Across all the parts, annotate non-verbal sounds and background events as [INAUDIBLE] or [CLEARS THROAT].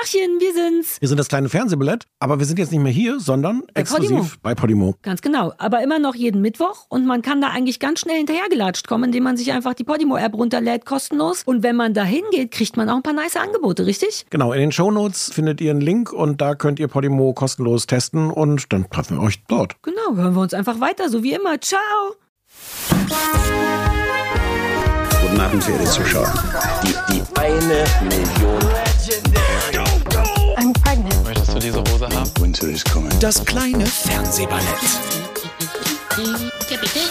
Tachchen, wir sind's. Wir sind das kleine Fernsehballett, aber wir sind jetzt nicht mehr hier, sondern Bei exklusiv Podimo. bei Podimo. Ganz genau. Aber immer noch jeden Mittwoch. Und man kann da eigentlich ganz schnell hinterhergelatscht kommen, indem man sich einfach die Podimo-App runterlädt, kostenlos. Und wenn man da hingeht, kriegt man auch ein paar nice Angebote, richtig? Genau, in den Shownotes findet ihr einen Link und da könnt ihr Podimo kostenlos testen und dann treffen wir euch dort. Genau, hören wir uns einfach weiter, so wie immer. Ciao! Guten Abend, verehrte Zuschauer. Die, die eine Million. I'm Das kleine Fernsehballett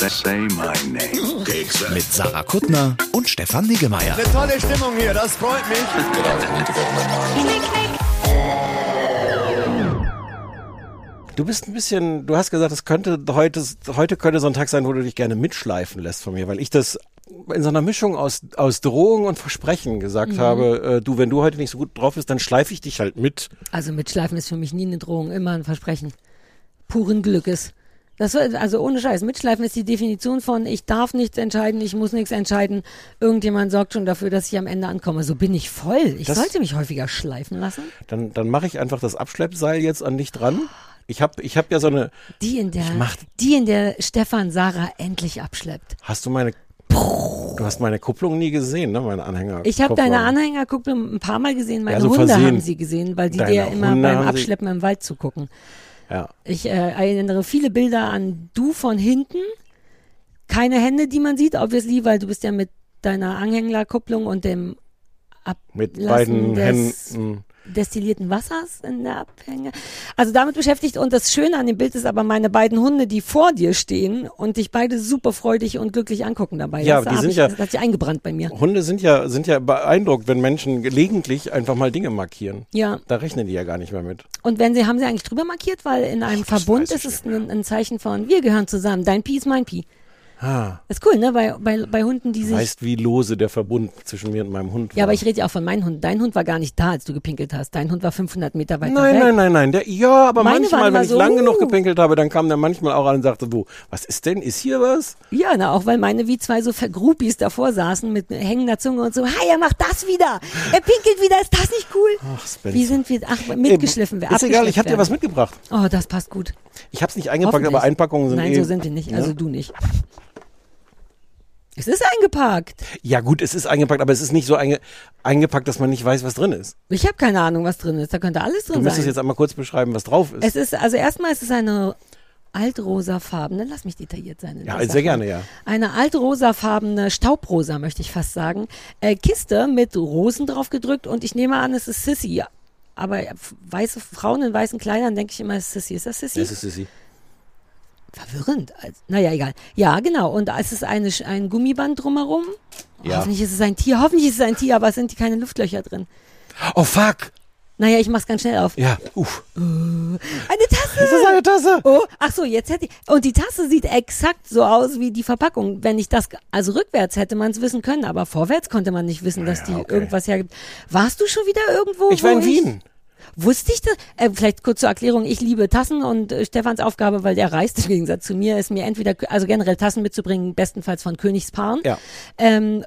Say my name. mit Sarah Kuttner und Stefan Niggemeier. Tolle Stimmung hier, das freut mich. Du bist ein bisschen, du hast gesagt, es könnte heute, heute könnte so ein Tag sein, wo du dich gerne mitschleifen lässt von mir, weil ich das in so einer Mischung aus, aus Drohung und Versprechen gesagt Mhm. habe, äh, du, wenn du heute nicht so gut drauf bist, dann schleife ich dich halt mit. Also mitschleifen ist für mich nie eine Drohung, immer ein Versprechen. Puren Glückes. Das war, also ohne Scheiß. Mitschleifen ist die Definition von ich darf nichts entscheiden, ich muss nichts entscheiden. Irgendjemand sorgt schon dafür, dass ich am Ende ankomme. So bin ich voll. Ich Das- sollte mich häufiger schleifen lassen. Dann, dann mache ich einfach das Abschleppseil jetzt an dich dran. Ich habe ich hab ja so eine, Die in der, mach- die in der Stefan Sarah endlich abschleppt. hast du meine, du hast meine Kupplung nie gesehen, ne, meine Anhänger. Ich habe deine Anhängerkupplung ein paar Mal gesehen. Meine Ja, so Hunde versehen. haben sie gesehen, weil die Deine dir immer Hunde beim sie- Abschleppen im Wald zugucken. Ja. Ich äh, erinnere viele Bilder an du von hinten. Keine Hände, die man sieht, obviously, weil du bist ja mit deiner Anhängerkupplung und dem Mit Ablassen beiden des Händen. Destillierten Wassers in der Abhänge. Also damit beschäftigt und das Schöne an dem Bild ist aber meine beiden Hunde, die vor dir stehen und dich beide super freudig und glücklich angucken dabei. Ja, das die sind ich, ja- das hat sich eingebrannt bei mir. Hunde sind ja, sind ja beeindruckt, wenn Menschen gelegentlich einfach mal Dinge markieren. Ja. Da rechnen die ja gar nicht mehr mit. Und wenn sie, haben sie eigentlich drüber markiert, weil in einem das Verbund ist es ein, ein Zeichen von, wir gehören zusammen, dein Pi ist mein Pi. Ah, Ist cool, ne? Bei, bei, bei Hunden, die sich. weißt, wie lose der Verbund zwischen mir und meinem Hund war. ja, aber ich rede ja auch von meinem Hund. Dein Hund war gar nicht da, als du gepinkelt hast. Dein Hund war 500 Meter weiter Nein, weg. nein, nein, nein. Der, ja, aber Meine manchmal, wenn ich so, lang genug uh. gepinkelt habe, dann kam der manchmal auch an und sagte, wo, was ist denn? Ist hier was? Ja, na, auch weil meine wie zwei so Vergrupis davor saßen mit hängender Zunge und so, hey, er macht das wieder. Er pinkelt wieder, ist das nicht cool? Ach, Spencer. Wie sind wir, ach, mitgeschliffen wir, Ist egal, ich habe dir was mitgebracht. werden. Oh, das passt gut. Ich habe es nicht eingepackt, aber. Einpackungen sind Nein, eh... so sind wir nicht. Also Ja? du nicht. Es ist eingepackt. Ja gut, es ist eingepackt, aber es ist nicht so einge eingepackt, dass man nicht weiß, was drin ist. Ich habe keine Ahnung, was drin ist. Da könnte alles Du drin müsstest sein. jetzt einmal kurz beschreiben, was drauf ist. Es ist, also erstmal ist es eine altrosafarbene, lass mich detailliert sein. in Ja, sehr Sache. gerne, ja. Eine altrosafarbene, staubrosa möchte ich fast sagen, äh, Kiste mit Rosen drauf gedrückt und ich nehme an, es ist Sissy. Aber weiße Frauen in weißen Kleidern denke ich immer, es ist Sissy. Ist das Sissy? Das ist Sissi. Verwirrend. Also, naja, egal. Ja, genau. Und es ist eine, ein Gummiband drumherum. Ja. Hoffentlich ist es ein Tier. Hoffentlich ist es ein Tier, aber es sind keine Luftlöcher drin. Oh fuck! Naja, ich mach's ganz schnell auf. Ja, uff. Eine Tasse! Das ist eine Tasse! Oh, ach so, jetzt hätte ich. Und die Tasse sieht exakt so aus wie die Verpackung. Wenn ich das, also rückwärts hätte man es wissen können, aber vorwärts konnte man nicht wissen, dass die okay. irgendwas hergibt. Warst du schon wieder irgendwo? Ich war in Wien. Wusste ich das? Äh, vielleicht kurz zur Erklärung. Ich liebe Tassen und äh, Stefans Aufgabe, weil der reist [LAUGHS] im Gegensatz zu mir, ist mir entweder, also generell Tassen mitzubringen, bestenfalls von Königspaaren. Ja. Ähm,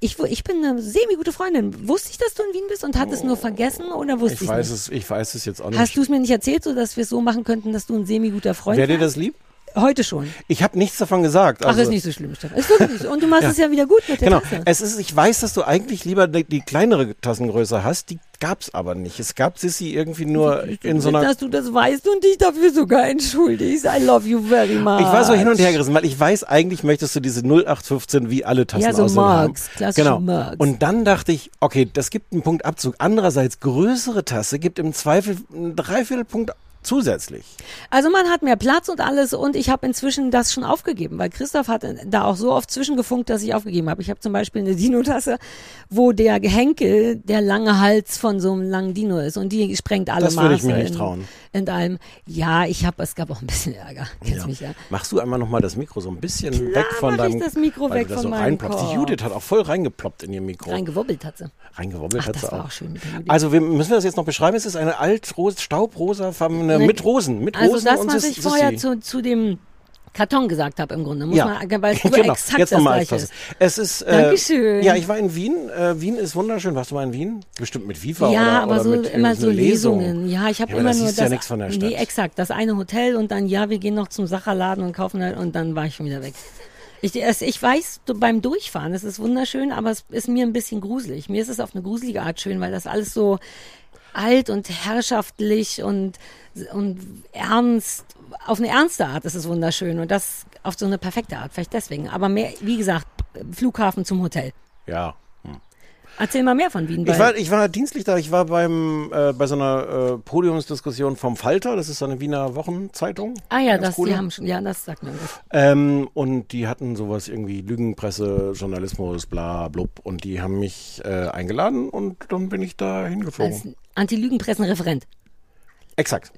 ich, ich bin eine semi-gute Freundin. Wusste ich, dass du in Wien bist und hat es nur vergessen oder wusste Ich ich, weiß nicht? es, ich weiß es jetzt auch nicht. Hast du es mir nicht erzählt, so dass wir es so machen könnten, dass du ein semi-guter Freund Wäre dir das lieb? Heute schon. Ich habe nichts davon gesagt. Ach, Also, ist nicht so schlimm, Stefan. Ist wirklich nicht so. Und du machst es ja wieder gut mit der Genau. Tasse. Es ist, ich weiß, dass du eigentlich lieber die, die kleinere Tassengröße hast. Die gab's aber nicht. Es gab Sissi irgendwie nur in so einer. dass du das weißt und dich dafür sogar entschuldigst. I love you very much. Ich war so hin und her gerissen, weil ich weiß, eigentlich möchtest du diese 0815 wie alle Tassen Ja, so aussehen haben. Marks, klassische Genau. Marks. Und dann dachte ich, okay, das gibt einen Punkt Abzug. Andererseits, größere Tasse gibt im Zweifel einen Dreiviertelpunkt zusätzlich. Also man hat mehr Platz und alles und ich habe inzwischen das schon aufgegeben, weil Christoph hat da auch so oft zwischengefunkt, dass ich aufgegeben habe. Ich habe zum Beispiel eine Dino-Tasse, wo der Gehenkel der lange Hals von so einem langen Dino ist und die sprengt alle Das Maße. würde ich mir nicht in, trauen. In allem. Ja, ich habe, es gab auch ein bisschen Ärger. [LAUGHS] Kennst mich ja. Machst du einmal nochmal das Mikro so ein bisschen Klar weg von mach ich deinem... das Mikro weil weg das von so meinem reinploppst. Die Kopf. Judith hat auch voll reingeploppt in ihr Mikro. Reingewobbelt hat sie. Reingewobbelt Ach, hat das sie war auch. auch schön. Also wir müssen wir das jetzt noch beschreiben. Es ist eine altrose, staubrosafarbene Ne- mit Rosen. Mit Also Rosen das, und was ich vorher zu, zu dem Karton gesagt habe im Grunde. Muss Ja, man, weil es [LAUGHS] genau. exakt Jetzt das nochmal gleiche ist. Es ist. Äh, Dankeschön. Ja, ich war in Wien. Äh, Wien ist wunderschön. Warst du mal in Wien? Bestimmt mit Viva Ja, oder, aber oder so mit immer irgendeiner so Lesung. Lesungen. Ja, ich habe Ja, immer da nur das. ja nichts von der Stadt. Nee, exakt. Das eine Hotel und dann ja, wir gehen noch zum Sacherladen und kaufen halt und dann war ich schon wieder weg. Ich, ich weiß beim Durchfahren, es ist wunderschön, aber es ist mir ein bisschen gruselig. Mir ist es auf eine gruselige Art schön, weil das alles so alt und herrschaftlich und und ernst auf eine ernste Art ist es wunderschön und das auf so eine perfekte Art, vielleicht deswegen. Aber mehr, wie gesagt, Flughafen zum Hotel. Ja. Erzähl mal mehr von Wien. Ich war, ich war dienstlich da. Ich war beim äh, bei so einer äh, Podiumsdiskussion vom Falter. Das ist so eine Wiener Wochenzeitung. Ah ja, das, die haben schon, ja, das sagt was. Ähm, und die hatten sowas irgendwie Lügenpresse, Journalismus, bla blub. Und die haben mich äh, eingeladen und dann bin ich da hingeflogen. Als Anti-Lügenpressenreferent. Exakt.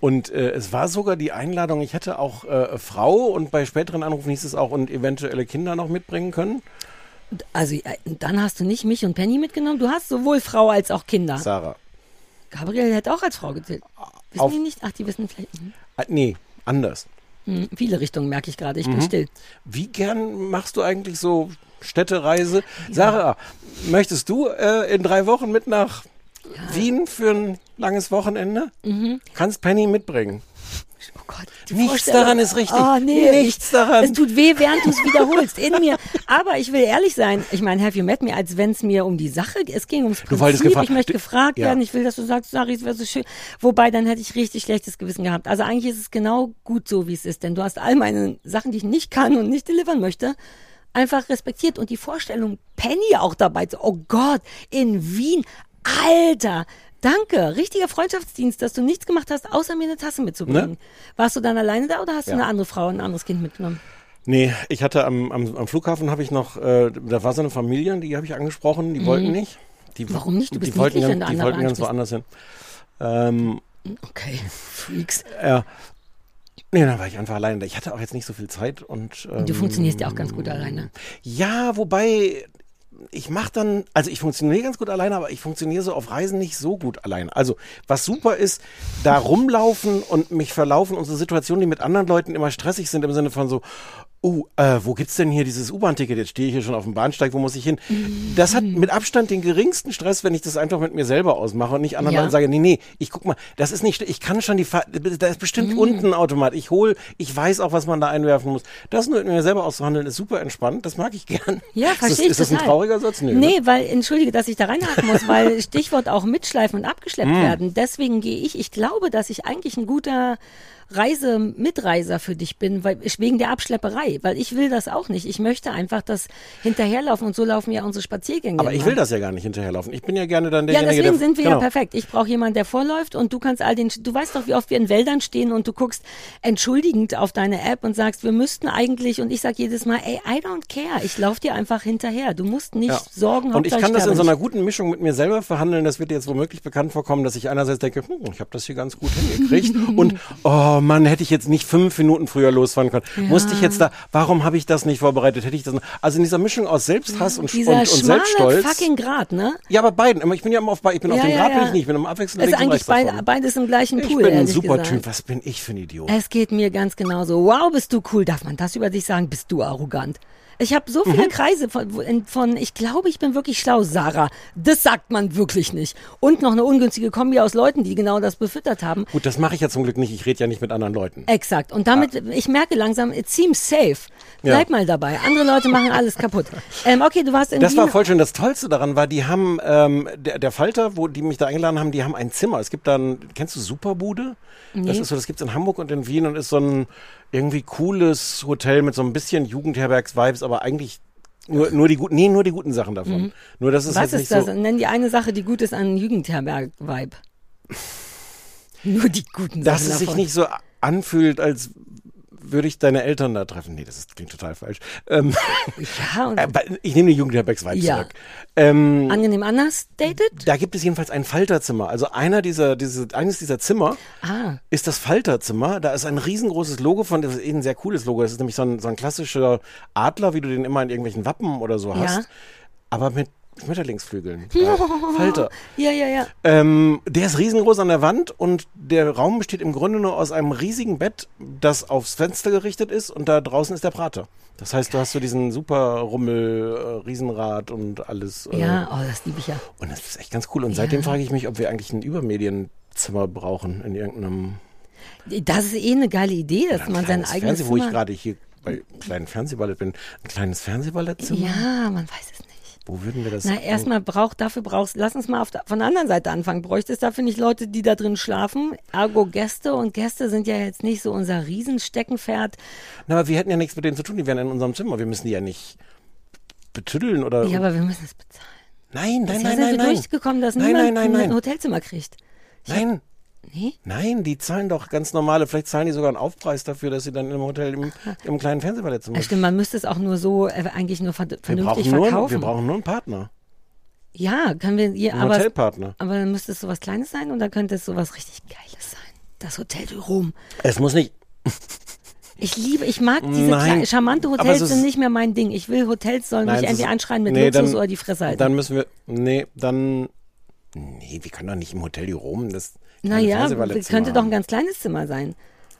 Und äh, es war sogar die Einladung, ich hätte auch äh, Frau und bei späteren Anrufen hieß es auch und eventuelle Kinder noch mitbringen können. Also äh, dann hast du nicht mich und Penny mitgenommen. Du hast sowohl Frau als auch Kinder. Sarah. Gabriel hätte auch als Frau gezählt. Wissen Auf- die nicht? Ach, die wissen vielleicht. Mhm. Ah, nee, anders. Hm, viele Richtungen merke ich gerade. Ich Mhm. bin still. Wie gern machst du eigentlich so Städtereise? Sarah, möchtest du äh, in drei Wochen mit nach Wien für ein langes Wochenende? Mhm. Kannst Penny mitbringen. Oh Gott, Nichts daran ist richtig. Oh, nee, Nichts ich, daran. Es tut weh, während du es wiederholst in mir. Aber ich will ehrlich sein. Ich meine, have you met me, als wenn es mir um die Sache, es ging ums Prinzip. ich möchte gefragt ja. werden. Ich will, dass du sagst, Sari, es wäre so schön. Wobei, dann hätte ich richtig schlechtes Gewissen gehabt. Also eigentlich ist es genau gut so, wie es ist. Denn du hast all meine Sachen, die ich nicht kann und nicht delivern möchte, einfach respektiert. Und die Vorstellung, Penny auch dabei zu, oh Gott, in Wien, Alter, danke, richtiger Freundschaftsdienst, dass du nichts gemacht hast, außer mir eine Tasse mitzubringen. Ne? Warst du dann alleine da oder hast du Ja. eine andere Frau, ein anderes Kind mitgenommen? Nee, ich hatte am, am, am Flughafen habe ich noch, äh, da war so eine Familie, die habe ich angesprochen, die wollten nicht. Die, Mhm. Warum nicht? Du bist die wollten, wenn du die wollten ganz woanders hin. Ähm, Okay, [LAUGHS] Freaks. ja. Nee, dann war ich einfach alleine. Ich hatte auch jetzt nicht so viel Zeit und ähm, Du funktionierst ja auch ganz gut alleine. Ja, wobei ich mache dann, also ich funktioniere ganz gut alleine, aber ich funktioniere so auf Reisen nicht so gut alleine. Also was super ist, da rumlaufen und mich verlaufen und so Situationen, die mit anderen Leuten immer stressig sind im Sinne von so, uh, äh, wo gibt's denn hier dieses U-Bahn-Ticket? Jetzt stehe ich hier schon auf dem Bahnsteig, wo muss ich hin? Das hat mit Abstand den geringsten Stress, wenn ich das einfach mit mir selber ausmache und nicht anderen Ja. Leuten sage, nee, nee, ich guck mal, das ist nicht, ich kann schon die, Fa da ist bestimmt Mhm. unten ein Automat. Ich hol, ich weiß auch, was man da einwerfen muss. Das nur mit mir selber auszuhandeln, ist super entspannt. Das mag ich gern. Ja, Ist das- verstehe ich Ist das ein trauriger Satz? Nö, Nee, ne? weil, entschuldige, dass ich da reinhaken muss, weil [LAUGHS] Stichwort auch mitschleifen und abgeschleppt Mm. werden. Deswegen gehe ich, ich glaube, dass ich eigentlich ein guter Reise-Mitreiser für dich bin, weil ich wegen der Abschlepperei, weil ich will das auch nicht. Ich möchte einfach das hinterherlaufen und so laufen ja unsere Spaziergänge. Aber ich will das ja gar nicht hinterherlaufen. Ich bin ja gerne dann Ja, derjenige, deswegen der... sind wir genau. ja perfekt. Ich brauche jemanden, der vorläuft und du kannst all den, du weißt doch, wie oft wir in Wäldern stehen und du guckst entschuldigend auf deine App und sagst, wir müssten eigentlich und ich sag jedes Mal, ey, I don't care. Ich laufe dir einfach hinterher. Du musst nicht Ja. sorgen, Und ich kann das in so einer guten Mischung mit mir selber verhandeln. Das wird jetzt womöglich bekannt vorkommen, dass ich einerseits denke, hm, ich habe das hier ganz gut hingekriegt. [LAUGHS] und oh Mann, hätte ich jetzt nicht fünf Minuten früher losfahren können. Musste ich jetzt da, warum habe ich das nicht vorbereitet? Hätte ich das noch, Also in dieser Mischung aus Selbsthass und, und, und schmale Selbststolz. fucking Grad, ne? Ja, aber beiden. Ich bin ja immer auf, ich bin auf Ja, dem ja, Grad, bin ja. ich nicht. Ich bin am Abwechseln Ist links und eigentlich beid, beides im gleichen Ich Pool. bin ein super gesagt. Typ. Was bin ich für ein Idiot? Es geht mir ganz genauso. Wow, bist du cool. Darf man das über dich sagen? Bist du arrogant? Ich habe so Mhm. viele Kreise von, von, ich glaube, ich bin wirklich schlau, Sarah. Das sagt man wirklich nicht. Und noch eine ungünstige Kombi aus Leuten, die genau das befüttert haben. Gut, das mache ich ja zum Glück nicht. Ich rede ja nicht mit anderen Leuten. Exakt. Und damit, ich merke langsam, it seems safe. Bleib Ja. mal dabei. Andere Leute machen alles kaputt. Ähm, okay, du warst in Das Wien. war voll schön. Das Tollste daran war, die haben, ähm, der, der Falter, wo die mich da eingeladen haben, die haben ein Zimmer. Es gibt dann, kennst du Superbude? Das ist so, das gibt's in Hamburg und in Wien und ist so ein irgendwie cooles Hotel mit so ein bisschen Jugendherbergs-Vibes, aber eigentlich nur, nur die guten, nee, nur die guten Sachen davon. Nur das ist Was ist das? so. Nenn die eine Sache, die gut ist an Jugendherberg-Vibe. [LAUGHS] Nur die guten Dass Sachen es sich davon. nicht so anfühlt, als würde ich deine Eltern da treffen. Nee, das ist, klingt total falsch. Ähm, Ja, und [LAUGHS] äh, ich nehme die Jugendherbergs-Vibes Ja. zurück. Ähm, angenehm anders dated? Da gibt es jedenfalls ein Falterzimmer. Also einer dieser, diese, eines dieser Zimmer Ah. ist das Falterzimmer. Da ist ein riesengroßes Logo von, das ist eh ein sehr cooles Logo. Das ist nämlich so ein, so ein klassischer Adler, wie du den immer in irgendwelchen Wappen oder so hast. Ja. Aber mit Schmetterlingsflügeln. [LAUGHS] Äh, Falter. Ja, ja, ja. Ähm, der ist riesengroß an der Wand und der Raum besteht im Grunde nur aus einem riesigen Bett, das aufs Fenster gerichtet ist und da draußen ist der Prater. Das heißt, du hast so diesen super Rummel, äh, Riesenrad und alles. Äh, Ja, oh, das liebe ich ja. Und das ist echt ganz cool. Und seitdem frage ich mich, ob wir eigentlich ein Übermedienzimmer brauchen in irgendeinem Das ist eh eine geile Idee, dass man sein eigenes Fernseh, wo ich gerade hier bei kleinen Fernsehballett bin. Ein kleines Fernsehballettzimmer? Ja, man weiß es nicht. Wo würden wir das? Na, erstmal braucht, dafür brauchst, lass uns mal auf von der anderen Seite anfangen. Bräuchte es dafür nicht Leute, die da drin schlafen? Ergo Gäste und Gäste sind ja jetzt nicht so unser Riesensteckenpferd. Na, aber wir hätten ja nichts mit denen zu tun. Die wären in unserem Zimmer. Wir müssen die ja nicht betüddeln oder. Ja, aber wir müssen es bezahlen. nein, nein, Bisher nein, sind nein, wir nein. durchgekommen, dass Nein, niemand nein, nein, ein nein. Hotelzimmer kriegt. Nein, Nee? nein, die zahlen doch ganz normale. Vielleicht zahlen die sogar einen Aufpreis dafür, dass sie dann im Hotel im, [LAUGHS] im kleinen Fernsehballettzimmer Ja, stimmt, man müsste es auch nur so äh, eigentlich nur ver Wir vernünftig brauchen, nur, verkaufen. wir brauchen nur einen Partner. ja, können wir, Einen aber, Hotelpartner. aber dann müsste es sowas Kleines sein und dann könnte es sowas richtig Geiles sein. Das Hotel du Rom. Es muss nicht. [LAUGHS] Ich liebe, ich mag diese kleine, charmante Hotels ist- sind nicht mehr mein Ding. Ich will Hotels sollen Nein, mich irgendwie anschreien mit nee, Luxus dann- oder die Fresse halten. Dann müssen wir. Nee, dann. Nee, wir können doch nicht im Hotel die Rom. Das Naja, Fernsehballettzimmer könnte doch ein ganz kleines Zimmer sein.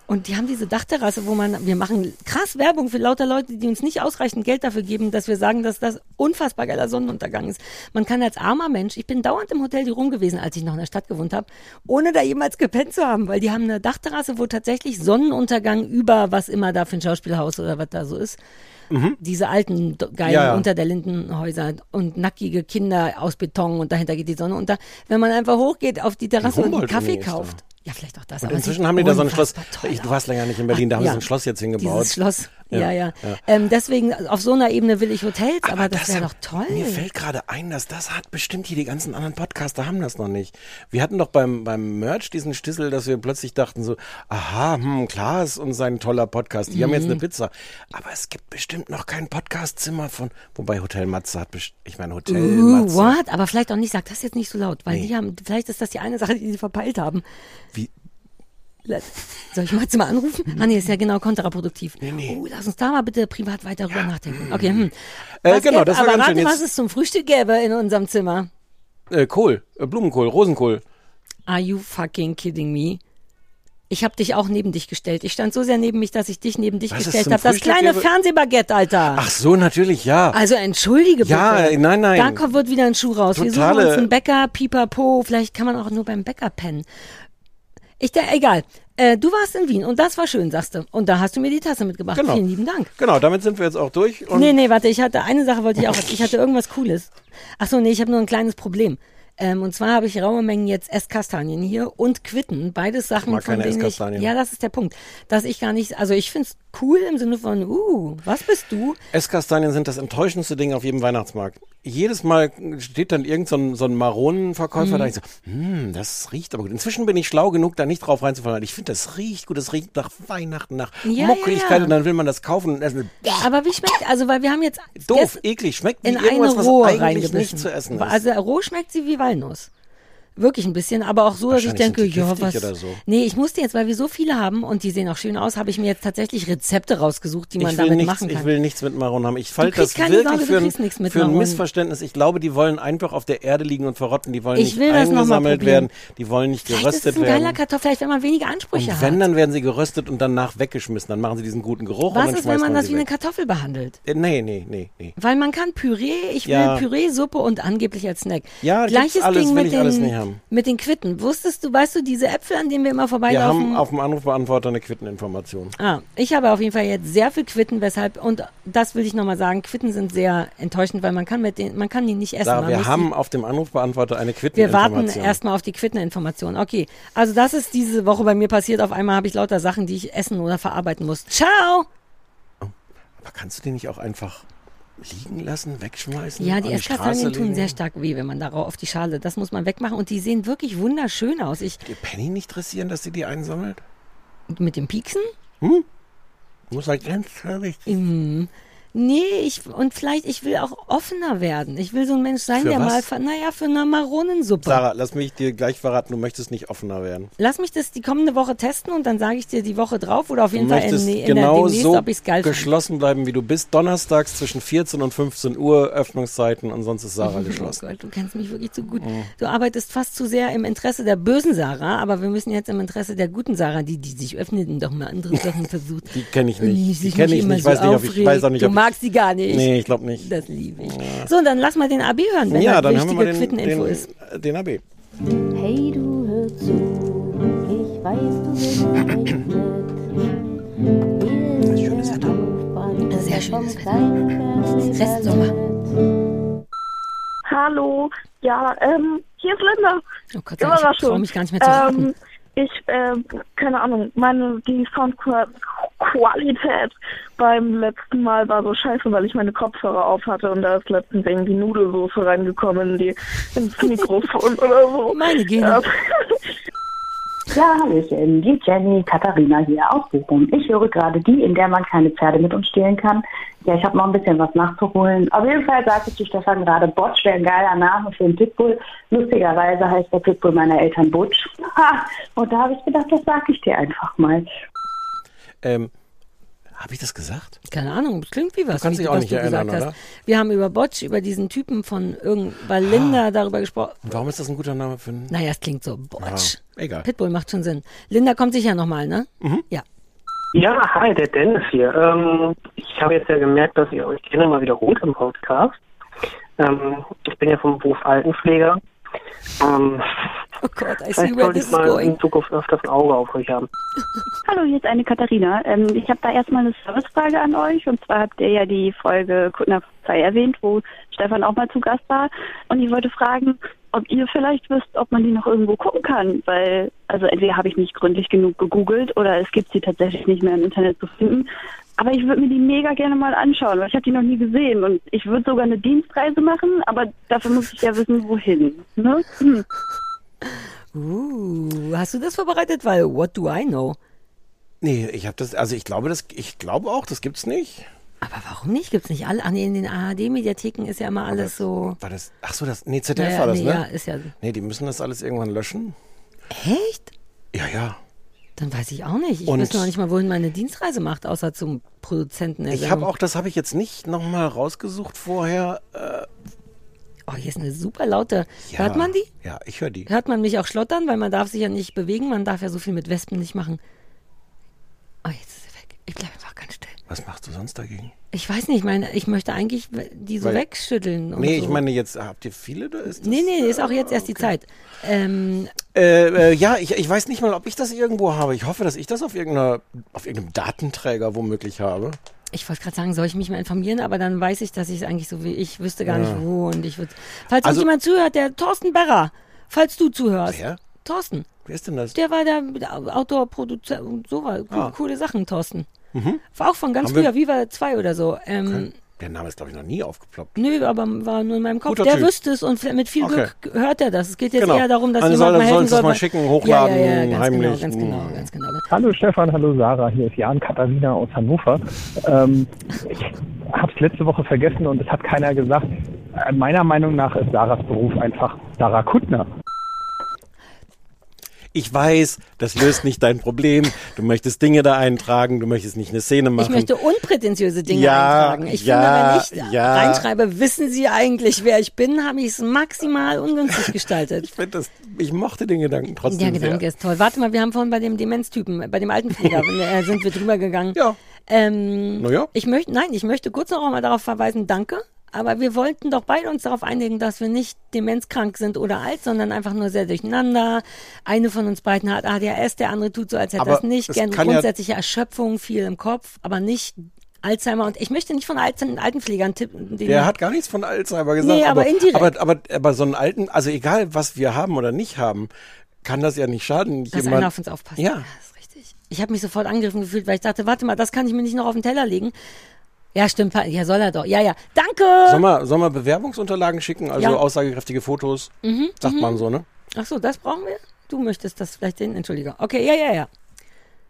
Und die haben diese Dachterrasse, wo man, wir machen krass Werbung für lauter Leute, die uns nicht ausreichend Geld dafür geben, dass wir sagen, dass das unfassbar geiler Sonnenuntergang ist. Man kann als armer Mensch, ich bin dauernd im Hotel die Rum gewesen, als ich noch in der Stadt gewohnt habe, ohne da jemals gepennt zu haben, weil die haben eine Dachterrasse, wo tatsächlich Sonnenuntergang über was immer da für ein Schauspielhaus oder was da so ist. Diese alten geilen Mhm. Ja, ja. unter der Lindenhäuser und nackige Kinder aus Beton und dahinter geht die Sonne unter. Wenn man einfach hochgeht auf die Terrasse und einen Kaffee da. kauft. Ja, vielleicht auch das. Und inzwischen haben die da so ein Schloss. Ich, du warst länger nicht in Berlin, da haben Ja. sie so ein Schloss jetzt hingebaut. Dieses Schloss. Ja, Ja, ja. Ähm, deswegen, auf so einer Ebene will ich Hotels, aber, das wäre doch toll. Mir fällt gerade ein, dass das hat bestimmt hier die ganzen anderen Podcaster haben das noch nicht. Wir hatten doch beim, beim Merch diesen Stissel, dass wir plötzlich dachten so, aha, hm, klar ist uns ein toller Podcast. Die haben jetzt Mhm. eine Pizza. Aber es gibt bestimmt noch kein Podcastzimmer von, wobei Hotel Matze hat, ich meine Hotel Uh, Matze. what? Aber vielleicht auch nicht, sag das jetzt nicht so laut, weil Nee. die haben, vielleicht ist das die eine Sache, die sie verpeilt haben. Wie, Soll ich Matze mal anrufen? Ah, nee, ist ja genau kontraproduktiv. Nee, nee. Oh, lass uns da mal bitte privat weiter drüber nachdenken. Okay, hm. Äh, Was genau, gäbe- das war aber ganz warte, schön. was es zum Frühstück gäbe in unserem Zimmer. äh, Kohl, äh, Blumenkohl, Rosenkohl. Are you fucking kidding me? Ich habe dich auch neben dich gestellt. Ich stand so sehr neben mich, dass ich dich neben dich Was es gestellt habe. Das kleine gäbe? Fernsehbaguette, Alter. Ach so, natürlich, ja. Also entschuldige bitte. Ja, nein, nein. Da kommt, wird wieder ein Schuh raus. Wir suchen Totale- uns einen Bäcker, pipapo. Vielleicht kann man auch nur beim Bäcker pennen. Ich, der, egal. Äh, du warst in Wien und das war schön, sagst du. Und da hast du mir die Tasse mitgebracht. Genau. Vielen lieben Dank. Genau, damit sind wir jetzt auch durch. Und Nee, nee, warte, ich hatte eine Sache wollte ich auch. Ich hatte irgendwas Cooles. Ach so, nee, ich habe nur ein kleines Problem. Ähm, und zwar habe ich raue Mengen jetzt Esskastanien hier und Quitten. Beides Sachen, mag von keine denen ich. Esskastanien. Ja, das ist der Punkt. Dass ich gar nicht. Also ich find's cool im Sinne von, uh, was bist du? Esskastanien sind das enttäuschendste Ding auf jedem Weihnachtsmarkt. Jedes Mal steht dann irgend so ein, so ein Maronenverkäufer da. Ich so, hm, das riecht aber gut. Inzwischen bin ich schlau genug, da nicht drauf reinzufallen. Ich finde, das riecht gut. Das riecht nach Weihnachten, nach Ja, Muckeligkeit. ja, ja. Und dann will man das kaufen und essen. Aber wie schmeckt, also weil wir haben jetzt Doof, eklig. Schmeckt wie in eine irgendwas, was eigentlich nicht zu essen ist. Also roh schmeckt sie wie Walnuss. Wirklich ein bisschen, aber auch so, dass ich denke, ja, was. so. Nee, ich musste jetzt, weil wir so viele haben und die sehen auch schön aus, habe ich mir jetzt tatsächlich Rezepte rausgesucht, die man damit nichts, machen kann. ich will nichts mit Maronen haben. Ich halte das wirklich Sorge, für, ein, für ein. Missverständnis. Ich glaube, die wollen einfach auf der Erde liegen und verrotten. Die wollen Ich nicht das eingesammelt werden. Die wollen nicht vielleicht ist es geröstet ein geiler werden. Kartoffel, vielleicht wenn man weniger Ansprüche Und wenn, hat. dann werden sie geröstet und danach weggeschmissen. Dann machen sie diesen guten Geruch und Was ist, wenn man man das wie eine weg. Kartoffel behandelt? Äh, Nee, nee, nee, nee. Weil man kann Püree, ich will Ja. Püree-Suppe und angeblich als Snack. Ja, Gleiches alles, Ding mit ich alles den, haben. mit den Quitten. Wusstest du, weißt du, diese Äpfel, an denen wir immer Wir vorbeilaufen? haben auf dem Anrufbeantworter eine Quitteninformation. Ah, ich habe auf jeden Fall jetzt sehr viel Quitten, weshalb, und das will ich nochmal sagen, Quitten sind sehr enttäuschend, weil man kann mit den, man kann die nicht essen. Man wir haben auf dem Anrufbeantworter eine die, wir Quitteninformation. warten erstmal auf die Quitteninformation. Okay, also das ist diese Woche bei mir passiert. Auf einmal habe ich lauter Sachen, die ich essen oder verarbeiten muss. Ciao! Aber kannst du die nicht auch einfach liegen lassen, wegschmeißen? Ja, die Esskastanien tun sehr stark weh, wenn man darauf auf die Schale, das muss man wegmachen und die sehen wirklich wunderschön aus. Ich, Die Penny nicht dressieren, dass sie die einsammelt? mit dem Pieksen? Muss halt ganz vorsichtig. Mhm. Nee, ich, und vielleicht, ich will auch offener werden. Ich will so ein Mensch sein, Für der was? mal, naja, für eine Maronensuppe. Sarah, lass mich dir gleich verraten, du möchtest nicht offener werden. Lass mich das die kommende Woche testen und dann sage ich dir die Woche drauf oder auf Du jeden Fall in, in der genau demnächst, so ob ich es geil geschlossen bleiben, wie du bist. Donnerstags zwischen 14 und 15 Uhr Öffnungszeiten und sonst ist Sarah [LAUGHS] Oh geschlossen. Gott, du kennst mich wirklich zu gut. Du arbeitest fast zu sehr im Interesse der bösen Sarah, aber wir müssen jetzt im Interesse der guten Sarah, die, die sich öffnet und doch mal andere [LAUGHS] Sachen versucht. Die kenne ich nicht. Die sich kenne ich nicht. Ich so weiß nicht, ob ich, ich weiß auch nicht, Du ob magst sie gar nicht. ich, Nee, ich glaube nicht. Das liebe ich. So, dann lass mal den AB hören, wenn Ja, das dann wichtige mal den, Quitteninfo ist. den AB. Hey, du hör zu, ich weiß, du bist. Schönes Wetter. Sehr schönes Wetter. Restsommer. Hallo, ja, ähm, hier ist Linda. Oh Gott, sei Dank, ich traue mich gar nicht mehr zu raten. Ich, ähm, keine Ahnung, meine, die Soundqualität beim letzten Mal war so scheiße, weil ich meine Kopfhörer auf hatte und da ist letztens irgendwie Nudelsoße reingekommen in die, ins Mikrofon [LAUGHS] oder so. Meine Gene. [LAUGHS] Ja, Hallöchen, die Jenny Katharina hier aus Bochum. Ich höre gerade die, in der man keine Pferde mit uns stehlen kann. Ja, ich habe noch ein bisschen was nachzuholen. Auf jeden Fall sagte zu Stefan gerade, Botsch wäre ein geiler Name für einen Pitbull. Lustigerweise heißt der Pitbull meiner Eltern Butch. [LAUGHS] Ha, und da habe ich gedacht, das sage ich dir einfach mal. Ähm, Habe ich das gesagt? Keine Ahnung, das klingt wie was. kannst wie, dich auch was nicht du erinnern, oder? Wir haben über Botsch, über diesen Typen von irgend, weil Linda darüber gesprochen. Und warum ist das ein guter Name für einen? Naja, es klingt so Botsch. Ah, egal. Pitbull macht schon Sinn. Linda kommt sicher nochmal, ne? Mhm. Ja. Ja, hi, der Dennis hier. Ähm, ich habe jetzt ja gemerkt, dass ihr euch gerne mal wiederholt im Podcast. Ähm, ich bin ja vom Beruf Altenpfleger. Ähm, Oh Gott, I see where this is mal going. in Zukunft öfters ein Auge auf euch haben. [LAUGHS] Hallo, hier ist eine Katharina. Ähm, ich habe da erstmal eine Servicefrage an euch. Und zwar habt ihr ja die Folge Kuttner Polizei erwähnt, wo Stefan auch mal zu Gast war. Und ich wollte fragen, ob ihr vielleicht wisst, ob man die noch irgendwo gucken kann. Weil, also entweder habe ich nicht gründlich genug gegoogelt oder es gibt sie tatsächlich nicht mehr im Internet zu finden. Aber ich würde mir die mega gerne mal anschauen, weil ich habe die noch nie gesehen. Und ich würde sogar eine Dienstreise machen, aber dafür muss ich ja wissen, wohin. Ne? Hm. Uh, hast du das vorbereitet? Weil, what do I know? Nee, ich habe das, also ich glaube, das, ich glaube auch, das gibt's nicht. Aber warum nicht? Gibt's nicht alle? Ah, nee, in den ARD-Mediatheken ist ja immer alles so. War das, ach so, das, nee, ZDF Naja, war das, nee, ne? ja, ist ja. Nee, die müssen das alles irgendwann löschen. Echt? Ja, ja. Dann weiß ich auch nicht. Ich Und- weiß noch nicht mal, wohin meine Dienstreise macht, außer zum Produzenten. Ich habe auch, das habe ich jetzt nicht nochmal rausgesucht vorher. Äh, Oh, hier ist eine super laute. ja, Hört man die? Ja, ich höre die. Hört man mich auch schlottern, weil man darf sich ja nicht bewegen, man darf ja so viel mit Wespen nicht machen. Oh, jetzt ist sie weg. Ich bleibe einfach ganz still. Was machst du sonst dagegen? Ich weiß nicht, ich meine, ich möchte eigentlich die so Weil- wegschütteln. Nee, so. ich meine jetzt, habt ihr viele? Da ist das, Nee, nee, ist auch jetzt erst die Zeit. Ähm, Äh, äh, ja, ich, ich weiß nicht mal, ob ich das irgendwo habe. Ich hoffe, dass ich das auf, irgendeiner, auf irgendeinem Datenträger womöglich habe. Ich wollte gerade sagen, soll ich mich mal informieren, aber dann weiß ich, dass ich es eigentlich so wie ich wüsste gar Ja. nicht wo und ich würde. Falls Also- jemand zuhört, der Thorsten Berrer, falls du zuhörst. Wer? Thorsten. Wer ist denn das? Der war der, der Autor, Produzent und so war. Ah. Coole Sachen, Thorsten. Mhm. War auch von ganz Haben wir- früher, Viva 2 oder so. Ähm, Der Name ist, glaube ich, noch nie aufgeploppt. Nö, aber war nur in meinem Kopf. Guter der Typ. wüsste es und mit viel Okay. Glück hört er das. Es geht jetzt Genau. eher darum, dass Also jemand soll- mal helfen sollen sie es soll. mal schicken, hochladen, ja, ja, ja, ganz heimlich. Genau, ganz genau, Hm. ganz genau. Hallo Stefan, hallo Sarah, hier ist Jan Katharina aus Hannover. Ähm, ich habe es letzte Woche vergessen und es hat keiner gesagt. Äh, Meiner Meinung nach ist Sarahs Beruf einfach Sarah Kuttner. Ich weiß, das löst nicht dein Problem. Du möchtest Dinge da eintragen, du möchtest nicht eine Szene machen. Ich möchte unprätentiöse Dinge Ja, eintragen. Ich ja, finde, wenn ich ja. reinschreibe, wissen Sie eigentlich, wer ich bin, habe ich es maximal ungünstig gestaltet. ich, find das, ich mochte den Gedanken trotzdem Der Gedanke sehr. ist toll. Warte mal, wir haben vorhin bei dem Demenztypen, bei dem Altenpfleger, äh, sind wir drüber gegangen. Ja. Ähm, Na ja. Ich möchte, nein, ich möchte kurz noch einmal darauf verweisen, danke. Aber wir wollten doch beide uns darauf einigen, dass wir nicht demenzkrank sind oder alt, sondern einfach nur sehr durcheinander. Eine von uns beiden hat ADHS, der andere tut so, als hätte Aber das nicht. es Gern kann ja- grundsätzliche Erschöpfung, viel im Kopf, aber nicht Alzheimer. Und ich möchte nicht von Alten, Altenpflegern tippen. Der hat gar nichts von Alzheimer gesagt. Nee, aber indirekt. Aber, aber, aber so einen alten, also egal was wir haben oder nicht haben, kann das ja nicht schaden. dass jemand, einer auf uns aufpasst. Ja. das ist richtig. Ich habe mich sofort angegriffen gefühlt, weil ich dachte, warte mal, das kann ich mir nicht noch auf den Teller legen. Ja, stimmt. Ja, soll er doch. Ja, ja. Danke! Soll man, soll man Bewerbungsunterlagen schicken, also Ja. aussagekräftige Fotos? Mhm, Sagt mhm. man so, ne? Ach so, das brauchen wir? Du möchtest das vielleicht den, Entschuldigung. Okay, ja, ja, ja.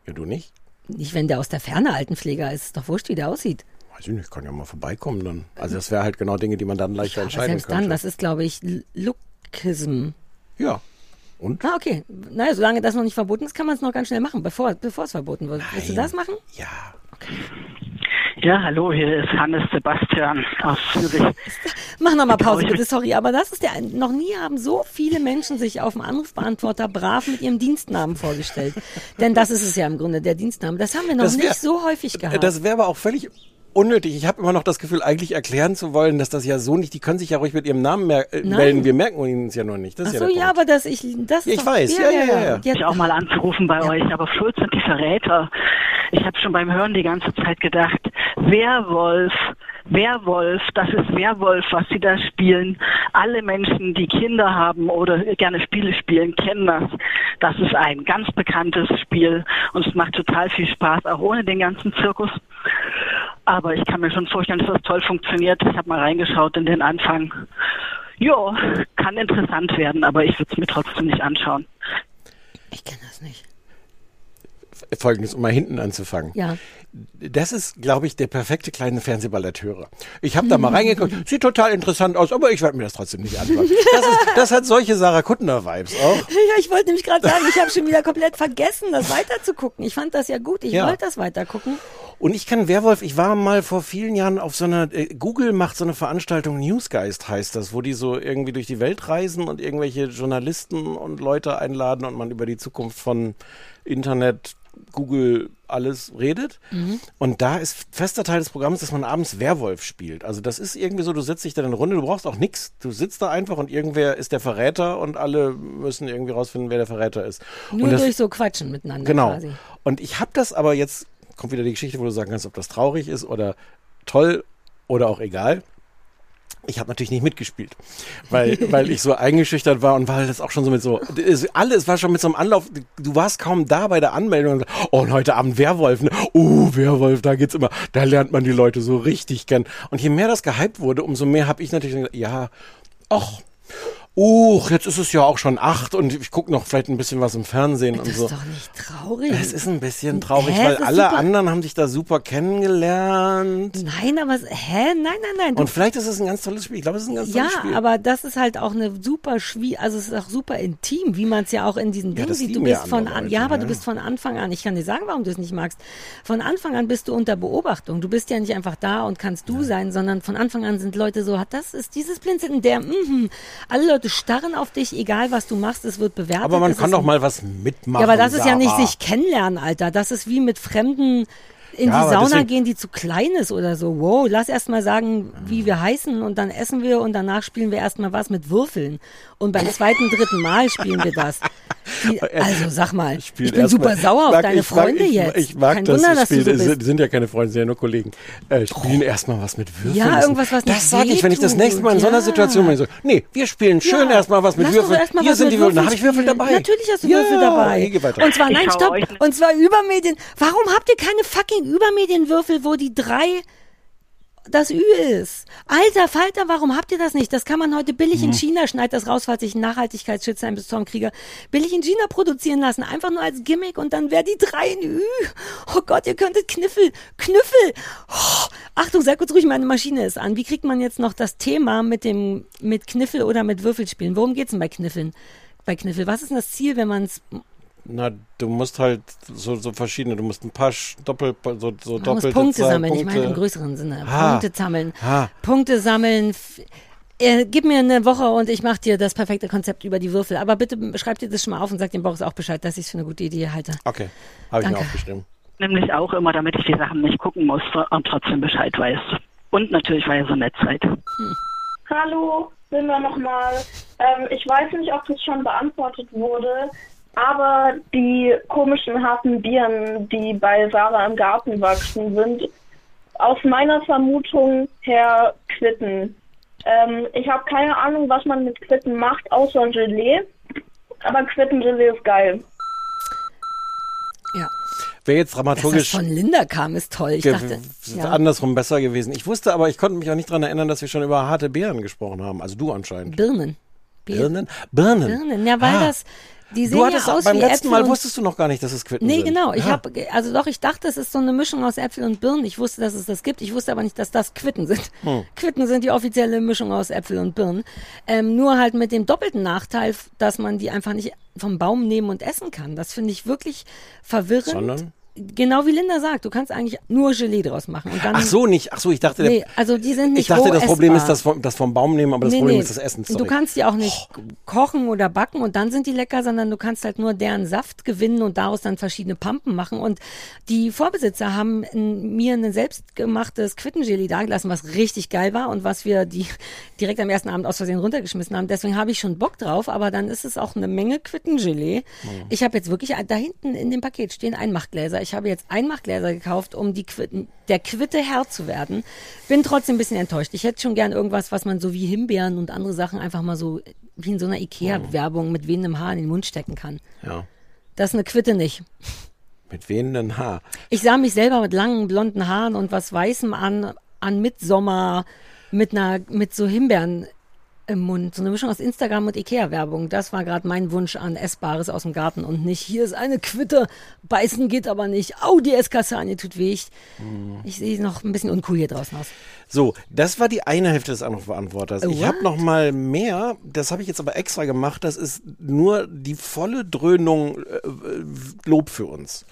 Ja, du nicht? Nicht, wenn der aus der Ferne Altenpfleger ist. Ist doch wurscht, wie der aussieht. Weiß ich nicht, kann ja mal vorbeikommen dann. Also das wäre halt genau Dinge, die man dann leichter Aber entscheiden selbst könnte. dann, das ist, glaube ich, L- Lookism. Ja. Und? Ah, okay. Naja, solange das noch nicht verboten ist, kann man es noch ganz schnell machen, bevor, bevor es verboten wird. Willst du das machen? Ja. Ja, hallo, hier ist Hannes Sebastian aus Zürich. [LAUGHS] Mach noch mal Pause, bitte, sorry. Aber das ist der, noch nie haben so viele Menschen sich auf dem Anrufbeantworter brav mit ihrem Dienstnamen vorgestellt. [LAUGHS] Denn das ist es ja im Grunde, der Dienstname. Das haben wir noch wär- nicht so häufig gehabt. Das wäre aber auch völlig unnötig. Ich habe immer noch das Gefühl, eigentlich erklären zu wollen, dass das ja so nicht, die können sich ja ruhig mit ihrem Namen mer äh, Nein. melden. Wir merken uns ja nur nicht. Das Ach ist so, ja ja, aber das ich, das ist Ich weiß, ja, ja, ja, ja. Ich auch mal anzurufen bei euch, aber Schulz sind die Verräter. Ich habe schon beim Hören die ganze Zeit gedacht, Werwolf, Werwolf, das ist Werwolf, was sie da spielen. Alle Menschen, die Kinder haben oder gerne Spiele spielen, kennen das. Das ist ein ganz bekanntes Spiel und es macht total viel Spaß, auch ohne den ganzen Zirkus. Aber ich kann mir schon vorstellen, dass das toll funktioniert. Ich habe mal reingeschaut in den Anfang. Ja, kann interessant werden, aber ich würde es mir trotzdem nicht anschauen. Ich kenne das nicht. Folgendes, um mal hinten anzufangen. Ja. Das ist, glaube ich, der perfekte kleine Fernsehballetteure. Ich habe da mal reingeguckt, [LAUGHS] sieht total interessant aus, aber ich werde mir das trotzdem nicht anschauen. Das, ist, das hat solche Sarah Kuttner-Vibes auch. [LAUGHS] Ja, ich wollte nämlich gerade sagen, ich habe schon wieder komplett vergessen, das weiterzugucken. Ich fand das ja gut, ich Ja. wollte das weitergucken. Und ich kann Werwolf, ich war mal vor vielen Jahren auf so einer, äh, Google macht so eine Veranstaltung, Newsgeist heißt das, wo die so irgendwie durch die Welt reisen und irgendwelche Journalisten und Leute einladen und man über die Zukunft von Internet, Google, alles redet. Mhm. Und da ist fester Teil des Programms, dass man abends Werwolf spielt. Also das ist irgendwie so, du setzt dich da in eine Runde, du brauchst auch nichts. Du sitzt da einfach und irgendwer ist der Verräter und alle müssen irgendwie rausfinden, wer der Verräter ist. Nur das, durch so Quatschen miteinander Genau. quasi. Und ich habe das aber jetzt, kommt wieder die Geschichte, wo du sagen kannst, ob das traurig ist oder toll oder auch egal. Ich habe natürlich nicht mitgespielt, weil, [LAUGHS] weil ich so eingeschüchtert war und weil das auch schon so mit so, es, alles war schon mit so einem Anlauf, du warst kaum da bei der Anmeldung und oh, und heute Abend Werwolf, ne? oh, Werwolf, da geht's immer, da lernt man die Leute so richtig kennen. Und je mehr das gehypt wurde, umso mehr habe ich natürlich gesagt, ja, ach, uch, jetzt ist es ja auch schon acht und ich gucke noch vielleicht ein bisschen was im Fernsehen und Das so. ist doch nicht traurig. Es ist ein bisschen traurig, Hä, weil alle super. anderen haben sich da super kennengelernt. Nein, aber, hä? Nein, nein, nein. Und vielleicht ist es ein ganz tolles Spiel. Ich glaube, es ist ein ganz Ja, tolles Spiel. aber das ist halt auch eine super schwierig, also es ist auch super intim, wie man es ja auch in diesen Dingen das sieht. Du ja bist von an, Leute, ja, aber ja. du bist von Anfang an, ich kann dir sagen, warum du es nicht magst. Von Anfang an bist du unter Beobachtung. Du bist ja nicht einfach da und kannst du sein, sondern von Anfang an sind Leute so, hat das ist dieses Blinzeln, der, mhm. alle Leute starren auf dich, egal was du machst, es wird bewertet. aber man es kann doch mal was mitmachen. Ja, aber das ist ja nicht Sarah. sich kennenlernen, Alter. Das ist wie mit Fremden in Ja, die Sauna gehen, die zu klein ist oder so. Wow, lass erst mal sagen, wie wir heißen und dann essen wir und danach spielen wir erst mal was mit Würfeln. Und beim zweiten, dritten Mal spielen wir das. Die, [LAUGHS] also sag mal, ich bin super mal- sauer ich auf mag- deine mag- Freunde ich, jetzt. Ich mag Kein das Wunder, dass du Spiel. so Die bist. sind, ja keine Freunde, sind ja nur Kollegen. Äh, spielen erstmal was mit Würfeln. Ja, irgendwas, was nicht Das sage ich, wenn ich das nächste Mal in so einer. Situation bin. So, nee, wir spielen schön Ja. erstmal was mit Lass Würfeln. erst mal Hier was sind mit die Würfel. Habe ich Würfel dabei. Natürlich hast du ja, Würfel dabei. Und zwar, nein, stopp. Und zwar Übermedien. Warum habt ihr keine fucking Übermedienwürfel, wo die drei das Ü ist. Alter Falter, warum habt ihr das nicht? Das kann man heute billig Mhm. in China, schneid das raus, falls ich ein Nachhaltigkeitsschützer ein bis zum Krieger, billig in China produzieren lassen. Einfach nur als Gimmick und dann wäre die drei in Ü. Oh Gott, ihr könntet Kniffel, Knüffel. Oh, Achtung, sei kurz ruhig, meine Maschine ist an. Wie kriegt man jetzt noch das Thema mit dem, mit Kniffel oder mit Würfelspielen? Worum geht's denn bei Kniffeln? Bei Kniffel. Was ist denn das Ziel, wenn man es Na, du musst halt so, so verschiedene, du musst ein paar Sch- Doppel, so, so Man muss doppelte Punkte Zahl- sammeln, ich Punkte. meine im größeren Sinne. Ah. Punkte sammeln. Ah. Punkte sammeln. Äh, gib mir eine Woche und ich mache dir das perfekte Konzept über die Würfel. Aber bitte schreib dir das schon mal auf und sag dem Boris auch Bescheid, dass ich es für eine gute Idee halte. Okay, habe ich mir aufgeschrieben. Nämlich auch immer, damit ich die Sachen nicht gucken muss und trotzdem Bescheid weiß. Und natürlich, weil ihr so nett seid. Hallo, sind wir nochmal. Ähm, ich weiß nicht, ob das schon beantwortet wurde, aber die komischen harten Birnen, die bei Sarah im Garten wachsen, sind aus meiner Vermutung her Quitten. Ähm, ich habe keine Ahnung, was man mit Quitten macht, außer ein Gelee. Aber Quittengelee ist geil. Ja. Wäre jetzt Dass das dramaturgisch von Linda kam, ist toll. Ich dachte, ja. andersrum besser gewesen. Ich wusste aber, ich konnte mich auch nicht daran erinnern, dass wir schon über harte Beeren gesprochen haben. Also du anscheinend. Birnen. Birnen? Birnen. Birnen, ja, weil Ah. das, Die sehen Du hattest ja aus beim wie letzten Äpfel Mal wusstest du noch gar nicht, dass es Quitten Nee, sind. genau. Ich Ja. habe, also doch, ich dachte, es ist so eine Mischung aus Äpfel und Birnen. Ich wusste, dass es das gibt. Ich wusste aber nicht, dass das Quitten sind. Hm. [LAUGHS] Quitten sind die offizielle Mischung aus Äpfel und Birnen. Ähm, nur halt mit dem doppelten Nachteil, dass man die einfach nicht vom Baum nehmen und essen kann. Das finde ich wirklich verwirrend. Sondern? Genau wie Linda sagt, du kannst eigentlich nur Gelee draus machen. Und dann, Ach so, nicht. Ach so, ich dachte, Nee, also die sind nicht ich dachte, das Problem ist essbar. das vom, das vom Baum nehmen, aber das Nee, Problem nee. ist das Essen. Du Sorry. Oh. kannst die auch nicht kochen oder backen und dann sind die lecker, sondern du kannst halt nur deren Saft gewinnen und daraus dann verschiedene Pampen machen. Und die Vorbesitzer haben in, mir ein selbstgemachtes Quittengelee dagelassen, was richtig geil war und was wir die [LAUGHS] direkt am ersten Abend aus Versehen runtergeschmissen haben. Deswegen habe ich schon Bock drauf, aber dann ist es auch eine Menge Quittengelee. Ich habe jetzt wirklich, da hinten in dem Paket stehen Einmachgläser. Ich habe jetzt Einmachgläser gekauft, um die Quitten, der Quitte Herr zu werden. Bin trotzdem ein bisschen enttäuscht. Ich hätte schon gern irgendwas, was man so wie Himbeeren und andere Sachen einfach mal so wie in so einer Ikea-Werbung mit wehendem Haar in den Mund stecken kann. Ja. Das ist eine Quitte nicht. Mit wehendem Haar. Ich sah mich selber mit langen blonden Haaren und was Weißem an, an Mitsommer mit einer, mit so Himbeeren im Mund. So eine Mischung aus Instagram und Ikea-Werbung. Das war gerade mein Wunsch an Essbares aus dem Garten und nicht, hier ist eine Quitte, beißen geht aber nicht. Au, die Esskastanie tut weh. Ich, Mhm. ich sehe noch ein bisschen uncool hier draußen aus. So, das war die eine Hälfte des Anrufbeantworters. Ich What? habe noch mal mehr, das habe ich jetzt aber extra gemacht, das ist nur die volle Dröhnung äh, Lob für uns.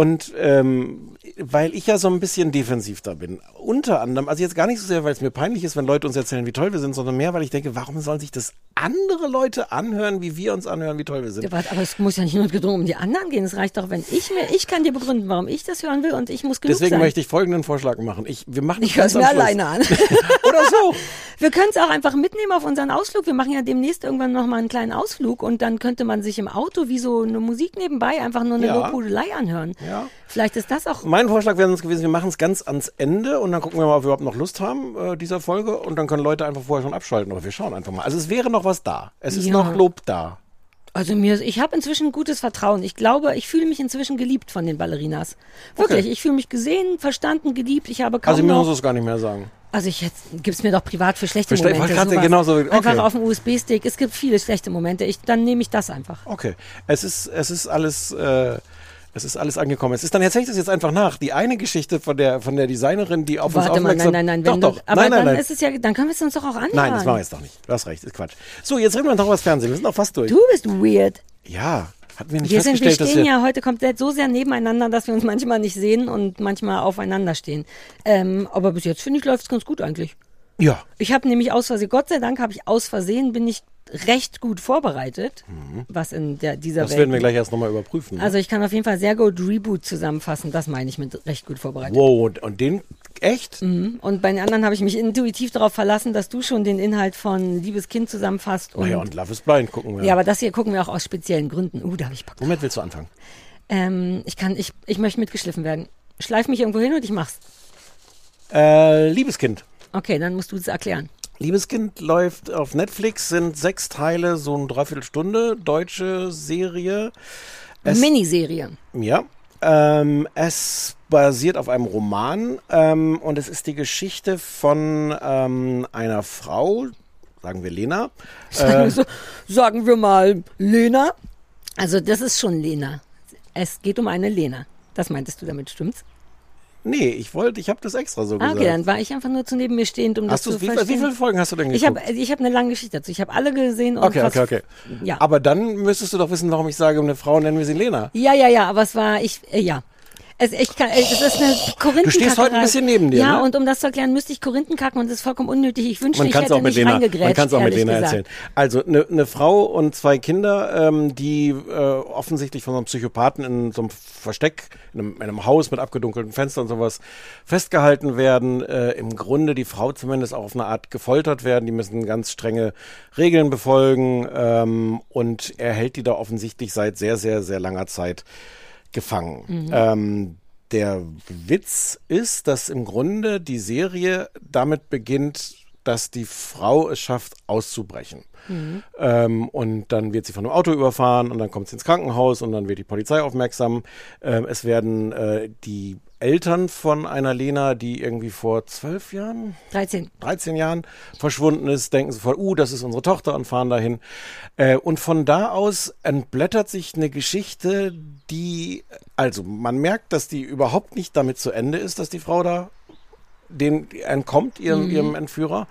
Und ähm, weil ich ja so ein bisschen defensiv da bin, unter anderem, also jetzt gar nicht so sehr, weil es mir peinlich ist, wenn Leute uns erzählen, wie toll wir sind, sondern mehr, weil ich denke, warum sollen sich das andere Leute anhören, wie wir uns anhören, wie toll wir sind? Ja, warte, aber es muss ja nicht nur gedrungen um die anderen gehen. Es reicht doch, wenn ich mir, ich kann dir begründen, warum ich das hören will und ich muss genug Deswegen sein. möchte ich folgenden Vorschlag machen. Ich, wir machen Ich höre es mir alleine an. [LAUGHS] Oder so. Wir können es auch einfach mitnehmen auf unseren Ausflug. Wir machen ja demnächst irgendwann noch mal einen kleinen Ausflug und dann könnte man sich im Auto wie so eine Musik nebenbei einfach nur eine Ja. Lobhudelei anhören. Ja. Vielleicht ist das auch. Mein Vorschlag wäre uns gewesen, wir machen es ganz ans Ende und dann gucken wir mal, ob wir überhaupt noch Lust haben, äh, dieser Folge. Und dann können Leute einfach vorher schon abschalten. Aber wir schauen einfach mal. Also es wäre noch was da. Es ist Ja. noch Lob da. Also mir, ich habe inzwischen gutes Vertrauen. Ich glaube, ich fühle mich inzwischen geliebt von den Ballerinas. Wirklich, Okay. ich fühle mich gesehen, verstanden, geliebt. Ich habe kaum Also mir muss es gar nicht mehr sagen. Also ich jetzt gib's mir doch privat für schlechte Für Momente. gerade sowas. genauso- okay. Einfach auf dem USB-Stick. Es gibt viele schlechte Momente. Ich, dann nehme ich das einfach. Okay. Es ist, es ist alles, äh, es ist alles angekommen. Es ist dann, jetzt erzähle ich das jetzt einfach nach. Die eine Geschichte von der, von der Designerin, die auf Warte uns mal, aufmerksam... nein, nein, nein. Doch, doch. Aber nein, nein, dann nein. ist es ja, dann können wir es uns doch auch anhören. Nein, das machen wir jetzt doch nicht. Du hast recht, ist Quatsch. So, jetzt reden wir noch über das Fernsehen. Wir sind auch fast durch. Du bist weird. Ja, hatten wir nicht Wir, sind, wir festgestellt, stehen wir... ja heute komplett so sehr nebeneinander, dass wir uns manchmal nicht sehen und manchmal aufeinander stehen. Ähm, aber bis jetzt finde ich läuft es ganz gut eigentlich. Ja. Ich habe nämlich aus Versehen, Gott sei Dank habe ich aus Versehen, bin ich recht gut vorbereitet, was in der, dieser Mhm. Das Welt. werden wir gleich erst nochmal überprüfen. ne? Also ich kann auf jeden Fall sehr gut Reboot zusammenfassen, das meine ich mit recht gut vorbereitet. Wow, und, und den, echt? Mhm. Und bei den anderen habe ich mich intuitiv darauf verlassen, dass du schon den Inhalt von Liebes Kind zusammenfasst. Und, Naja, und Love is Blind gucken wir. ja, aber das hier gucken wir auch aus speziellen Gründen. Uh, da habe ich Bock. Womit willst du anfangen? Ähm, ich kann, ich, ich möchte mitgeschliffen werden. Schleif mich irgendwo hin und ich mach's. Äh, Liebeskind. Okay, dann musst du es erklären. Liebeskind läuft auf Netflix, sind sechs Teile, so eine Dreiviertelstunde, deutsche Serie. Es, Miniserie. Ja. Ähm, es basiert auf einem Roman ähm, und es ist die Geschichte von ähm, einer Frau, sagen wir Lena. [LAUGHS] Sagen, Äh, sagen wir mal Lena. Also das ist schon Lena. Es geht um eine Lena. Das meintest du damit, stimmt's? Nee, ich wollte, ich habe das extra so Ah, gesagt. okay, dann war ich einfach nur zu neben mir stehend, um Hast das zu wie, wie verstehen. viele Folgen hast du denn ich geguckt? habe ich hab eine lange Geschichte dazu. Ich habe alle gesehen und Okay, okay, okay. Ja. Aber dann müsstest du doch wissen, warum ich sage, eine Frau nennen wir sie Lena. Ja, ja, ja, aber es war, ich, äh, ja. Es, ich kann, äh, es ist eine Korinthenkackerei. Du stehst heute ein bisschen neben dir, Ja, ne? und um das zu erklären, müsste ich Korinthen kacken und das ist vollkommen unnötig. Ich wünschte, Man ich hätte auch mit nicht Lena, man kann es auch mit Lena gesagt. erzählen. Also eine ne Frau und zwei Kinder, ähm, die äh, offensichtlich von so einem Psychopathen in so einem Versteck, in einem, in einem Haus mit abgedunkelten Fenstern und sowas festgehalten werden. Äh, Im Grunde die Frau zumindest auch auf eine Art gefoltert werden. Die müssen ganz strenge Regeln befolgen ähm, und er hält die da offensichtlich seit sehr, sehr, sehr langer Zeit gefangen. Mhm. Ähm, der Witz ist, dass im Grunde die Serie damit beginnt, dass die Frau es schafft, auszubrechen. Mhm. Ähm, und dann wird sie von einem Auto überfahren und dann kommt sie ins Krankenhaus und dann wird die Polizei aufmerksam. Ähm, es werden äh, die Eltern von einer Lena, die irgendwie vor zwölf Jahren, 13. 13 Jahren verschwunden ist, denken sofort, uh, das ist unsere Tochter und fahren dahin. Äh, und von da aus entblättert sich eine Geschichte, die, also man merkt, dass die überhaupt nicht damit zu Ende ist, dass die Frau da den entkommt, ihrem, Mhm. ihrem Entführer.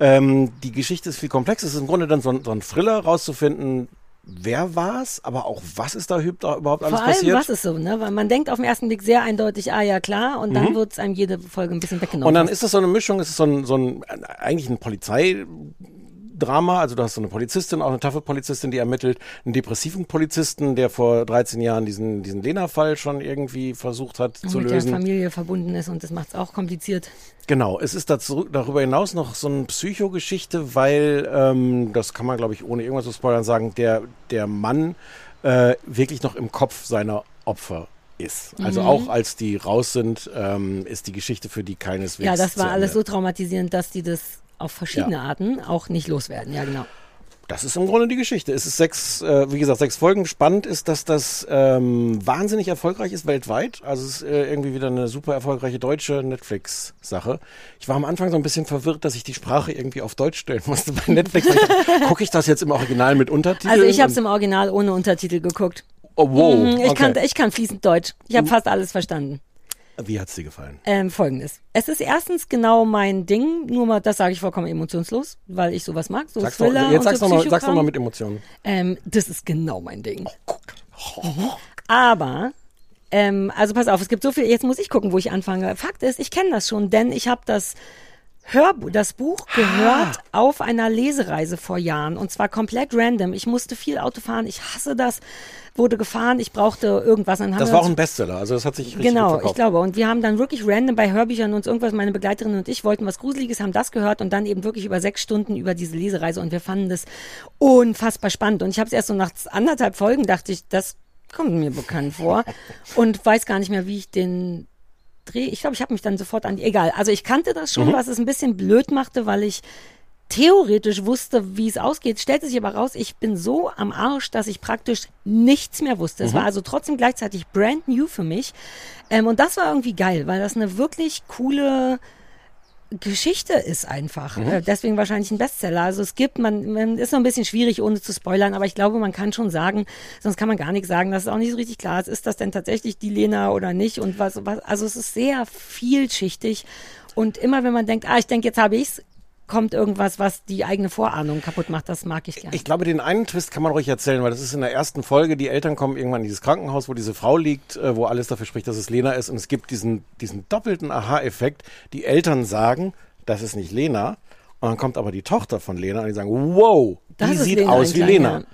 Ähm, die Geschichte ist viel komplexer. Es ist im Grunde dann so ein, so ein Thriller rauszufinden, wer war's, aber auch was ist da überhaupt alles Vor allem, passiert. was ist so, ne? Weil man denkt auf den ersten Blick sehr eindeutig, ah ja klar, und dann Mhm. wird es einem jede Folge ein bisschen weggenommen. Und dann ist das so eine Mischung, es ist so ein, so ein eigentlich ein Polizeidrama, also du hast so eine Polizistin, auch eine taffe Polizistin, die ermittelt, einen depressiven Polizisten, der vor 13 Jahren diesen, diesen Lena-Fall schon irgendwie versucht hat Und zu mit lösen. der Familie verbunden ist und das macht es auch kompliziert. Genau, es ist dazu, darüber hinaus noch so eine Psychogeschichte, weil, ähm, das kann man glaube ich ohne irgendwas zu spoilern sagen, der, der Mann äh, wirklich noch im Kopf seiner Opfer ist. Also Mhm. auch als die raus sind, ähm, ist die Geschichte für die keineswegs Ja, das war alles Ende. so traumatisierend, dass die das auf verschiedene Ja. Arten auch nicht loswerden. Ja, genau. Das ist im Grunde die Geschichte. Es ist sechs, äh, wie gesagt, sechs Folgen. Spannend ist, dass das ähm, wahnsinnig erfolgreich ist weltweit. Also es ist äh, irgendwie wieder eine super erfolgreiche deutsche Netflix-Sache. Ich war am Anfang so ein bisschen verwirrt, dass ich die Sprache irgendwie auf Deutsch stellen musste bei Netflix. Gucke ich das jetzt im Original mit Untertiteln? Also ich habe es im Original ohne Untertitel geguckt. Oh, wow. Mhm, ich, okay. kann, ich kann fließend Deutsch. Ich habe fast alles verstanden. Wie hat's dir gefallen? Ähm, Folgendes. Es ist erstens genau mein Ding, nur mal, das sage ich vollkommen emotionslos, weil ich sowas mag. So Sag's doch, Thriller jetzt und sag's so doch mal, sag's doch Psychokram. mal mit Emotionen. Ähm, das ist genau mein Ding. Mhm. Aber, ähm, also pass auf, es gibt so viel, jetzt muss ich gucken, wo ich anfange. Fakt ist, ich kenne das schon, denn ich habe das Hörbuch, das Buch gehört auf einer Lesereise vor Jahren und zwar komplett random. Ich musste viel Auto fahren, ich hasse das, wurde gefahren, ich brauchte irgendwas. Dann Das war auch ein Bestseller, also das hat sich richtig Genau, ich glaube. Und wir haben dann wirklich random bei Hörbüchern uns irgendwas, meine Begleiterin und ich wollten was Gruseliges, haben das gehört und dann eben wirklich über sechs Stunden über diese Lesereise und wir fanden das unfassbar spannend. Und ich habe es erst so nach anderthalb Folgen dachte ich, das kommt mir bekannt vor [LAUGHS] und weiß gar nicht mehr, wie ich den dreh. Ich glaube, ich habe mich dann sofort an die, egal. Also ich kannte das schon, Mhm. was es ein bisschen blöd machte, weil ich theoretisch wusste, wie es ausgeht, stellte sich aber raus, ich bin so am Arsch, dass ich praktisch nichts mehr wusste. Es Mhm. war also trotzdem gleichzeitig brand new für mich. Ähm, und das war irgendwie geil, weil das eine wirklich coole Geschichte ist einfach. Mhm. Äh, deswegen wahrscheinlich ein Bestseller. Also es gibt, man, man ist noch ein bisschen schwierig, ohne zu spoilern, aber ich glaube, man kann schon sagen, sonst kann man gar nichts sagen, dass es auch nicht so richtig klar ist, ist das denn tatsächlich die Lena oder nicht und was, was also es ist sehr vielschichtig und immer wenn man denkt, ah, ich denke, jetzt habe ich's, kommt irgendwas, was die eigene Vorahnung kaputt macht. Das mag ich gerne. Ich glaube, den einen Twist kann man ruhig erzählen, weil das ist in der ersten Folge. Die Eltern kommen irgendwann in dieses Krankenhaus, wo diese Frau liegt, äh, wo alles dafür spricht, dass es Lena ist. Und es gibt diesen, diesen doppelten Aha-Effekt. Die Eltern sagen, das ist nicht Lena. Und dann kommt aber die Tochter von Lena und die sagen, wow, Das die sieht Lena aus wie. Lena.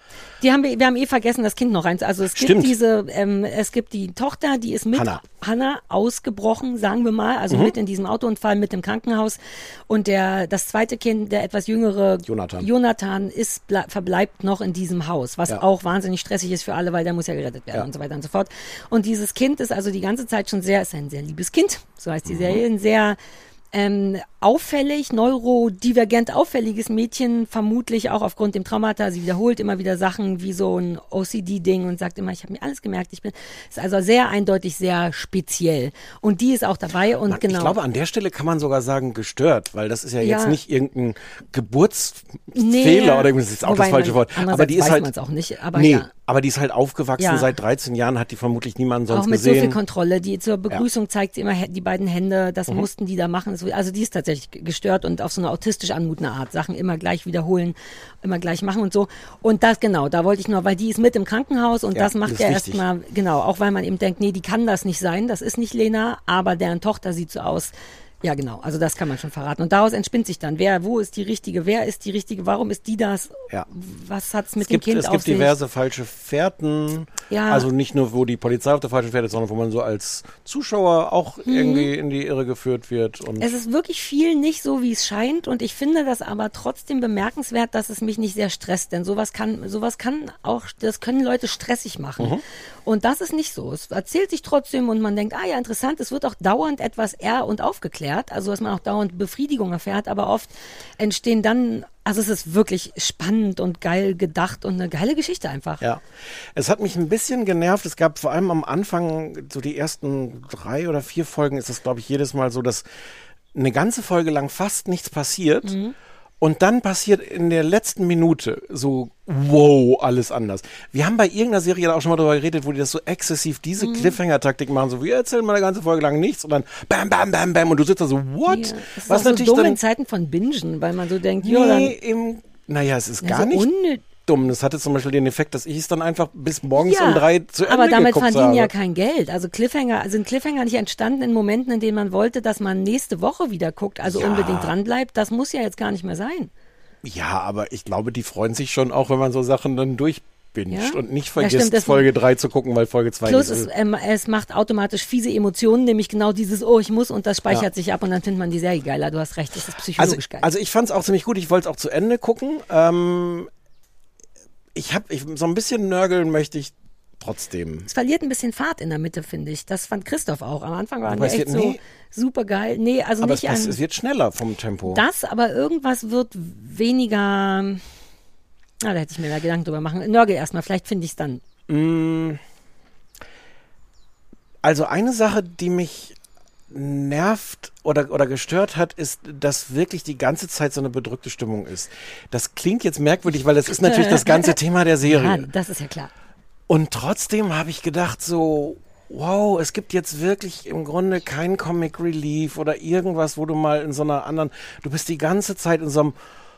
Die haben wir, wir haben eh vergessen, das Kind noch rein. Also es gibt Stimmt. diese, ähm, es gibt die Tochter, die ist mit Hannah. Hannah ausgebrochen, sagen wir mal, also Mhm. mit in diesem Autounfall, mit dem Krankenhaus. Und der, das zweite Kind, der etwas jüngere Jonathan. Jonathan ist, ble- verbleibt noch in diesem Haus, was Ja. auch wahnsinnig stressig ist für alle, weil der muss ja gerettet werden Ja. und so weiter und so fort. Und dieses Kind ist also die ganze Zeit schon sehr, ist ein sehr liebes Kind, so heißt Mhm. die Serie, ein sehr ähm, auffällig, neurodivergent auffälliges Mädchen, vermutlich auch aufgrund dem Traumata. Sie wiederholt immer wieder Sachen wie so ein OCD-Ding und sagt immer, ich habe mir alles gemerkt. Ich bin, ist also sehr eindeutig sehr speziell. Und die ist auch dabei und Man, genau. Ich glaube, an der Stelle kann man sogar sagen gestört, weil das ist ja, jetzt Ja. nicht irgendein Geburtsfehler Nee, oder irgendwie, das ist auch wobei das falsche Wort. Aber die ist halt, auch nicht, aber nee, ja. Aber die ist halt aufgewachsen Ja. seit 13 Jahren, hat die vermutlich niemanden sonst auch mit gesehen. so viel Kontrolle. Die zur Begrüßung zeigt sie immer die beiden Hände. Das Mhm. mussten die da machen. Also die ist tatsächlich gestört und auf so eine autistisch anmutende Art. Sachen immer gleich wiederholen, immer gleich machen und so. Und das genau, da wollte ich nur, weil die ist mit im Krankenhaus und Ja, das macht das ja erstmal, genau, auch weil man eben denkt, nee, die kann das nicht sein. Das ist nicht Lena, aber deren Tochter sieht so aus. Ja, genau. Also das kann man schon verraten. Und daraus entspinnt sich dann, wer, wo ist die richtige, wer ist die richtige, warum ist die das? Ja. Was hat's mit es gibt, dem Kind es auf gibt sich? diverse falsche Fährten. Ja. Also nicht nur, wo die Polizei auf der falschen Fährte ist, sondern wo man so als Zuschauer auch Mhm. irgendwie in die Irre geführt wird. Und Es ist wirklich viel nicht so, wie es scheint. Und ich finde das aber trotzdem bemerkenswert, dass es mich nicht sehr stresst. Denn sowas kann, sowas kann auch, das können Leute stressig machen. Mhm. Und das ist nicht so. Es erzählt sich trotzdem und man denkt, ah ja, interessant, es wird auch dauernd etwas er und aufgeklärt. Also, dass man auch dauernd Befriedigung erfährt. Aber oft entstehen dann Also es ist wirklich spannend und geil gedacht und eine geile Geschichte einfach. Ja. Es hat mich ein bisschen genervt. Es gab vor allem am Anfang, so die ersten drei oder vier Folgen, ist es, glaube ich, jedes Mal so, dass eine ganze Folge lang fast nichts passiert. Mhm. Und dann passiert in der letzten Minute so, wow, alles anders. Wir haben bei irgendeiner Serie auch schon mal darüber geredet, wo die das so exzessiv, diese Mhm. Cliffhanger-Taktik machen, so, wir erzählen mal eine ganze Folge lang nichts und dann bam, bam, bam, bam und du sitzt da so, what? Ja, das ist Was auch so natürlich dumm dann, in Zeiten von Bingen, weil man so denkt, ja, dann nee, im, naja, es ist Ja, gar so nicht unnötig. Dumm. Das hatte zum Beispiel den Effekt, dass ich es dann einfach bis morgens ja, um drei zu Ende aber damit verdienen habe. ja kein Geld. Also Cliffhanger, sind Cliffhanger nicht entstanden in Momenten, in denen man wollte, dass man nächste Woche wieder guckt, also Ja. unbedingt dran bleibt. Das muss ja jetzt gar nicht mehr sein. Ja, aber ich glaube, die freuen sich schon auch, wenn man so Sachen dann durchbinscht Ja? und nicht Ja, vergisst, das- Folge 3 zu gucken, weil Folge 2 Plus nicht es, will. ähm, es macht automatisch fiese Emotionen, nämlich genau dieses, oh, ich muss und das speichert Ja. sich ab und dann findet man die Serie geiler. Du hast recht, das ist Also, psychologisch geil. also ich fand es auch ziemlich gut. Ich wollte es auch zu Ende gucken. Ähm, ich habe ich, so ein bisschen nörgeln möchte ich trotzdem. es verliert ein bisschen Fahrt in der Mitte, finde ich. Das fand Christoph auch. Am Anfang waren Aber wir es echt so nie- super geil. Nee, also aber es, nicht an es wird schneller vom Tempo. das, aber irgendwas wird weniger. Ah, da hätte ich mir da Gedanken drüber machen. Nörgel erstmal, vielleicht finde ich es dann. Mm. Also eine Sache, die mich nervt oder, oder gestört hat, ist, dass wirklich die ganze Zeit so eine bedrückte Stimmung ist. Das klingt jetzt merkwürdig, weil das ist natürlich das ganze [LAUGHS] Thema der Serie. Ja, das ist ja klar. Und trotzdem habe ich gedacht so, wow, es gibt jetzt wirklich im Grunde kein Comic Relief oder irgendwas, wo du mal in so einer anderen, du bist die ganze Zeit in so einem,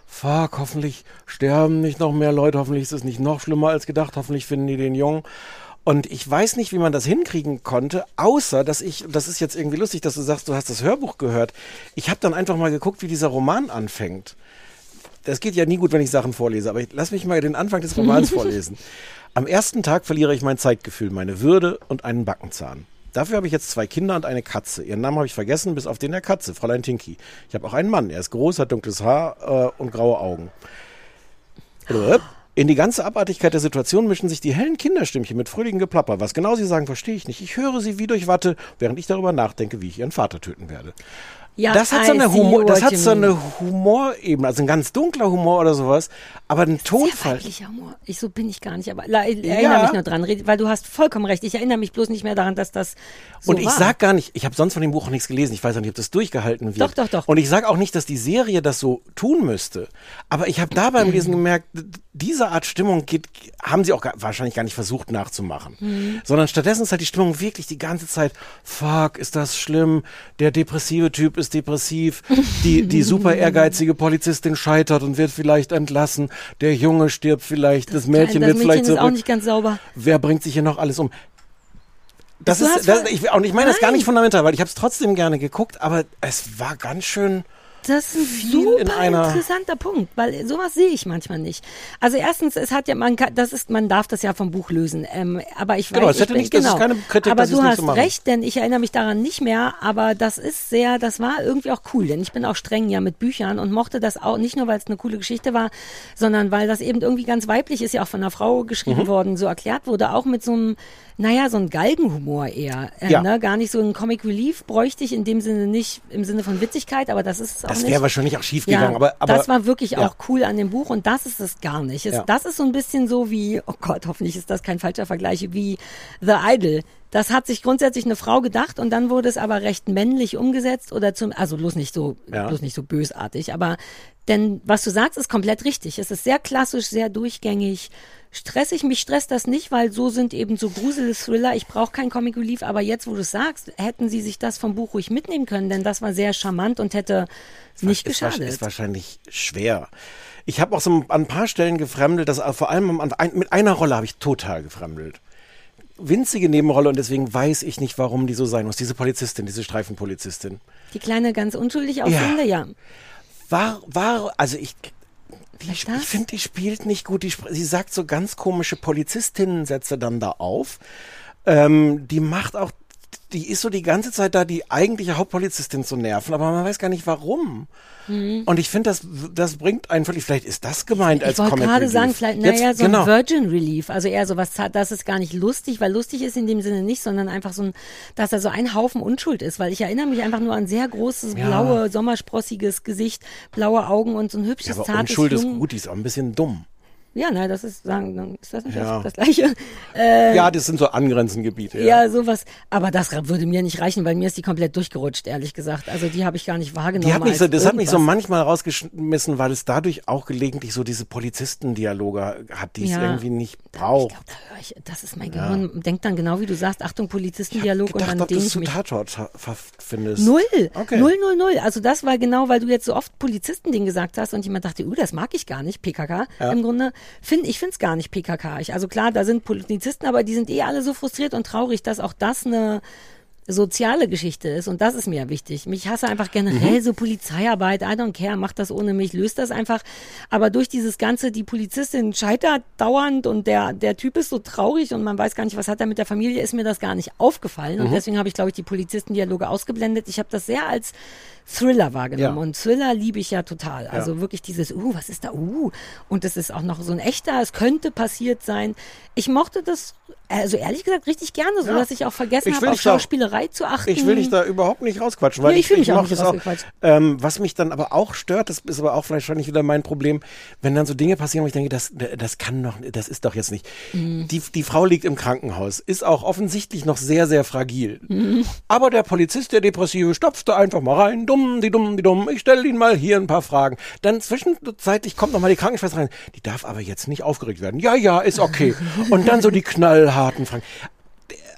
fuck, hoffentlich sterben nicht noch mehr Leute, hoffentlich ist es nicht noch schlimmer als gedacht, hoffentlich finden die den Jungen. Und ich weiß nicht, wie man das hinkriegen konnte, außer dass ich, das ist jetzt irgendwie lustig, dass du sagst, du hast das Hörbuch gehört. Ich habe dann einfach mal geguckt, wie dieser Roman anfängt. Das geht ja nie gut, wenn ich Sachen vorlese, aber ich, lass mich mal den Anfang des Romans [LAUGHS] vorlesen. Am ersten Tag verliere ich mein Zeitgefühl, meine Würde und einen Backenzahn. Dafür habe ich jetzt zwei Kinder und eine Katze. Ihren Namen habe ich vergessen, bis auf den der Katze, Fräulein Tinky. Ich habe auch einen Mann. Er ist groß, hat dunkles Haar äh, und graue Augen. In die ganze Abartigkeit der Situation mischen sich die hellen Kinderstimmchen mit fröhlichem Geplapper. Was genau sie sagen, verstehe ich nicht. Ich höre sie wie durch Watte, während ich darüber nachdenke, wie ich ihren Vater töten werde. Ja, das hat so eine Humor, das hat so eine Humorebene, also ein ganz dunkler Humor oder sowas, aber ein Tonfall. Weiblicher Humor. Ich, so bin ich gar nicht, aber ich Ja. erinnere mich nur dran, weil du hast vollkommen recht. Ich erinnere mich bloß nicht mehr daran, dass das so und ich war. sag gar nicht, ich habe sonst von dem Buch auch nichts gelesen, ich weiß auch nicht, ob das durchgehalten wird. Doch, doch, doch. Und ich sag auch nicht, dass die Serie das so tun müsste, aber ich habe da beim [CLEARS THROAT] Lesen gemerkt, diese Art Stimmung geht, haben sie auch gar, wahrscheinlich gar nicht versucht nachzumachen, Mhm. sondern stattdessen ist halt die Stimmung wirklich die ganze Zeit, fuck, ist das schlimm, der depressive Typ ist depressiv, die, die super ehrgeizige Polizistin scheitert und wird vielleicht entlassen, der Junge stirbt vielleicht, das, Mädchen das wird Mädchen vielleicht ist auch nicht ganz sauber. Wer bringt sich hier noch alles um? Das Du ist, das, ich, und ich meine das gar nicht fundamental, weil ich habe es trotzdem gerne geguckt, aber es war ganz schön. Das ist ein super interessanter Punkt, weil sowas sehe ich manchmal nicht. Also erstens, es hat ja, man kann, das ist, man darf das ja vom Buch lösen. Ähm, aber ich weiß, Genau, es ich hätte bin, nicht- das ist genau. keine Kritik, aber du hast so recht, denn ich erinnere mich daran nicht mehr. Aber das ist sehr, das war irgendwie auch cool, denn ich bin auch streng ja mit Büchern und mochte das auch nicht nur, weil es eine coole Geschichte war, sondern weil das eben irgendwie ganz weiblich ist, ja auch von einer Frau geschrieben Mhm. worden, so erklärt wurde, auch mit so einem, naja, so einem Galgenhumor eher. Äh, Ja. ne? Gar nicht so ein Comic Relief bräuchte ich in dem Sinne nicht im Sinne von Witzigkeit, aber das ist es auch Das nicht. wäre wahrscheinlich auch schief gegangen, Ja, aber, aber das war wirklich ja. auch cool an dem Buch und das ist es gar nicht. Es, Ja. Das ist so ein bisschen so wie, oh Gott, hoffentlich ist das kein falscher Vergleich, wie The Idol. Das hat sich grundsätzlich eine Frau gedacht und dann wurde es aber recht männlich umgesetzt oder zum, also bloß nicht so, bloß nicht so bösartig, aber denn was du sagst, ist komplett richtig. Es ist sehr klassisch, sehr durchgängig. Stressig, mich stresst das nicht, weil so sind eben so Grusel-Thriller. Ich brauche kein Comic Relief, aber jetzt, wo du es sagst, hätten sie sich das vom Buch ruhig mitnehmen können, denn das war sehr charmant und hätte nicht ist, wahrsch- geschadet. ist wahrscheinlich schwer. Ich habe auch so an ein paar Stellen gefremdelt, dass äh, vor allem an, mit einer Rolle habe ich total gefremdelt. Winzige Nebenrolle und deswegen weiß ich nicht, warum die so sein muss. Diese Polizistin, diese Streifenpolizistin. Die kleine ganz unschuldig aussehende, ja. War, war, also ich, die, ich finde, die spielt nicht gut. Die, sie sagt so ganz komische Polizistinnen-Sätze dann da auf. Ähm, die macht auch, die ist so die ganze Zeit da, die eigentliche Hauptpolizistin zu nerven, aber man weiß gar nicht warum. Mhm. Und ich finde, das, das bringt einen völlig, vielleicht ist das gemeint als Ich wollte Comic gerade sagen, vielleicht, naja, so genau. ein Virgin Relief. Also eher sowas, das ist gar nicht lustig, weil lustig ist in dem Sinne nicht, sondern einfach so ein, dass da so ein Haufen Unschuld ist. Weil ich erinnere mich einfach nur an sehr großes, Ja. blaue, sommersprossiges Gesicht, blaue Augen und so ein Ja, hübsches, aber zartes Unschuld ist gut, die ist auch ein bisschen dumm. Ja, nein, das ist, sagen, dann ist das nicht Ja. das, Gleiche. [LAUGHS] Äh, ja, das sind so angrenzende Gebiete. ja. sowas. Aber das würde mir nicht reichen, weil mir ist die komplett durchgerutscht, ehrlich gesagt. Also die habe ich gar nicht wahrgenommen. Die hat mich so, das hat mich so irgendwas. manchmal rausgeschmissen, weil es dadurch auch gelegentlich so diese Polizistendialoge hat, die es Ja. irgendwie nicht braucht. Hör ich, das ist mein Ja. Gehirn, denkt dann genau wie du sagst, Achtung, Polizistendialog und Gedacht, dann ich zu mich. Tatort findest. Null. Okay. Null, null, null. Also das war genau, weil du jetzt so oft Polizistending gesagt hast und jemand dachte, uh, das mag ich gar nicht, PKK. Ja. Im Grunde, find, ich finde es gar nicht PKK. Ich, also klar, da sind Polizisten, aber die sind eh alle so frustriert und traurig, dass auch das eine soziale Geschichte ist und das ist mir wichtig. Mich hasse einfach generell Mhm. so Polizeiarbeit, I don't care, macht das ohne mich, löst das einfach. Aber durch dieses Ganze, die Polizistin scheitert dauernd und der, der Typ ist so traurig und man weiß gar nicht, was hat er mit der Familie, ist mir das gar nicht aufgefallen. Und Mhm. deswegen habe ich, glaube ich, die Polizistendialoge ausgeblendet. Ich habe das sehr als Thriller wahrgenommen. Ja. Und Thriller liebe ich ja total. Ja. Also wirklich dieses, uh, was ist da, uh. Und es ist auch noch so ein echter, es könnte passiert sein. Ich mochte das, also ehrlich gesagt, richtig gerne, so Ja. dass ich auch vergessen Ich habe, auf da- Schauspielerei zu achten. Ich will dich da überhaupt nicht rausquatschen, weil Nee, ich mich auch mochte nicht es rausgequatscht. Ähm, was mich dann aber auch stört, das ist aber auch vielleicht schon nicht wieder mein Problem, wenn dann so Dinge passieren, wo ich denke, das, das kann doch, das ist doch jetzt nicht. Mhm. Die, die Frau liegt im Krankenhaus, ist auch offensichtlich noch sehr, sehr fragil. Mhm. Aber der Polizist, der Depressive, stopfte einfach mal rein, dumm, die dumm, die dumm, ich stelle ihn mal hier ein paar Fragen. Dann zwischenzeitlich kommt noch mal die Krankenschwester rein, die darf aber jetzt nicht aufgeregt werden. Ja, ja, ist okay. Und dann so die knallharten Fragen.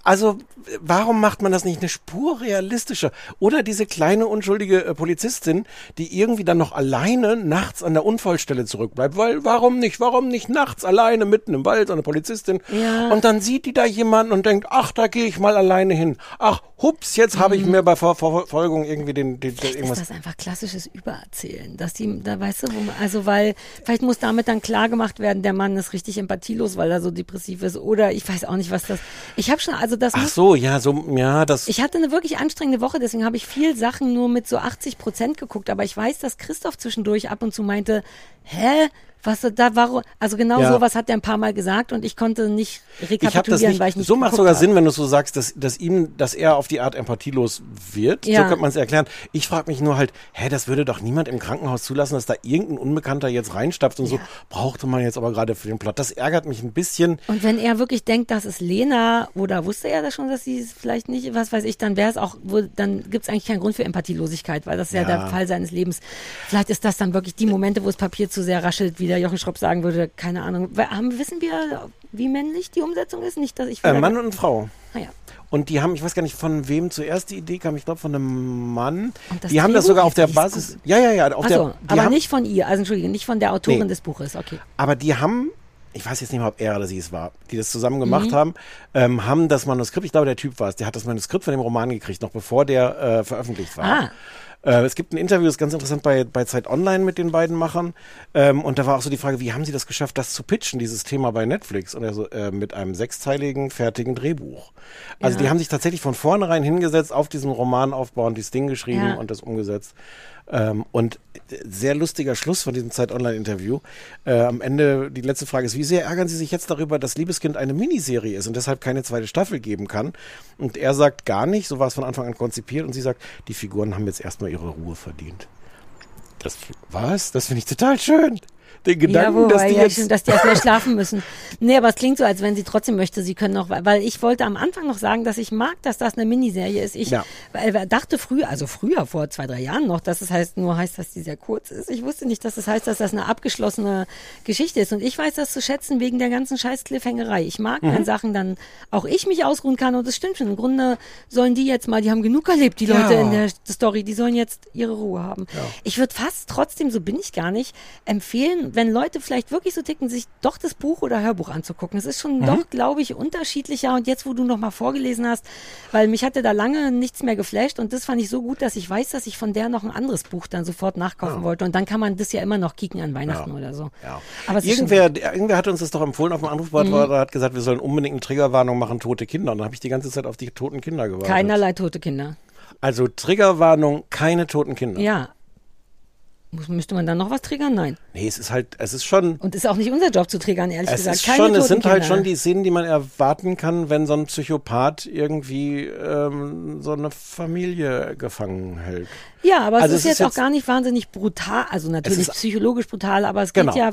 Also, warum macht man das nicht eine Spur realistischer? Oder diese kleine unschuldige äh, Polizistin, die irgendwie dann noch alleine nachts an der Unfallstelle zurückbleibt. Weil, warum nicht? Warum nicht nachts alleine mitten im Wald, so eine Polizistin? Ja. Und dann sieht die da jemanden und denkt, ach, da gehe ich mal alleine hin. Ach, hups, jetzt habe ich mir bei Ver Ver Verfolgung irgendwie den, den, den Ist irgendwas. das einfach klassisches Übererzählen, dass die, da weißt du, wo man, also weil vielleicht muss damit dann klar gemacht werden, der Mann ist richtig empathielos, weil er so depressiv ist oder ich weiß auch nicht, was das. Ich habe schon, also das Ach muss, so, ja, so, ja, das. Ich hatte eine wirklich anstrengende Woche, deswegen habe ich viel Sachen nur mit so 80 Prozent geguckt. Aber ich weiß, dass Christoph zwischendurch ab und zu meinte, hä? Was da warum? Also genau Ja. sowas hat er ein paar Mal gesagt und ich konnte nicht Ich habe das rekapitulieren, nicht, weil ich nicht so macht sogar habe. Sinn, wenn du so sagst, dass, dass ihm, dass er auf die Art empathielos wird. Ja. So könnte man es erklären. Ich frage mich nur halt, hä, das würde doch niemand im Krankenhaus zulassen, dass da irgendein Unbekannter jetzt reinstapft und so, brauchte man jetzt aber gerade für den Plot. Das ärgert mich ein bisschen. Und wenn er wirklich denkt, das ist Lena, oder wusste er das schon, dass sie es vielleicht nicht, was weiß ich, dann wäre es auch, wo, dann gibt es eigentlich keinen Grund für Empathielosigkeit, weil das ist ja. Ja. der Fall seines Lebens. Vielleicht ist das dann wirklich die Momente, wo das Papier zu sehr raschelt, wie der Jochen Schropp sagen würde, keine Ahnung. Haben, wissen wir, wie männlich die Umsetzung ist? Nicht, dass ich Äh, Mann und Frau. Ah, ja. Und die haben, ich weiß gar nicht, von wem zuerst die Idee kam, ich glaube von einem Mann. Die haben das Drehbuch sogar auf der Basis. gut. Ja, ja, ja. Auf der, so, die aber haben, nicht von ihr, also entschuldige, nicht von der Autorin Nee. des Buches, okay. Aber die haben, ich weiß jetzt nicht mehr, ob er oder sie es war, die das zusammen gemacht Mhm. haben, ähm, haben das Manuskript, ich glaube, der Typ war es, der hat das Manuskript von dem Roman gekriegt, noch bevor der äh, veröffentlicht war. Ah. Äh, es gibt ein Interview, das ist ganz interessant bei, bei Zeit Online mit den beiden Machern. Ähm, und da war auch so die Frage, wie haben sie das geschafft, das zu pitchen, dieses Thema bei Netflix? Und also äh, mit einem sechsteiligen, fertigen Drehbuch. Also Ja. die haben sich tatsächlich von vornherein hingesetzt, auf diesem Roman aufbauen, dieses Ding geschrieben Ja. und das umgesetzt. Ähm, und sehr lustiger Schluss von diesem Zeit Online-Interview. Äh, am Ende, die letzte Frage ist, wie sehr ärgern Sie sich jetzt darüber, dass Liebeskind eine Miniserie ist und deshalb keine zweite Staffel geben kann? Und er sagt gar nicht, so war es von Anfang an konzipiert und sie sagt, die Figuren haben jetzt erstmal ihre Ruhe verdient. Das, was? Das finde ich total schön. Den Gedanken, ja, dass wobei, die ja, jetzt... dass die erstmal schlafen müssen. Nee, aber es klingt so, als wenn sie trotzdem möchte, sie können noch, weil ich wollte am Anfang noch sagen, dass ich mag, dass das eine Miniserie ist. Ich Ja. dachte früher, also früher, vor zwei, drei Jahren noch, dass es heißt, nur heißt, dass die sehr kurz ist. Ich wusste nicht, dass es heißt, dass das eine abgeschlossene Geschichte ist. Und ich weiß das zu schätzen wegen der ganzen scheiß Cliffhangerei. Ich mag, Mhm. wenn Sachen dann auch ich mich ausruhen kann und das stimmt schon. Im Grunde sollen die jetzt mal, die haben genug erlebt, die Ja. Leute in der Story, die sollen jetzt ihre Ruhe haben. Ich würde fast trotzdem, so bin ich gar nicht, empfehlen, empfehlen, wenn Leute vielleicht wirklich so ticken, sich doch das Buch oder Hörbuch anzugucken. Es ist schon Mhm. doch, glaube ich, unterschiedlicher. Und jetzt, wo du noch mal vorgelesen hast, weil mich hatte da lange nichts mehr geflasht und das fand ich so gut, dass ich weiß, dass ich von der noch ein anderes Buch dann sofort nachkaufen Ja. wollte. Und dann kann man das ja immer noch kicken an Weihnachten Ja. oder so. Ja. Aber Irgendwer, irgendwer hat uns das doch empfohlen auf dem Anrufband, Mhm. hat gesagt, wir sollen unbedingt eine Triggerwarnung machen, tote Kinder. Und dann habe ich die ganze Zeit auf die toten Kinder gewartet. keinerlei tote Kinder. Also Triggerwarnung, keine toten Kinder. Ja. Muss, müsste man dann noch was triggern? Nein. Nee, es ist halt, es ist schon, Und ist auch nicht unser Job zu triggern, ehrlich es gesagt. ist Keine schon, es sind halt schon die Szenen, die man erwarten kann, wenn so ein Psychopath irgendwie ähm, so eine Familie gefangen hält. Ja, aber Also es ist es ist jetzt auch jetzt- gar nicht wahnsinnig brutal, also natürlich psychologisch brutal, aber es Genau. geht ja,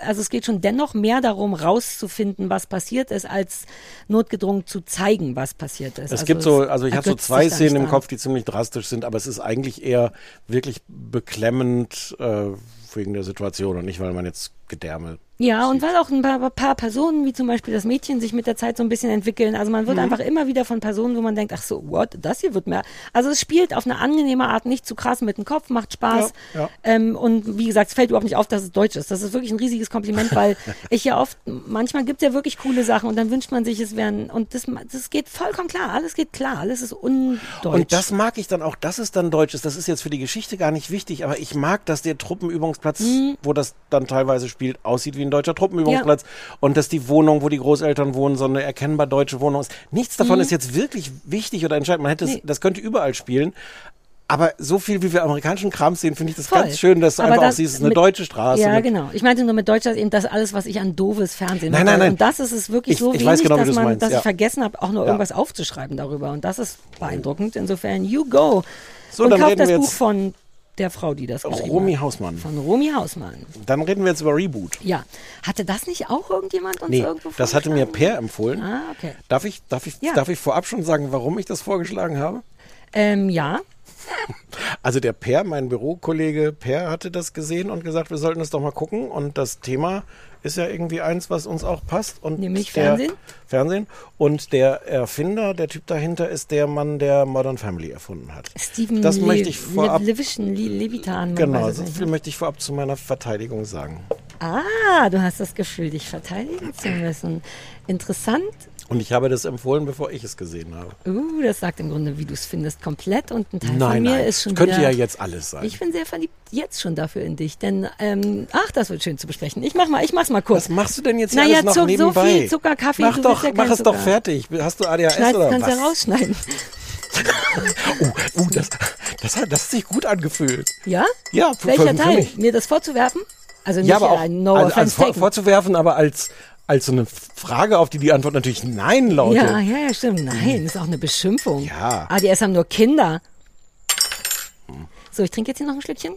also es geht schon dennoch mehr darum, rauszufinden, was passiert ist, als notgedrungen zu zeigen, was passiert ist. Es also gibt so, also ich habe so zwei Szenen im. Kopf, die ziemlich drastisch sind, aber es ist eigentlich eher wirklich beklemmend äh, wegen der Situation und nicht, weil man jetzt Gedärme. Ja, und weil auch ein paar, paar Personen, wie zum Beispiel das Mädchen, sich mit der Zeit so ein bisschen entwickeln. Also man wird Mhm. einfach immer wieder von Personen, wo man denkt, ach so, what, das hier wird mehr. Also es spielt auf eine angenehme Art nicht zu krass mit dem Kopf, macht Spaß. Ja, ja. Ähm, und wie gesagt, es fällt überhaupt nicht auf, dass es deutsch ist. Das ist wirklich ein riesiges Kompliment, weil [LAUGHS] ich ja oft, manchmal gibt es ja wirklich coole Sachen und dann wünscht man sich, es wären, und das, das geht vollkommen klar. Alles geht klar, alles ist undeutsch. Und das mag ich dann auch, dass es dann deutsch ist. Das ist jetzt für die Geschichte gar nicht wichtig, aber ich mag, dass der Truppenübungsplatz, Mhm. wo das dann teilweise spielt, aussieht wie ein deutscher Truppenübungsplatz und dass die Wohnung, wo die Großeltern wohnen, so eine erkennbar deutsche Wohnung ist. Nichts davon Mhm. ist jetzt wirklich wichtig oder entscheidend. Man hätte es, Nee. das könnte überall spielen. Aber so viel, wie wir amerikanischen Kram sehen, finde ich das Voll. ganz schön, dass du Aber einfach auch das siehst, es ist eine mit- deutsche Straße. Ja, genau. Ich meinte nur mit Deutschland eben das alles, was ich an doofes Fernsehen Nein, mache. nein, nein. Und das ist es wirklich Ich- so ich wenig, weiß genau, dass, man, meinst, dass ja. ich vergessen habe, auch nur Ja. irgendwas aufzuschreiben darüber. Und das ist beeindruckend. Insofern, you go. So, und dann kauf reden das wir Buch von der Frau, die das geschrieben Romy hat. Hausmann. Von Romy Hausmann. Dann reden wir jetzt über Reboot. Ja. Hatte das nicht auch irgendjemand uns Nee, irgendwo das hatte mir? Per empfohlen. Ah, okay. Darf ich, darf, ich, Ja. darf ich vorab schon sagen, warum ich das vorgeschlagen habe? Ähm, ja. [LAUGHS] Also der Per, mein Bürokollege Per, hatte das gesehen und gesagt, wir sollten es doch mal gucken. Und das Thema ist ja irgendwie eins, was uns auch passt. Und Nämlich der, Fernsehen? Fernsehen. Und der Erfinder, der Typ dahinter, ist der Mann, der Modern Family erfunden hat. Steven Das Le möchte ich vorab- Le Levischen, Le Levitan. man Genau, so viel ne? möchte ich vorab zu meiner Verteidigung sagen. Ah, du hast das Gefühl, dich verteidigen zu müssen. Interessant. Und ich habe das empfohlen, bevor ich es gesehen habe. Uh, das sagt im Grunde, wie du es findest, komplett. Und ein Teil von Nein, mir nein. ist schon Könnte wieder, ja jetzt alles sein. Ich bin sehr verliebt jetzt schon dafür in dich, denn ähm, ach, das wird schön zu besprechen. Ich mach mal, ich mach's mal kurz. Was machst du denn jetzt hier naja, alles noch nebenbei? so viel Zucker, Kaffee, Mach doch, ja mach es doch Zucker. fertig. Hast du ADHS Schneid, oder kannst was? ja rausschneiden. Uh, [LAUGHS] das, das, hat, das hat sich gut angefühlt. Ja? Ja, für, Welcher für, für Teil? mich. Mir das vorzuwerfen? Also nicht Ja, aber auch ein No als, als vor, vorzuwerfen, aber als, als so eine Frage, auf die die Antwort natürlich Nein lautet. Ja, ja, ja, stimmt. Nein, ist auch eine Beschimpfung. Ja. ADS haben nur Kinder. So, ich trinke jetzt hier noch ein Schlückchen.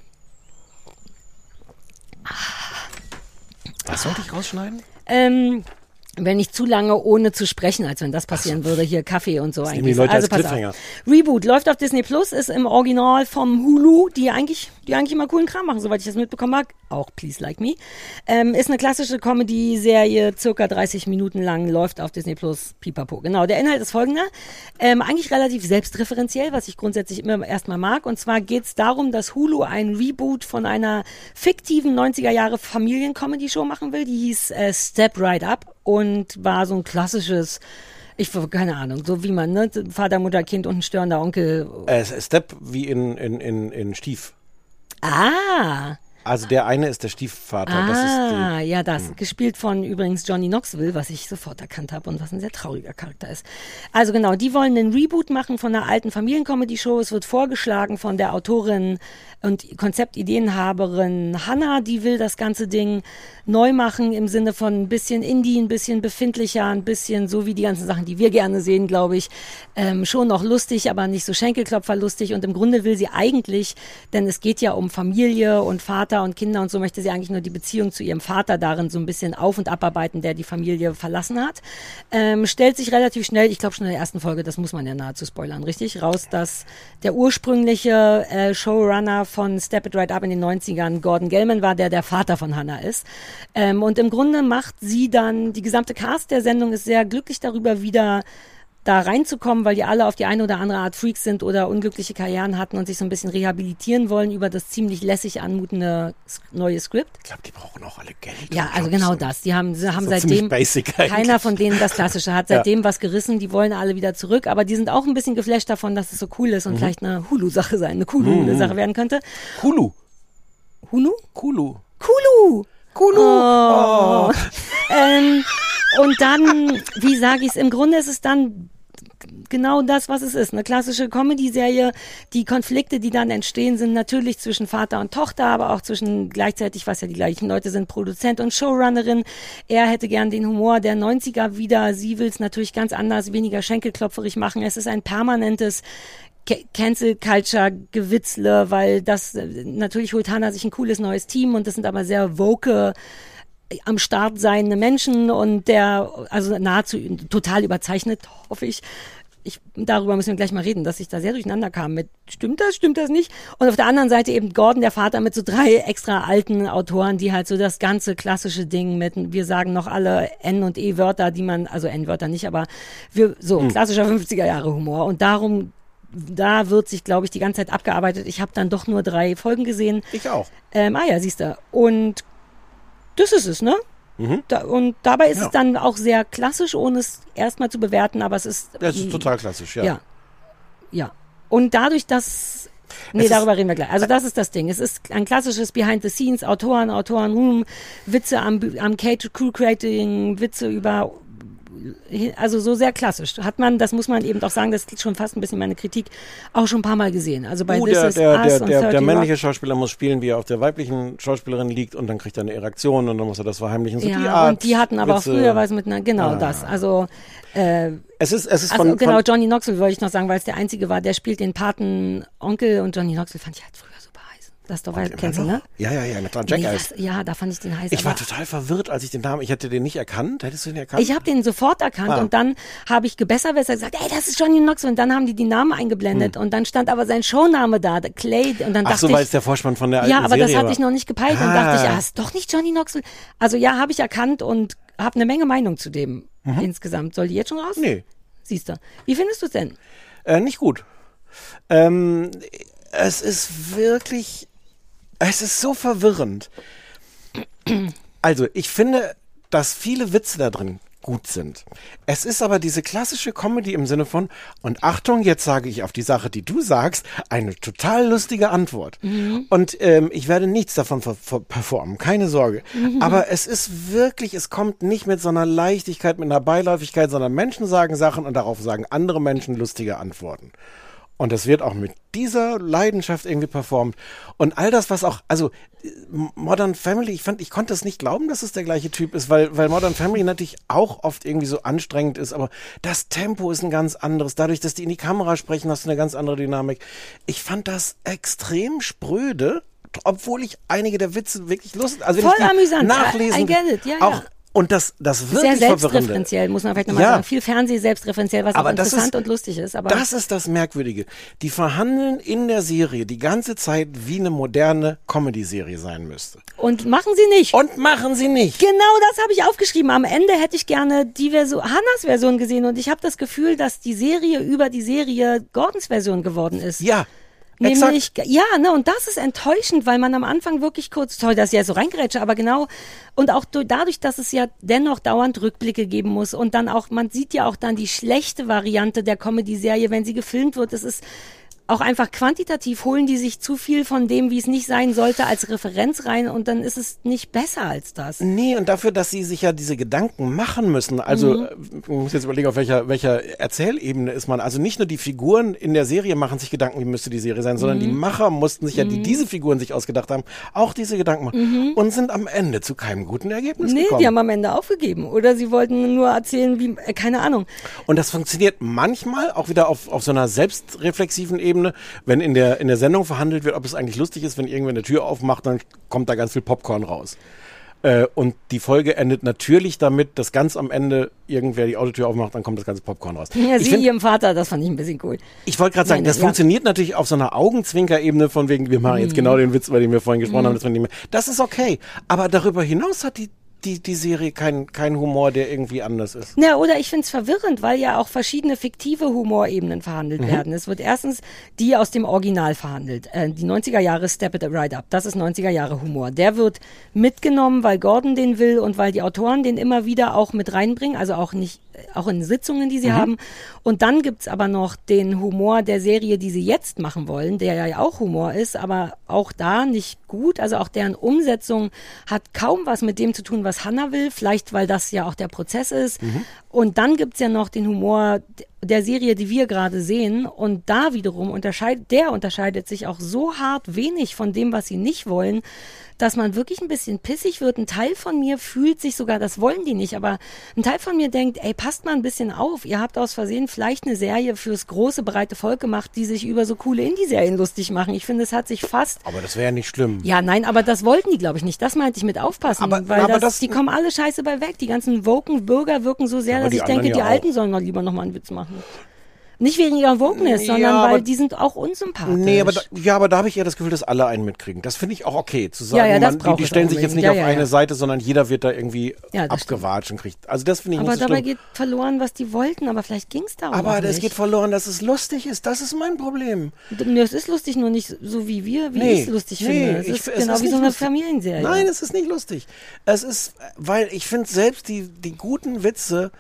Was sollte ich rausschneiden? Ähm, wenn nicht zu lange ohne zu sprechen, als wenn das passieren würde, hier Kaffee und so eigentlich. also als pass auf. Reboot läuft auf Disney Plus, ist im Original vom Hulu, die eigentlich, die eigentlich immer coolen Kram machen, soweit ich das mitbekommen habe. Auch Please Like Me. Ähm, ist eine klassische Comedy-Serie, circa 30 Minuten lang, läuft auf Disney Plus. Pipapo. Genau. Der Inhalt ist folgender. Ähm, eigentlich relativ selbstreferenziell, was ich grundsätzlich immer erstmal mag. Und zwar geht es darum, dass Hulu ein Reboot von einer fiktiven 90er Jahre Familien-Comedy-Show machen will. Die hieß äh, Step Right Up und war so ein klassisches, ich keine Ahnung, so wie man, ne, Vater, Mutter, Kind und ein störender Onkel. Äh, Step wie in, in, in, in Stief. Ah, Also der eine ist der Stiefvater. das ist ah, die, ja, das. Gespielt von übrigens Johnny Knoxville, was ich sofort erkannt habe und was ein sehr trauriger Charakter ist. Also genau, die wollen einen Reboot machen von einer alten Familiencomedy-Show. Es wird vorgeschlagen von der Autorin und Konzeptideenhaberin Hannah, die will das ganze Ding neu machen im Sinne von ein bisschen Indie, ein bisschen befindlicher, ein bisschen so wie die ganzen Sachen, die wir gerne sehen, glaube ich. Ähm, schon noch lustig, aber nicht so Schenkelklopferlustig. Und im Grunde will sie eigentlich, denn es geht ja um Familie und Vater und Kinder und so möchte sie eigentlich nur die Beziehung zu ihrem Vater darin so ein bisschen auf- und abarbeiten, der die Familie verlassen hat. Ähm, stellt sich relativ schnell, ich glaube schon in der ersten Folge, das muss man ja nahezu spoilern, richtig? Raus, dass der ursprüngliche äh, Showrunner von Step It Right Up in den 90ern Gordon Gellman war, der der Vater von Hannah ist. Ähm, und im Grunde macht sie dann, die gesamte Cast der Sendung ist sehr glücklich darüber, wieder da reinzukommen, weil die alle auf die eine oder andere Art Freaks sind oder unglückliche Karrieren hatten und sich so ein bisschen rehabilitieren wollen über das ziemlich lässig anmutende neue Skript. Ich glaube, die brauchen auch alle Geld. Ja, also genau das. Die haben, haben seitdem keiner von denen das Klassische hat [LAUGHS] Ja. seitdem was gerissen. Die wollen alle wieder zurück, aber die sind auch ein bisschen geflasht davon, dass es so cool ist und Mhm. vielleicht eine Hulu-Sache sein, eine Hulu-Sache Mhm. werden könnte. Hulu. Hulu? Hulu. Kulu. Kulu. Oh. [LAUGHS] ähm, und dann, wie sage ich es, im Grunde ist es dann genau das, was es ist. Eine klassische Comedy-Serie. Die Konflikte, die dann entstehen, sind natürlich zwischen Vater und Tochter, aber auch zwischen gleichzeitig, was ja die gleichen Leute sind, Produzent und Showrunnerin. Er hätte gern den Humor der 90er wieder. Sie will es natürlich ganz anders, weniger schenkelklopferig machen. Es ist ein permanentes Cancel Culture Gewitzle, weil das äh, natürlich holt Hannah sich ein cooles neues Team und das sind aber sehr woke äh, am Start seiende Menschen und der also nahezu total überzeichnet, hoffe ich. Ich, darüber müssen wir gleich mal reden, dass ich da sehr durcheinander kam mit, stimmt das, stimmt das nicht? Und auf der anderen Seite eben Gordon, der Vater, mit so drei extra alten Autoren, die halt so das ganze klassische Ding mit, wir sagen noch alle N- und E-Wörter, die man, also N-Wörter nicht, aber wir, so, Hm. klassischer 50er Jahre Humor. Und darum, da wird sich, glaube ich, die ganze Zeit abgearbeitet. Ich habe dann doch nur drei Folgen gesehen. Ich auch. Ähm, ah ja, siehst du. Und das ist es, ne? Mhm. Da, und dabei ist Ja. es dann auch sehr klassisch, ohne es erstmal zu bewerten, aber es ist. Das ist total klassisch, ja. Ja. Ja. Und dadurch, dass. Nee, Es ist- darüber reden wir gleich. Also das ist das Ding. Es ist ein klassisches Behind the Scenes, Autoren, Autoren, Room, Witze am, am Crew Creating, Witze über also so sehr klassisch. Hat man, das muss man eben auch sagen, das ist schon fast ein bisschen meine Kritik, auch schon ein paar Mal gesehen. Also bei Uh, This der, Is der, Us der, der, 30 der männliche Schauspieler muss spielen, wie er auf der weiblichen Schauspielerin liegt und dann kriegt er eine Erektion und dann muss er das verheimlichen. So ja, die Art und die hatten aber Witze. auch früher was mit einer, genau Ah. das. Also äh, Es ist, es ist also von, genau, von Johnny Knoxville wollte ich noch sagen, weil es der einzige war, der spielt den Paten Onkel und Johnny Knoxville fand ich halt früher. Das doch, weil, immer kennst du, ne? Ja, ja, ja, mit dran Nee, Jackass. was, ja, da fand ich den heiß. ich war total verwirrt, als ich den Namen, ich hätte den nicht erkannt. Hättest du den erkannt? Ich habe den sofort erkannt Ah. und dann habe ich gebesserwässert gesagt, ey, das ist Johnny Knoxville. Und dann haben die die Namen eingeblendet und dann stand aber sein Showname da, Clay. Und dann Hm. Ach dachte so, weil ich, es der Vorspann von der alten ja, aber das Serie hatte war. ich noch nicht gepeilt. Ah. dachte ich, ah, ist doch nicht Johnny Knoxville. Also ja, habe ich erkannt und habe eine Menge Meinung zu dem insgesamt. Soll die jetzt schon raus? Mhm. Nee. Siehst du. Wie findest du es denn? Äh, nicht gut. Ähm, es ist wirklich, es ist so verwirrend. Also, ich finde, dass viele Witze da drin gut sind. Es ist aber diese klassische Comedy im Sinne von, und Achtung, jetzt sage ich auf die Sache, die du sagst, eine total lustige Antwort. Und ähm, ich werde nichts davon performen, keine Sorge. Mhm. Aber es ist wirklich, es kommt nicht mit so einer Leichtigkeit, mit einer Beiläufigkeit, sondern Menschen sagen Sachen und darauf sagen andere Menschen lustige Antworten. Und das wird auch mit dieser Leidenschaft irgendwie performt. Und all das, was auch, also Modern Family, ich fand, ich konnte es nicht glauben, dass es der gleiche Typ ist, weil, weil Modern Family natürlich auch oft irgendwie so anstrengend ist, aber das Tempo ist ein ganz anderes. Dadurch, dass die in die Kamera sprechen, hast du eine ganz andere Dynamik. Ich fand das extrem spröde, obwohl ich einige der Witze wirklich lustig, also wenn Voll ich die amüsant. nachlesen, I get it. Ja, auch, ja. Und das, das Sehr wirklich Verwirrende. selbstreferenziell, muss man vielleicht nochmal Ja. sagen. Viel Fernseh selbstreferenziell, was Aber interessant ist- und lustig ist. Aber Das ist das Merkwürdige. Die verhandeln in der Serie die ganze Zeit, wie eine moderne Comedy-Serie sein müsste. Und machen sie nicht. Und machen sie nicht. Genau das habe ich aufgeschrieben. Am Ende hätte ich gerne die Version, Hannas Version gesehen und ich habe das Gefühl, dass die Serie über die Serie Gordons Version geworden ist. Ja. Nämlich, ja, ne, und das ist enttäuschend, weil man am Anfang wirklich kurz, toll, dass ich ja so reingrätsche, aber genau, und auch du- dadurch, dass es ja dennoch dauernd Rückblicke geben muss und dann auch, man sieht ja auch dann die schlechte Variante der Comedy-Serie, wenn sie gefilmt wird, das ist auch einfach quantitativ holen die sich zu viel von dem, wie es nicht sein sollte, als Referenz rein und dann ist es nicht besser als das. Nee, und dafür, dass sie sich ja diese Gedanken machen müssen. Also, Mhm. äh, man muss jetzt überlegen, auf welcher, welcher Erzählebene ist man. Also nicht nur die Figuren in der Serie machen sich Gedanken, wie müsste die Serie sein, sondern Mhm. die Macher mussten sich ja, die Mhm. diese Figuren sich ausgedacht haben, auch diese Gedanken machen. Mhm. Und sind am Ende zu keinem guten Ergebnis Nee, gekommen. die haben am Ende aufgegeben. Oder sie wollten nur erzählen, wie, äh, keine Ahnung. Und das funktioniert manchmal auch wieder auf, auf so einer selbstreflexiven Ebene, wenn in der, in der Sendung verhandelt wird, ob es eigentlich lustig ist, wenn irgendwer eine Tür aufmacht, dann kommt da ganz viel Popcorn raus. Äh, und die Folge endet natürlich damit, dass ganz am Ende irgendwer die Autotür aufmacht, dann kommt das ganze Popcorn raus. Ja, ich sie find- ihrem Vater, das fand ich ein bisschen cool. ich wollte gerade sagen, Nein, das ja. funktioniert natürlich auf so einer Augenzwinker-Ebene von wegen, wir machen jetzt Mhm. genau den Witz, über den wir vorhin gesprochen Mhm. haben. Das ist okay. Aber darüber hinaus hat die die, die Serie keinen kein Humor, der irgendwie anders ist. Ja, oder ich find's verwirrend, weil ja auch verschiedene fiktive Humorebenen verhandelt Mhm. werden. Es wird erstens die aus dem Original verhandelt. Äh, die 90er Jahre Step It Right Up. Das ist 90er Jahre Humor. Der wird mitgenommen, weil Gordon den will und weil die Autoren den immer wieder auch mit reinbringen. Also auch nicht, auch in Sitzungen, die sie Mhm. haben. Und dann gibt's aber noch den Humor der Serie, die sie jetzt machen wollen, der ja auch Humor ist, aber auch da nicht gut. Also auch deren Umsetzung hat kaum was mit dem zu tun, was Hannah will. Vielleicht, weil das ja auch der Prozess ist. Und dann gibt's ja noch den Humor der Serie, die wir gerade sehen. Und da wiederum unterscheidet, der unterscheidet sich auch so hart wenig von dem, was sie nicht wollen, dass man wirklich ein bisschen pissig wird. Ein Teil von mir fühlt sich sogar, das wollen die nicht, aber ein Teil von mir denkt, ey, passt mal ein bisschen auf. Ihr habt aus Versehen vielleicht eine Serie fürs große, breite Volk gemacht, die sich über so coole Indie-Serien lustig machen. Ich finde, es hat sich fast Aber das wäre ja nicht schlimm. ja, nein, aber das wollten die, glaube ich, nicht. Das meinte ich mit aufpassen, Aber- weil aber das, das- die kommen alle scheiße bei weg. Die ganzen woken Bürger wirken so sehr, Aber dass ich denke, die ja Alten sollen doch lieber nochmal einen Witz machen. Nicht wegen ihrer Wokeness, Ja, sondern aber- weil die sind auch unsympathisch. Nee, aber da, ja, aber da habe ich eher das Gefühl, dass alle einen mitkriegen. Das finde ich auch okay, zu sagen, Ja, ja, man, die, die es stellen sich jetzt nicht auf eine. Seite, sondern jeder wird da irgendwie abgewatscht und kriegt. Also das finde ich aber nicht so dabei schlimm. geht verloren, was die wollten, aber vielleicht ging's da auch aber es geht verloren, dass es lustig ist. Das ist mein Problem. Nee, es ist lustig, nur nicht so wie wir, wie Nee, ich es lustig nee, finde. Es ich- ist es genau ist wie so eine lustig. Familienserie. Nein, es ist nicht lustig. Es ist, weil ich finde selbst die, die guten Witze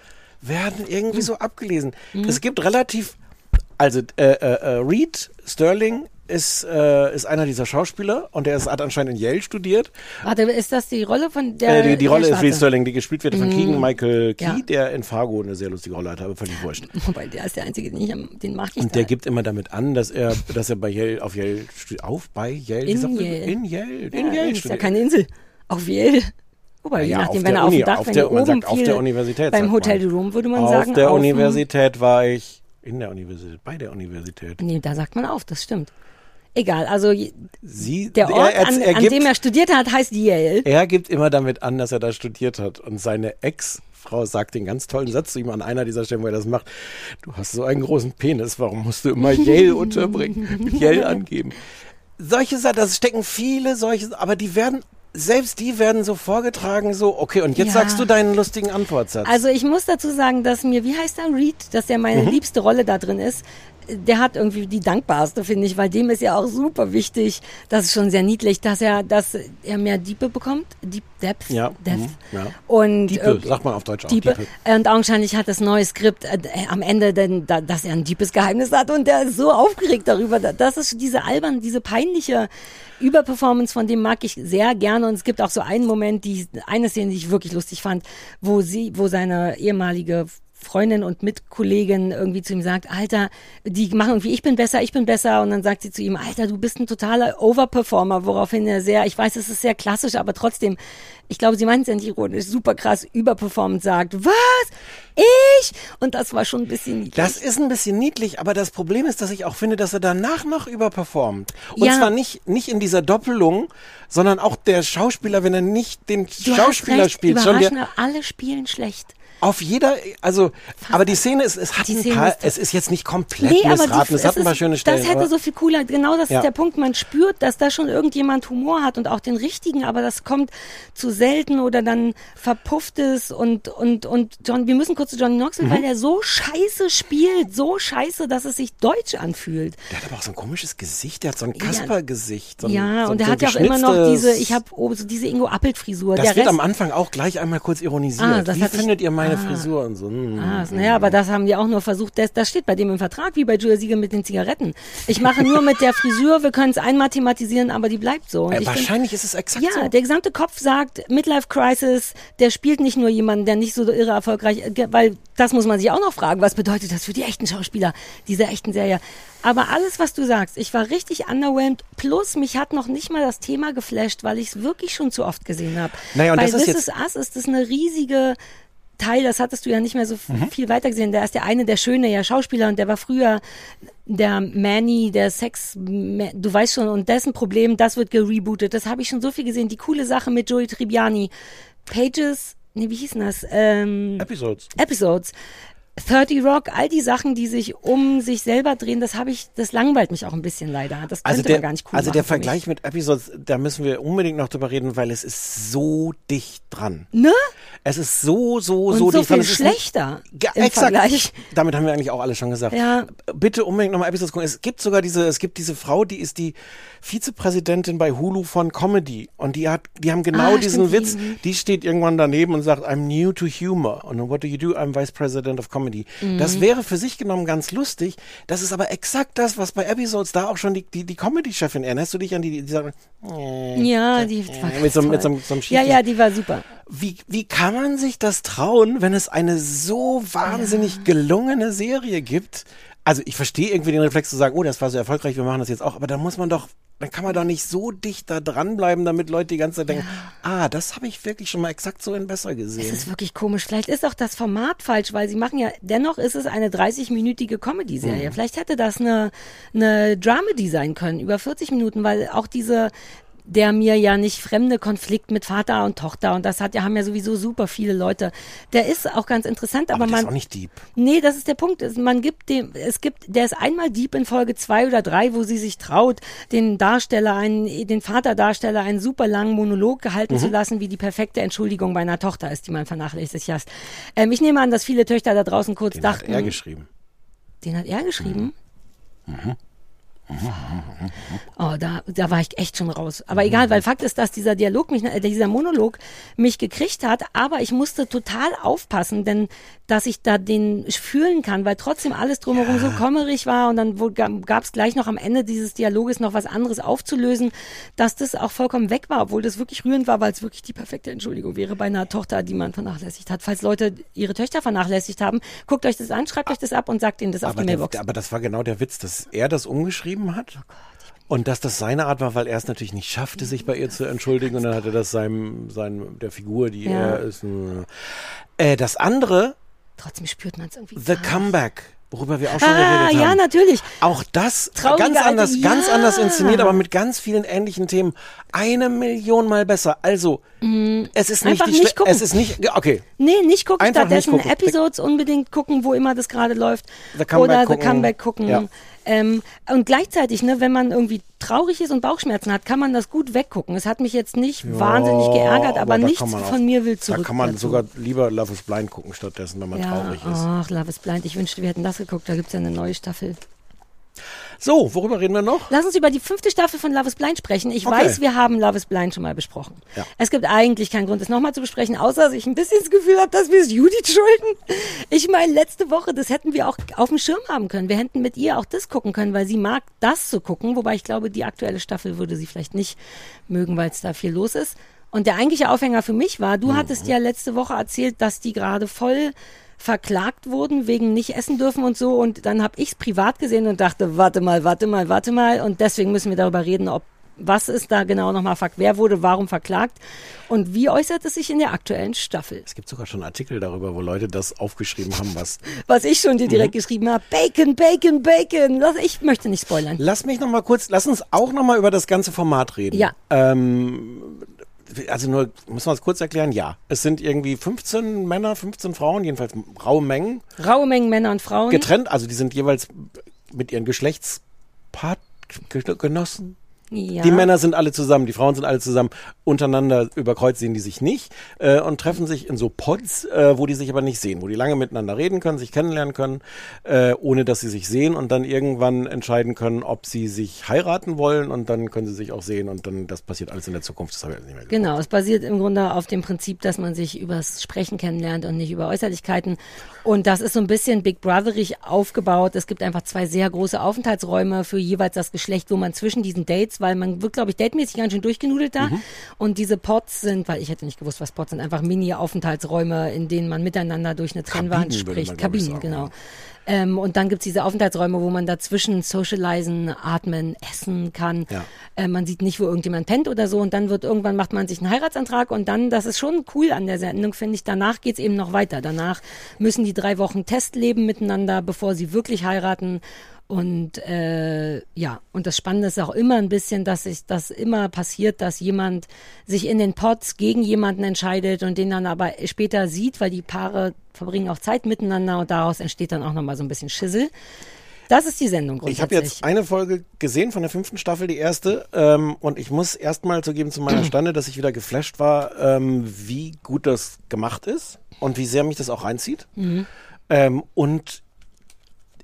werden irgendwie Hm. so abgelesen. Es gibt relativ, also äh, äh, äh, Reed Sterling ist, äh, ist einer dieser Schauspieler und der ist, hat anscheinend in Yale studiert. Warte, ist das die Rolle von der äh, die, die Rolle der ist Reed Schwarze? Sterling, die gespielt wird von Mhm. Keegan Michael Key, Ja. der in Fargo eine sehr lustige Rolle hat, aber völlig wurscht. [LAUGHS] Wobei, der ist der Einzige, den, ich, am- den mag ich Und der gibt immer damit an, dass er, dass er bei Yale, auf Yale, auf bei Yale, In? Yale. in Yale, in ja, Yale ist ja studiert. keine Insel. Auf Yale. Wobei, je Ja, nachdem, auf wenn der er auf Uni, dem Dach, auf wenn der- er man oben sagt auf der Universität, Beim Hotel du Room würde man auf sagen. der auf dem- Universität war ich, in der Universität, bei der Universität. Nee, da sagt man auf, das stimmt. Egal, also je- Sie, der er- Ort, er- an, er an gibt- dem er studiert hat, heißt Yale. Er gibt immer damit an, dass er da studiert hat. Und seine Ex-Frau sagt den ganz tollen Satz zu ihm an einer dieser Stellen, wo er das macht. Du hast so einen großen Penis, warum musst du immer [LAUGHS] Yale unterbringen? Yale angeben. Solche Sachen, das stecken viele solche, aber die werden, selbst die werden so vorgetragen, so, okay, und jetzt Ja. sagst du deinen lustigen Antwortsatz. Also ich muss dazu sagen, dass mir, wie heißt er, Reed, dass er meine Mhm. liebste Rolle da drin ist. Der hat irgendwie die dankbarste, finde ich, weil dem ist ja auch super wichtig, das ist schon sehr niedlich, dass er, dass er mehr Diepe bekommt, Deep Depth, ja, Depth. mhm, ja. Und Diepe, äh, sagt man auf Deutsch auch. Diepe. Diepe. Und augenscheinlich hat das neue Skript äh, äh, am Ende, denn, da, dass er ein deepes Geheimnis hat und der ist so aufgeregt darüber. Da- Das ist diese albern, diese peinliche Überperformance, von dem mag ich sehr gerne. Und es gibt auch so einen Moment, die eine Szene, die ich wirklich lustig fand, wo sie, wo seine ehemalige Freundin und Mitkollegin irgendwie zu ihm sagt, Alter, die machen irgendwie, ich bin besser, ich bin besser. Und dann sagt sie zu ihm, Alter, du bist ein totaler Overperformer, woraufhin er sehr, ich weiß, es ist sehr klassisch, aber trotzdem, ich glaube, sie meint es ja nicht ironisch, super krass überperformend sagt, was? Ich? Und das war schon ein bisschen niedlich. Das ist ein bisschen niedlich, aber das Problem ist, dass ich auch finde, dass er danach noch überperformt. Und Ja. zwar nicht, nicht in dieser Doppelung, sondern auch der Schauspieler, wenn er nicht den Du Schauspieler recht, spielt, schon der, alle spielen schlecht. Auf jeder, also, aber die Szene ist, es hat ein Szene paar, es ist jetzt nicht komplett Nee, aber missraten, die, es hat ein paar schöne Stellen. Das hätte aber- so viel cooler, genau das Ja. ist der Punkt. Man spürt, dass da schon irgendjemand Humor hat und auch den richtigen, aber das kommt zu selten oder dann verpufft es und, und, und John, wir müssen kurz zu Johnny Knoxville, Mhm. weil der so scheiße spielt, so scheiße, dass es sich deutsch anfühlt. Der hat aber auch so ein komisches Gesicht, der hat so ein Kasper-Gesicht. So ja, so, und der so hat ja auch immer noch diese, ich habe oh, so diese Ingo Appelt-Frisur. Das Der wird Rest, am Anfang auch gleich einmal kurz ironisiert. Ah, Wie findet ihr meine Ah. Frisur und so? hm. Ah, naja, aber das haben die auch nur versucht. Das, das steht bei dem im Vertrag, wie bei Julia Siegel mit den Zigaretten. Ich mache nur mit der Frisur, wir können es einmal thematisieren, aber die bleibt so. Und Äh, ich find- wahrscheinlich ist es exakt ja, so. der gesamte Kopf sagt, Midlife Crisis, der spielt nicht nur jemanden, der nicht so irre erfolgreich, äh, weil das muss man sich auch noch fragen, was bedeutet das für die echten Schauspieler dieser echten Serie. Aber alles, was du sagst, ich war richtig underwhelmed, plus mich hat noch nicht mal das Thema geflasht, weil ich es wirklich schon zu oft gesehen habe. Naja, und Bei das ist This jetzt- Is Us ist das eine riesige Teil, das hattest du ja nicht mehr so Mhm. viel weiter gesehen. Der ist der eine, der schöne ja Schauspieler und der war früher der Manny, der Sex, du weißt schon, und dessen Problem, das wird gerebootet. Das habe ich schon so viel gesehen. Die coole Sache mit Joey Tribbiani. Pages, nee, wie hieß denn das? Ähm, Episodes. Episodes. 30 Rock, all die Sachen, die sich um sich selber drehen, das habe ich, das langweilt mich auch ein bisschen leider. Das könnte Also der, man gar nicht cool also der. Vergleich mit Episodes, da müssen wir unbedingt noch drüber reden, weil es ist so dicht dran. Ne? Es ist so, so, Und so, so dicht dran. viel Es ist schlechter Ja, im exakt. Vergleich. Damit haben wir eigentlich auch alle schon gesagt. Ja. Bitte unbedingt nochmal Episodes gucken. Es gibt sogar diese, es gibt diese Frau, die ist die Vizepräsidentin bei Hulu von Comedy. Und die hat, die haben genau Ah, diesen stimmt, Witz. die- Die steht irgendwann daneben und sagt, I'm new to humor. Und what do you do? I'm Vice President of Comedy. Mhm. Das wäre für sich genommen ganz lustig. Das ist aber exakt das, was bei Episodes da auch schon die, die, die Comedy-Chefin, erinnerst du dich an die, die sagt, äh, Ja, die war äh, mit so, einem- mit so, einem- so einem Ja, schiefen- ja, die war super. wie, wie kann man sich das trauen, wenn es eine so wahnsinnig gelungene Serie gibt? Also ich verstehe irgendwie den Reflex zu sagen, oh, das war so erfolgreich, wir machen das jetzt auch, aber da muss man doch, dann kann man doch nicht so dicht da dranbleiben, damit Leute die ganze Zeit denken, ah, das habe ich wirklich schon mal exakt so in besser Es gesehen. ist wirklich komisch. Vielleicht ist auch das Format falsch, weil sie machen ja, dennoch ist es eine 30-minütige Comedy-Serie. Mhm. Vielleicht hätte das eine, eine Dramedy sein können, über 40 Minuten, weil auch diese, der mir ja nicht fremde Konflikt mit Vater und Tochter und das hat ja, haben ja sowieso super viele Leute. Der ist auch ganz interessant, aber, aber man. ist auch nicht deep. Nee, das ist der Punkt. Man gibt dem, es gibt, der ist einmal Dieb in Folge zwei oder drei, wo sie sich traut, den Darsteller, einen, den Vaterdarsteller einen super langen Monolog gehalten Mhm. zu lassen, wie die perfekte Entschuldigung bei einer Tochter ist, die man vernachlässigt hat. Ähm, ich nehme an, dass viele Töchter da draußen kurz Den dachten. hat er geschrieben. Den hat er geschrieben? Mhm. Oh, da, da war ich echt schon raus. Aber egal, weil Fakt ist, dass dieser Dialog mich, äh, dieser Monolog mich gekriegt hat, aber ich musste total aufpassen, denn dass ich da den fühlen kann, weil trotzdem alles drumherum so kommerig war und dann gab es gleich noch am Ende dieses Dialoges noch was anderes aufzulösen, dass das auch vollkommen weg war, obwohl das wirklich rührend war, weil es wirklich die perfekte Entschuldigung wäre bei einer Tochter, die man vernachlässigt hat. Falls Leute ihre Töchter vernachlässigt haben, guckt euch das an, schreibt euch das ab und sagt ihnen das auf die der, Mailbox. aber das war genau der Witz, dass er das umgeschrieben hat. Oh Und dass das seine Art war, weil er es natürlich nicht schaffte, sich bei ihr zu entschuldigen. Und dann hat er das seinem, seinem der Figur, die Ja. er ist. Äh, das andere, Trotzdem spürt man es irgendwie. The Comeback, worüber wir auch schon Ah, geredet ja, haben. natürlich. Auch das Traurige ganz alte- anders, ganz ja. anders inszeniert, aber mit ganz vielen ähnlichen Themen. Eine Million Mal besser. Also, es ist nicht Mhm. Die nicht gucken. Es ist nicht, ja, okay. Nee, nicht gucken, Einfach nicht stattdessen gucken. Episodes unbedingt gucken, wo immer das gerade läuft. The Comeback Oder gucken. The Comeback gucken. Ja. Ähm, und gleichzeitig, ne, wenn man irgendwie traurig ist und Bauchschmerzen hat, kann man das gut weggucken. Es hat mich jetzt nicht wahnsinnig geärgert, aber, da nichts auch- von mir will zurück. Da kann man dazu. sogar lieber Love is Blind gucken, stattdessen, wenn man ja, traurig ist. Ach, Love is Blind. Ich wünschte, wir hätten das geguckt. Da gibt's ja eine neue Staffel. So, worüber reden wir noch? Lass uns über die fünfte Staffel von Love is Blind sprechen. Ich Okay. weiß, wir haben Love is Blind schon mal besprochen. Ja. Es gibt eigentlich keinen Grund, es nochmal zu besprechen, außer dass ich ein bisschen das Gefühl habe, dass wir es Judith schulden. Ich meine, letzte Woche, das hätten wir auch auf dem Schirm haben können. Wir hätten mit ihr auch das gucken können, weil sie mag das zu gucken. Wobei ich glaube, die aktuelle Staffel würde sie vielleicht nicht mögen, weil es da viel los ist. Und der eigentliche Aufhänger für mich war, du hattest ja letzte Woche erzählt, dass die gerade voll verklagt wurden wegen nicht essen dürfen und so. Und dann habe ich es privat gesehen und dachte, warte mal, warte mal, warte mal. Und deswegen müssen wir darüber reden, ob was ist da genau nochmal verklagt, wer wurde warum verklagt und wie äußert es sich in der aktuellen Staffel. Es gibt sogar schon Artikel darüber, wo Leute das aufgeschrieben haben, was. [LAUGHS] Was ich schon dir direkt Mhm. geschrieben habe, Bacon, Bacon, Bacon. Lass- Ich möchte nicht spoilern. Lass mich noch mal kurz, lass uns auch noch mal über das ganze Format reden. Ja. Ähm, also nur, muss man es kurz erklären? Ja. Es sind irgendwie 15 Männer, 15 Frauen, jedenfalls raue Mengen. Raue Mengen Männer und Frauen. Getrennt, also die sind jeweils mit ihren Geschlechtspartgenossen. Ja. Die Männer sind alle zusammen, die Frauen sind alle zusammen. Untereinander über Kreuz sehen die sich nicht äh, und treffen sich in so Pods, äh, wo die sich aber nicht sehen, wo die lange miteinander reden können, sich kennenlernen können, äh, ohne dass sie sich sehen und dann irgendwann entscheiden können, ob sie sich heiraten wollen und dann können sie sich auch sehen und dann das passiert alles in der Zukunft. Das habe ich alles nicht mehr Genau, es basiert im Grunde auf dem Prinzip, dass man sich übers Sprechen kennenlernt und nicht über Äußerlichkeiten. Und das ist so ein bisschen Big Brotherig aufgebaut. Es gibt einfach zwei sehr große Aufenthaltsräume für jeweils das Geschlecht, wo man zwischen diesen Dates, weil man wird, glaube ich, datemäßig ganz schön durchgenudelt da. Mhm. Und diese Pots sind, weil ich hätte nicht gewusst, was Pots sind, einfach Mini-Aufenthaltsräume, in denen man miteinander durch eine Trennwand Kabinen, spricht. man, Kabinen, sagen, genau. Ähm, und dann gibt's diese Aufenthaltsräume, wo man dazwischen socialisen, atmen, essen kann. Ja. Äh, man sieht nicht, wo irgendjemand pennt oder so. Und dann wird irgendwann macht man sich einen Heiratsantrag und dann, das ist schon cool an der Sendung, finde ich, danach geht's eben noch weiter. Danach müssen die drei Wochen Testleben miteinander, bevor sie wirklich heiraten. Und äh, ja, und das Spannende ist auch immer ein bisschen, dass sich das immer passiert, dass jemand sich in den Pots gegen jemanden entscheidet und den dann aber später sieht, weil die Paare verbringen auch Zeit miteinander und daraus entsteht dann auch nochmal so ein bisschen Schissel. Das ist die Sendung grundsätzlich. Ich habe jetzt eine Folge gesehen von der fünften Staffel, die erste, ähm, und ich muss erstmal zugeben zu meiner [CLEARS THROAT] Stande, dass ich wieder geflasht war, ähm, wie gut das gemacht ist und wie sehr mich das auch reinzieht. Mhm. Ähm, und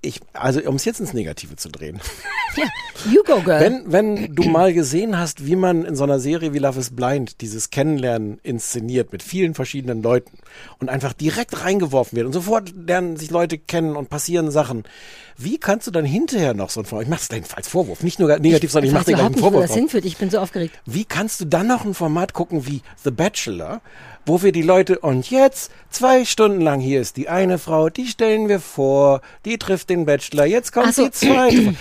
ich, also um es jetzt ins Negative zu drehen. Ja, you go, girl. Wenn, wenn du mal gesehen hast, wie man in so einer Serie wie Love is Blind dieses Kennenlernen inszeniert mit vielen verschiedenen Leuten und einfach direkt reingeworfen wird und sofort lernen sich Leute kennen und passieren Sachen. Wie kannst du dann hinterher noch so ein Format, ich mach's gleich als Vorwurf, nicht nur negativ, sondern ich mach weiß dir gleich einen überhaupt nicht, wo Vorwurf. das hinführt. Ich bin so aufgeregt. Wie kannst du dann noch ein Format gucken wie The Bachelor, wo wir die Leute und jetzt zwei Stunden lang hier ist die eine Frau, die stellen wir vor, die trifft den Bachelor, jetzt kommt so. die zweite.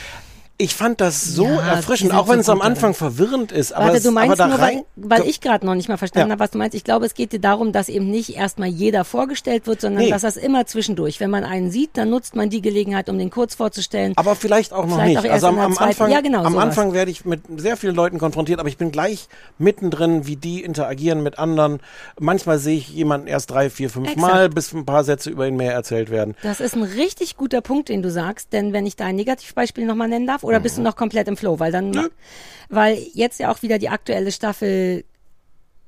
Ich fand das so Ja, erfrischend, auch wenn so es am Anfang verwirrend ist. Aber, Warte, es, du meinst da nur, weil, weil ich gerade noch nicht mal verstanden Ja. habe, was du meinst. Ich glaube, es geht dir darum, dass eben nicht erstmal jeder vorgestellt wird, sondern Nee. dass das immer zwischendurch. Wenn man einen sieht, dann nutzt man die Gelegenheit, um den kurz vorzustellen. Aber vielleicht auch noch Vielleicht nicht. auch also am, am Anfang, Ja, genau, am sowas. Anfang werde ich mit sehr vielen Leuten konfrontiert, aber ich bin gleich mittendrin, wie die interagieren mit anderen. Manchmal sehe ich jemanden erst drei, vier, fünf Exakt. Mal, bis ein paar Sätze über ihn mehr erzählt werden. Das ist ein richtig guter Punkt, den du sagst, denn wenn ich da ein Negativbeispiel nochmal nennen darf, oder Mhm. bist du noch komplett im Flow? Weil dann, weil jetzt ja auch wieder die aktuelle Staffel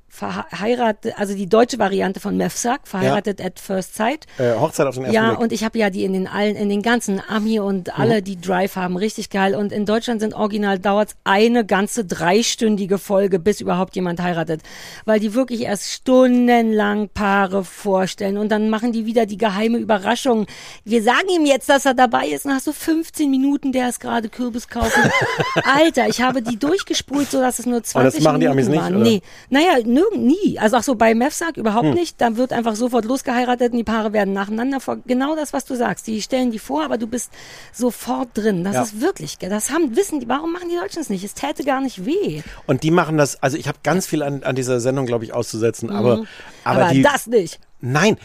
verheiratet, also die deutsche Variante von Mefsak, verheiratet at first sight. Äh, Hochzeit auf den ersten Ja, Blick. und ich habe ja die in den allen, in den ganzen Ami und alle, Mhm. die Drive haben, richtig geil. Und in Deutschland sind original dauert's eine ganze dreistündige Folge, bis überhaupt jemand heiratet. Weil die wirklich erst stundenlang Paare vorstellen und dann machen die wieder die geheime Überraschung. Wir sagen ihm jetzt, dass er dabei ist und hast du 15 Minuten, der ist gerade Kürbis kaufen. [LAUGHS] Alter, ich habe die durchgespult, so dass es nur 20 das machen die Minuten Amis nicht, waren. oder? Nee, naja, nirgend, nie. Also auch so bei Mefsak überhaupt Hm. nicht. Da wird einfach sofort losgeheiratet und die Paare werden nacheinander vor. Genau das, was du sagst. Die stellen die vor, aber du bist sofort drin. Das Ja. ist wirklich, das haben, wissen die, warum machen die Deutschen es nicht? Es täte gar nicht weh. Und die machen das, also ich habe ganz viel an, an dieser Sendung, glaube ich, auszusetzen, aber, Mhm. aber, Aber die, das nicht. Nein.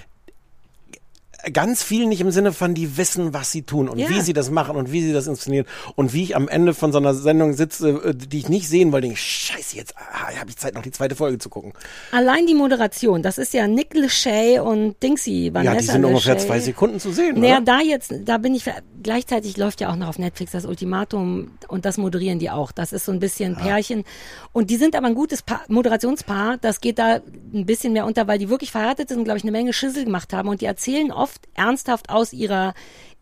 Ganz viel nicht im Sinne von, die wissen, was sie tun und Ja. wie sie das machen und wie sie das inszenieren und wie ich am Ende von so einer Sendung sitze, äh, die ich nicht sehen wollte. Denke, ich, Scheiße, jetzt ah, habe ich Zeit, noch die zweite Folge zu gucken. Allein die Moderation, das ist ja Nick Lachey und Dingsy, Vanessa ja, die sind ungefähr Lachey. zwei Sekunden zu sehen. Naja, oder? da jetzt, da bin ich, gleichzeitig läuft ja auch noch auf Netflix das Ultimatum und das moderieren die auch. Das ist so ein bisschen Pärchen. Und die sind aber ein gutes pa Moderationspaar. Das geht da ein bisschen mehr unter, weil die wirklich verheiratet sind und, glaube ich, eine Menge Schüssel gemacht haben. Und die erzählen oft ernsthaft aus ihrer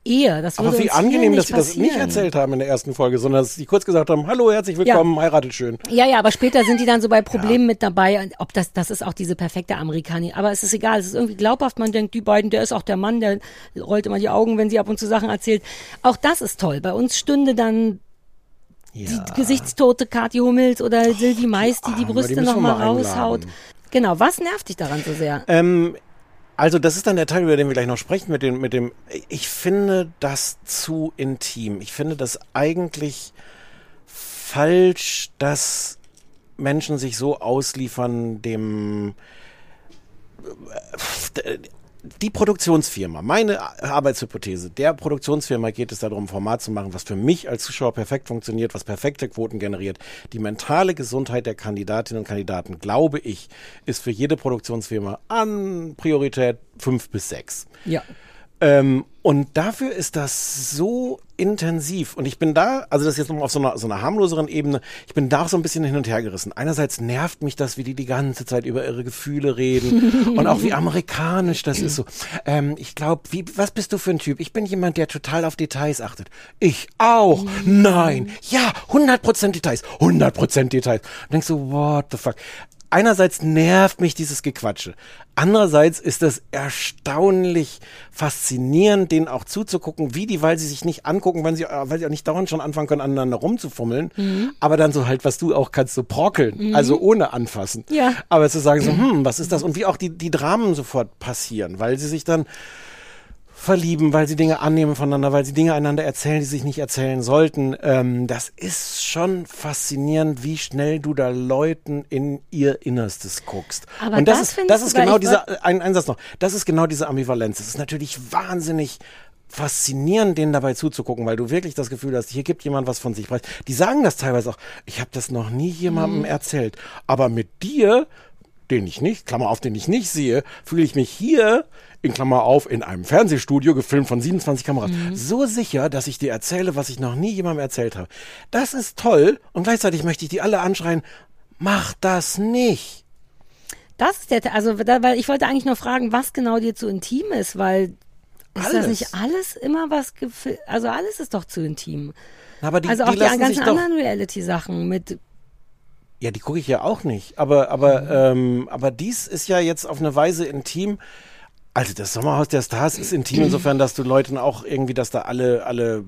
Ehe. Das Aber wie angenehm, dass sie das nicht erzählt haben in der ersten Folge, sondern dass sie kurz gesagt haben, hallo, herzlich willkommen, heiratet schön. Ja, ja, aber später sind die dann so bei Problemen mit dabei. Ob das, das ist auch diese perfekte Amerikaner. Aber es ist egal, es ist irgendwie glaubhaft. Man denkt, die beiden, der ist auch der Mann, der rollt immer die Augen, wenn sie ab und zu Sachen erzählt. Auch das ist toll. Bei uns stünde dann die gesichtstote Kathi Hummels oder Silvi Mais, die die Brüste die müssen noch wir mal mal einladen. raushaut. Genau, was nervt dich daran so sehr? Ähm, also das ist dann der Teil, über den wir gleich noch sprechen, mit dem, mit dem, ich finde das zu intim. Ich finde das eigentlich falsch, dass Menschen sich so ausliefern dem, die Produktionsfirma, meine Arbeitshypothese, der Produktionsfirma geht es darum, ein Format zu machen, was für mich als Zuschauer perfekt funktioniert, was perfekte Quoten generiert. Die mentale Gesundheit der Kandidatinnen und Kandidaten, glaube ich, ist für jede Produktionsfirma an Priorität fünf bis sechs. Ja. Ähm, und dafür ist das so intensiv. Und ich bin da, also das ist jetzt nochmal auf so einer, so einer harmloseren Ebene, ich bin da auch so ein bisschen hin und her gerissen. Einerseits nervt mich das, wie die die ganze Zeit über ihre Gefühle reden [LAUGHS] und auch wie amerikanisch das ist so. Ähm, ich glaube, wie, was bist du für ein Typ? Ich bin jemand, der total auf Details achtet. Ich auch. Nein. Ja, 100% Details. 100% Details. Und denkst so, what the fuck? Einerseits nervt mich dieses Gequatsche. Andererseits ist es erstaunlich faszinierend, denen auch zuzugucken, wie die, weil sie sich nicht angucken, weil sie, äh, weil sie auch nicht dauernd schon anfangen können, aneinander rumzufummeln, Mhm. aber dann so halt, was du auch kannst, so brockeln, Mhm. also ohne anfassen. Ja. Aber zu sagen so, [CLEARS THROAT] hm, was ist das? Und wie auch die, die Dramen sofort passieren, weil sie sich dann verlieben, weil sie Dinge annehmen voneinander, weil sie Dinge einander erzählen, die sich nicht erzählen sollten. Ähm, das ist schon faszinierend, wie schnell du da Leuten in ihr Innerstes guckst. Aber Und das, das ist, das ist genau dieser, ein, ein Satz noch, das ist genau diese Ambivalenz. Es ist natürlich wahnsinnig faszinierend, denen dabei zuzugucken, weil du wirklich das Gefühl hast, hier gibt jemand was von sich preis. Die sagen das teilweise auch, ich habe das noch nie jemandem Mhm. erzählt, aber mit dir den ich nicht, Klammer auf, den ich nicht sehe, fühle ich mich hier, in Klammer auf, in einem Fernsehstudio, gefilmt von 27 Kameras, Mhm. so sicher, dass ich dir erzähle, was ich noch nie jemandem erzählt habe. Das ist toll und gleichzeitig möchte ich die alle anschreien, mach das nicht. Das ist der, also, da, weil ich wollte eigentlich nur fragen, was genau dir zu intim ist, weil ist das Alles. nicht alles immer was, also alles ist doch zu intim. Aber die, also auch die die, ganzen anderen Reality-Sachen mit, Ja, die gucke ich ja auch nicht. Aber, aber, ähm, aber dies ist ja jetzt auf eine Weise intim. Also das Sommerhaus der Stars ist intim insofern, dass du Leuten auch irgendwie, dass da alle, alle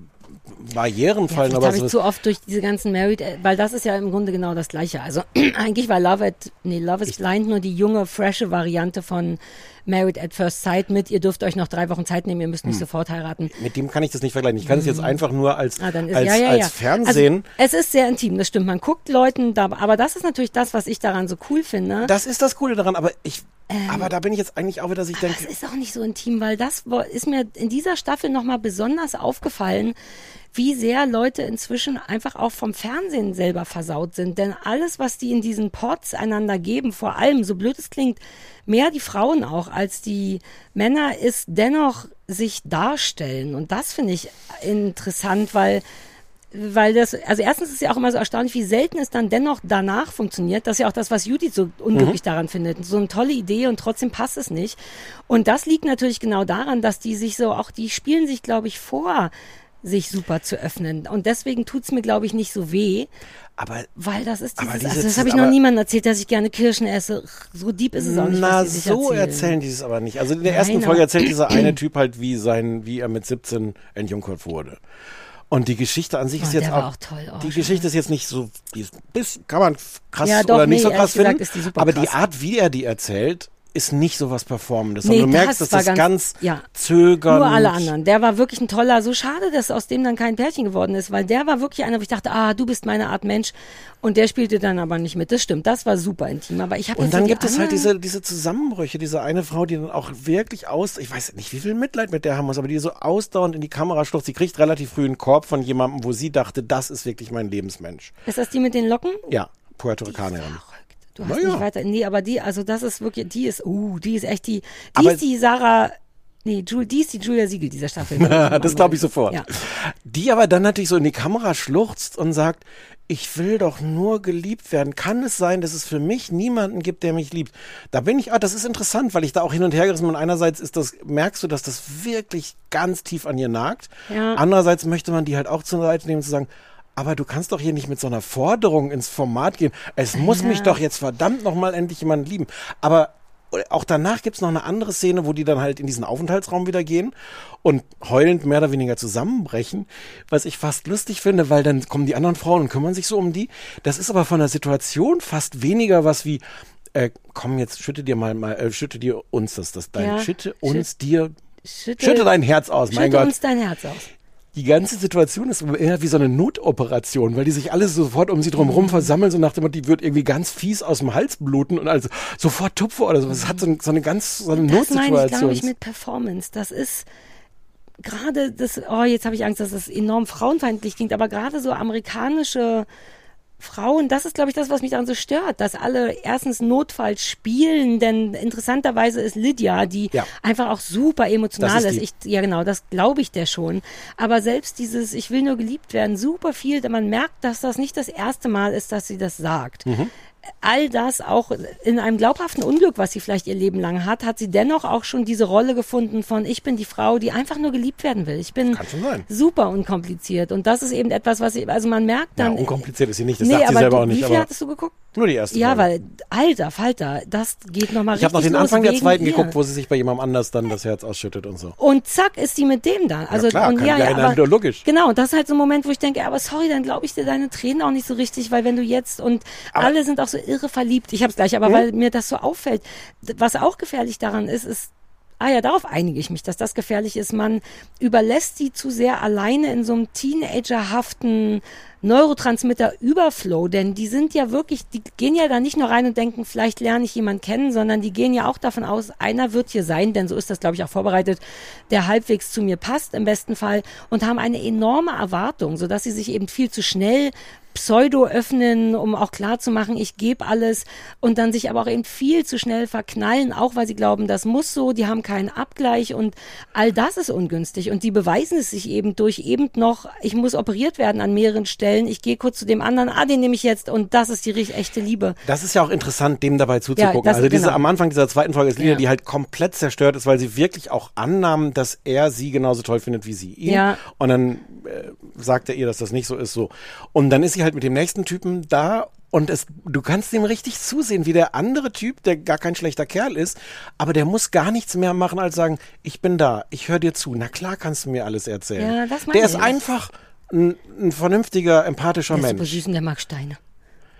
Barrieren fallen. Vielleicht aber habe ich so, zu oft durch diese ganzen Married, äh, weil das ist ja im Grunde genau das Gleiche. Also [CLEARS THROAT] eigentlich war Love at, nee, Love is Blind nur die junge, frische Variante von Married at First Sight mit, ihr dürft euch noch drei Wochen Zeit nehmen, ihr müsst nicht Hm. sofort heiraten. mit dem kann ich das nicht vergleichen. Ich kann es jetzt einfach nur als, Ah, ist, als, ja, ja, als. Fernsehen. Also, es ist sehr intim, das stimmt. Man guckt Leuten da, aber das ist natürlich das, was ich daran so cool finde. das ist das Coole daran, aber ich, aber da bin ich jetzt eigentlich auch wieder, dass ich denke, Das ist auch nicht so intim, weil das ist mir in dieser Staffel nochmal besonders aufgefallen, wie sehr Leute inzwischen einfach auch vom Fernsehen selber versaut sind. Denn alles, was die in diesen Pods einander geben, vor allem, so blöd es klingt, mehr die Frauen auch als die Männer, ist dennoch sich darstellen. Und das finde ich interessant, weil weil das, also erstens ist ja auch immer so erstaunlich, wie selten es dann dennoch danach funktioniert. Das ist ja auch das, was Judith so unglücklich Mhm. daran findet. So eine tolle Idee und trotzdem passt es nicht. Und das liegt natürlich genau daran, dass die sich so, auch die spielen sich, glaube ich, vor, sich super zu öffnen. Und deswegen tut's mir, glaube ich, nicht so weh. Aber weil das ist dieses, diese- also das habe ich noch niemandem erzählt, dass ich gerne Kirschen esse. So deep ist es auch nicht. Na, die so erzählen. erzählen die es aber nicht. Also in der Nein, ersten Folge aber- erzählt dieser eine Typ halt, wie sein, wie er mit 17 entjungfert wurde. Und die Geschichte an sich Oh, ist jetzt auch, auch toll. Oh, die Geschichte ist jetzt nicht so, die ist, bis, kann man krass Ja, doch, oder nicht nee, so krass gesagt finden. ist die aber die krass. Art, wie er die erzählt, ist nicht so was Performendes. Nee, sondern du merkst, das dass war das ganz, ja. zögernd. Nur alle anderen. Der war wirklich ein toller. So schade, dass aus dem dann kein Pärchen geworden ist, weil der war wirklich einer, wo ich dachte, ah, du bist meine Art Mensch. Und der spielte dann aber nicht mit. Das stimmt. Das war super intim. Aber ich habe Und dann so gibt es halt diese, diese Zusammenbrüche, diese eine Frau, die dann auch wirklich aus, ich weiß nicht, wie viel Mitleid mit der haben muss, aber die so ausdauernd in die Kamera schluckt. Sie kriegt relativ früh einen Korb von jemandem, wo sie dachte, das ist wirklich mein Lebensmensch. Ist das die mit den Locken? Ja, Puerto Ricanerin. Du hast Naja. nicht weiter. Nee, aber die, also das ist wirklich, die ist, uh, die ist echt die, die Aber- ist die Sarah, nee, Ju, die ist die Julia Siegel dieser Staffel. [LAUGHS] das glaube ich sofort. Ja. Die aber dann natürlich so in die Kamera schluchzt und sagt, ich will doch nur geliebt werden. Kann es sein, dass es für mich niemanden gibt, der mich liebt? Da bin ich, ah, das ist interessant, weil ich da auch hin und her gerissen bin. Und einerseits ist das, merkst du, dass das wirklich ganz tief an ihr nagt. Ja. Andererseits möchte man die halt auch zur Seite nehmen und zu sagen, aber du kannst doch hier nicht mit so einer Forderung ins Format gehen. Es muss Ja. mich doch jetzt verdammt noch mal endlich jemand lieben. Aber auch danach gibt's noch eine andere Szene, wo die dann halt in diesen Aufenthaltsraum wieder gehen und heulend mehr oder weniger zusammenbrechen, was ich fast lustig finde, weil dann kommen die anderen Frauen und kümmern sich so um die. Das ist aber von der Situation fast weniger was wie, äh, komm jetzt schütte dir mal, mal äh, schütte dir uns das, das dein, Ja. schütte uns dir, Schütte, schütte dein Herz aus, mein schütte Gott. uns dein Herz aus. Die ganze Situation ist eher wie so eine Notoperation, weil die sich alle sofort um sie Mhm. drumherum versammeln, so nach dem Motto, die wird irgendwie ganz fies aus dem Hals bluten und also sofort Tupfer oder so. Es hat so, ein, so eine ganz, so eine Das meine ich, Notsituation. glaube ich, mit Performance. Das ist gerade das, oh, jetzt habe ich Angst, dass das enorm frauenfeindlich klingt, aber gerade so amerikanische Frauen, das ist, glaube ich, das, was mich daran so stört, dass alle erstens Notfall spielen, denn interessanterweise ist Lydia, die Ja. einfach auch super emotional ist. ist Ich, ja, genau, das glaube ich der schon. Aber selbst dieses, ich will nur geliebt werden, super viel, denn man merkt, dass das nicht das erste Mal ist, dass sie das sagt Mhm. All das auch in einem glaubhaften Unglück, was sie vielleicht ihr Leben lang hat, hat sie dennoch auch schon diese Rolle gefunden von ich bin die Frau, die einfach nur geliebt werden will. Ich bin super unkompliziert und das ist eben etwas, was ich, also man merkt Ja, dann. unkompliziert ist sie nicht, das nee, sagt sie aber selber du- auch nicht. Wie viel aber hattest du geguckt? nur die erste Ja, Folge. weil alter Falter, das geht nochmal Ich richtig habe noch den Anfang der zweiten ihr. geguckt, wo sie sich bei jemandem anders dann das Herz ausschüttet und so. Und zack ist die mit dem dann. Also klar, und kann ja, ja ja, aber, logisch. Genau, und das ist halt so ein Moment, wo ich denke, aber sorry, dann glaube ich dir deine Tränen auch nicht so richtig, weil wenn du jetzt und alle sind auch so irre verliebt. Ich habe es gleich, aber Mhm. weil mir das so auffällt, was auch gefährlich daran ist, ist Ah ja, darauf einige ich mich, dass das gefährlich ist. Man überlässt sie zu sehr alleine in so einem teenagerhaften Neurotransmitter-Überflow, denn die sind ja wirklich, die gehen ja da nicht nur rein und denken, vielleicht lerne ich jemanden kennen, sondern die gehen ja auch davon aus, einer wird hier sein, denn so ist das, glaube ich, auch vorbereitet, der halbwegs zu mir passt im besten Fall und haben eine enorme Erwartung, sodass sie sich eben viel zu schnell Pseudo öffnen, um auch klar zu machen, ich gebe alles und dann sich aber auch eben viel zu schnell verknallen, auch weil sie glauben, das muss so, die haben keinen Abgleich und all das ist ungünstig und die beweisen es sich eben durch eben noch, ich muss operiert werden an mehreren Stellen, ich gehe kurz zu dem anderen, ah, den nehme ich jetzt und das ist die richtig echte Liebe. Das ist ja auch interessant, dem dabei zuzugucken. das- also diese genau. am Anfang dieser zweiten Folge ist Lina, Ja. die halt komplett zerstört ist, weil sie wirklich auch annahm, dass er sie genauso toll findet wie sie ihn. Ja. Und dann äh, sagt er ihr, dass das nicht so ist. So. Und dann ist sie halt mit dem nächsten Typen da und es, du kannst dem richtig zusehen, wie der andere Typ, der gar kein schlechter Kerl ist, aber der muss gar nichts mehr machen, als sagen, ich bin da, ich höre dir zu. Na klar kannst du mir alles erzählen. Ja, das der ist ich. einfach ein, ein vernünftiger, empathischer Der ist Mensch. super süß und der mag Steine.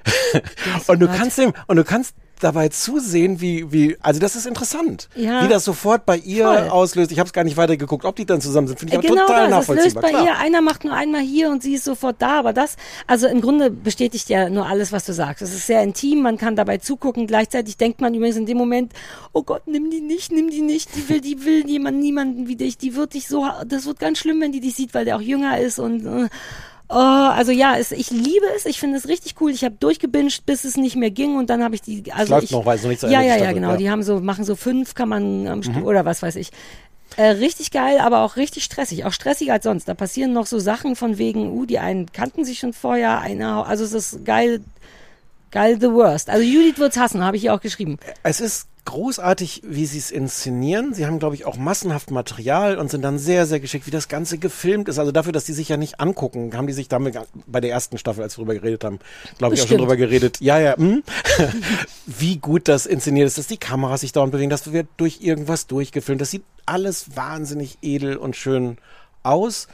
[LAUGHS] Und du kannst dem, und du kannst dabei zusehen, wie, wie, also das ist interessant, Ja. wie das sofort bei ihr Voll. auslöst. Ich habe es gar nicht weiter geguckt, ob die dann zusammen sind, finde ich aber genau total das, das löst nachvollziehbar. bei klar. ihr, einer macht nur einmal hier und sie ist sofort da, aber das, also im Grunde bestätigt ja nur alles, was du sagst. Es ist sehr intim, man kann dabei zugucken, gleichzeitig denkt man übrigens in dem Moment, oh Gott, nimm die nicht, nimm die nicht, die will, die will jemand, niemanden wie dich, die wird dich so, das wird ganz schlimm, wenn die dich sieht, weil der auch jünger ist und, äh, Oh, also ja, es, ich liebe es, ich finde es richtig cool. Ich habe durchgebinged, bis es nicht mehr ging und dann habe ich die. Also läuft ich, noch, weil es noch nicht zu Ja, ja, ja, genau. ja. Die haben so, machen so fünf, kann man am Mhm. oder was weiß ich. Äh, richtig geil, aber auch richtig stressig. Auch stressiger als sonst. Da passieren noch so Sachen von wegen, uh, die einen kannten sich schon vorher, einer, also es ist geil, geil the worst. Also Judith wird's hassen, habe ich ihr auch geschrieben. Es ist großartig, wie sie es inszenieren. Sie haben, glaube ich, auch massenhaft Material und sind dann sehr, sehr geschickt, wie das Ganze gefilmt ist. Also dafür, dass die sich ja nicht angucken, haben die sich damit bei der ersten Staffel, als wir drüber geredet haben, glaube ich, auch schon drüber geredet. Ja, ja, hm. [LAUGHS] wie gut das inszeniert ist, dass die Kameras sich dauernd bewegen, das wird durch irgendwas durchgefilmt. Das sieht alles wahnsinnig edel und schön aus.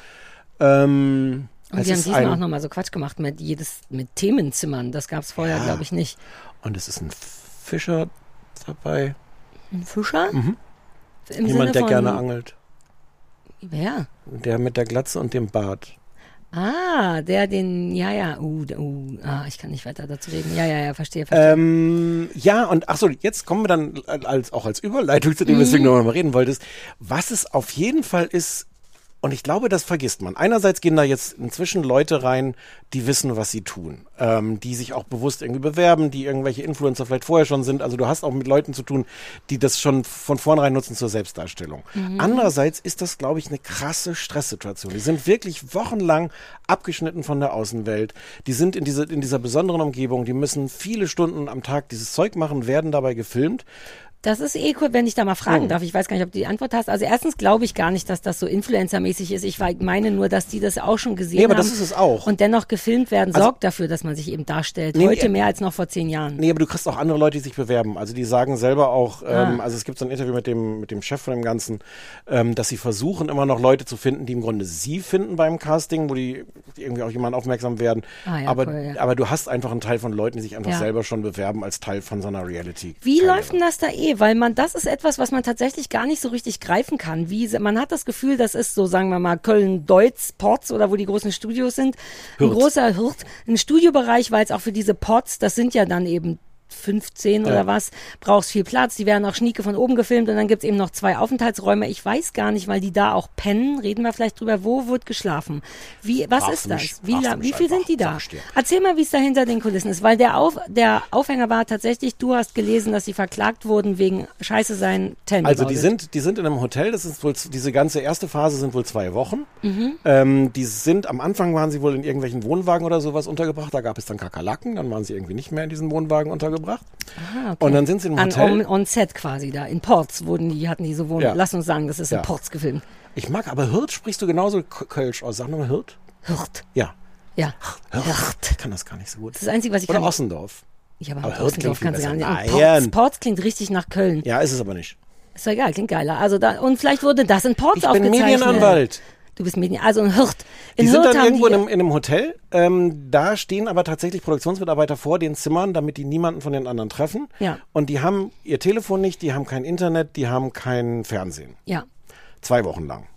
Ähm, Und es sie haben diesmal ein- auch nochmal so Quatsch gemacht mit jedes, mit Themenzimmern. Das gab's vorher, Ja. glaube ich, nicht. Und es ist ein Fischer dabei. Ein Fischer? Mhm. Im Jemand, der gerne angelt. Wer? Der mit der Glatze und dem Bart. Ah, der den, ja, ja, uh, uh, ah, ich kann nicht weiter dazu reden. Ja, ja, ja, verstehe, verstehe. Ähm, ja, und ach so, jetzt kommen wir dann als, auch als Überleitung zu dem, Mhm. weswegen du noch mal reden wolltest. Was es auf jeden Fall ist, und ich glaube, das vergisst man. Einerseits gehen da jetzt inzwischen Leute rein, die wissen, was sie tun, ähm, die sich auch bewusst irgendwie bewerben, die irgendwelche Influencer vielleicht vorher schon sind. Also du hast auch mit Leuten zu tun, die das schon von vornherein nutzen zur Selbstdarstellung. Mhm. Andererseits ist das, glaube ich, eine krasse Stresssituation. Die sind wirklich wochenlang abgeschnitten von der Außenwelt. Die sind in, diese, in dieser besonderen Umgebung. Die müssen viele Stunden am Tag dieses Zeug machen, werden dabei gefilmt. Das ist eh cool, wenn ich da mal fragen Hm. darf. Ich weiß gar nicht, ob du die Antwort hast. Also erstens glaube ich gar nicht, dass das so Influencer-mäßig ist. Ich meine nur, dass die das auch schon gesehen Nee, aber haben. das ist es auch. Und dennoch gefilmt werden, Also- sorgt dafür, dass man sich eben darstellt. Nee, Heute nee, mehr als noch vor zehn Jahren. Nee, aber du kriegst auch andere Leute, die sich bewerben. Also die sagen selber auch, ähm, Ah. also es gibt so ein Interview mit dem, mit dem Chef von dem Ganzen, ähm, dass sie versuchen immer noch Leute zu finden, die im Grunde sie finden beim Casting, wo die, irgendwie auch jemand aufmerksam werden. Ah, ja, aber, cool, ja. aber du hast einfach einen Teil von Leuten, die sich einfach Ja. selber schon bewerben als Teil von so einer Reality. Wie läuft denn das da eh? Weil man, das ist etwas, was man tatsächlich gar nicht so richtig greifen kann. Wie, man hat das Gefühl, das ist so, sagen wir mal, Köln-Deutz, Ports oder wo die großen Studios sind. Ein Hürth. großer Hirt, ein Studiobereich, weil es auch für diese Ports, das sind ja dann eben 15 Ja. oder was, brauchst viel Platz. Die werden auch schnieke von oben gefilmt und dann gibt's eben noch zwei Aufenthaltsräume. Ich weiß gar nicht, weil die da auch pennen. Reden wir vielleicht drüber, wo wird geschlafen? Wie, was Fragst ist das? mich- wie, la- wie viel sind die da? Erzähl mal, wie es da hinter den Kulissen ist, weil der, Auf, der Aufhänger war tatsächlich, du hast gelesen, dass sie verklagt wurden wegen Scheiße sein, me Also die sind, die sind in einem Hotel, das ist wohl, diese ganze erste Phase sind wohl zwei Wochen. Mhm. Ähm, die sind, am Anfang waren sie wohl in irgendwelchen Wohnwagen oder sowas untergebracht, da gab es dann Kakerlaken, dann waren sie irgendwie nicht mehr in diesen Wohnwagen untergebracht. Ah, okay. Und dann sind sie im An, Hotel. on, on set quasi da, in Ports wurden die, hatten die so Wohn Ja. Lass uns sagen, das ist Ja. in Ports gefilmt. Ich mag, aber Hirt sprichst du genauso Kölsch aus. Sag nochmal Hirt. Hirt. Ja. Ja. Hirt. Ich kann das gar nicht so gut. Das ist das Einzige, was ich Oder kann. Ossendorf. Ja, aber, Aber Hirt Ossendorf klingt kannst du gar nicht. Ports. Ports klingt richtig nach Köln. Ja, ist es aber nicht. Ist doch egal, klingt geiler. Also da, und vielleicht wurde das in Ports Ich bin aufgezeichnet. Medienanwalt. Du bist Medien, also in Hirt. In Die sind Hirt dann haben irgendwo in einem, in einem Hotel. Ähm, da stehen aber tatsächlich Produktionsmitarbeiter vor den Zimmern, damit die niemanden von den anderen treffen. Ja. Und die haben ihr Telefon nicht, die haben kein Internet, die haben kein Fernsehen. ja. Zwei Wochen lang.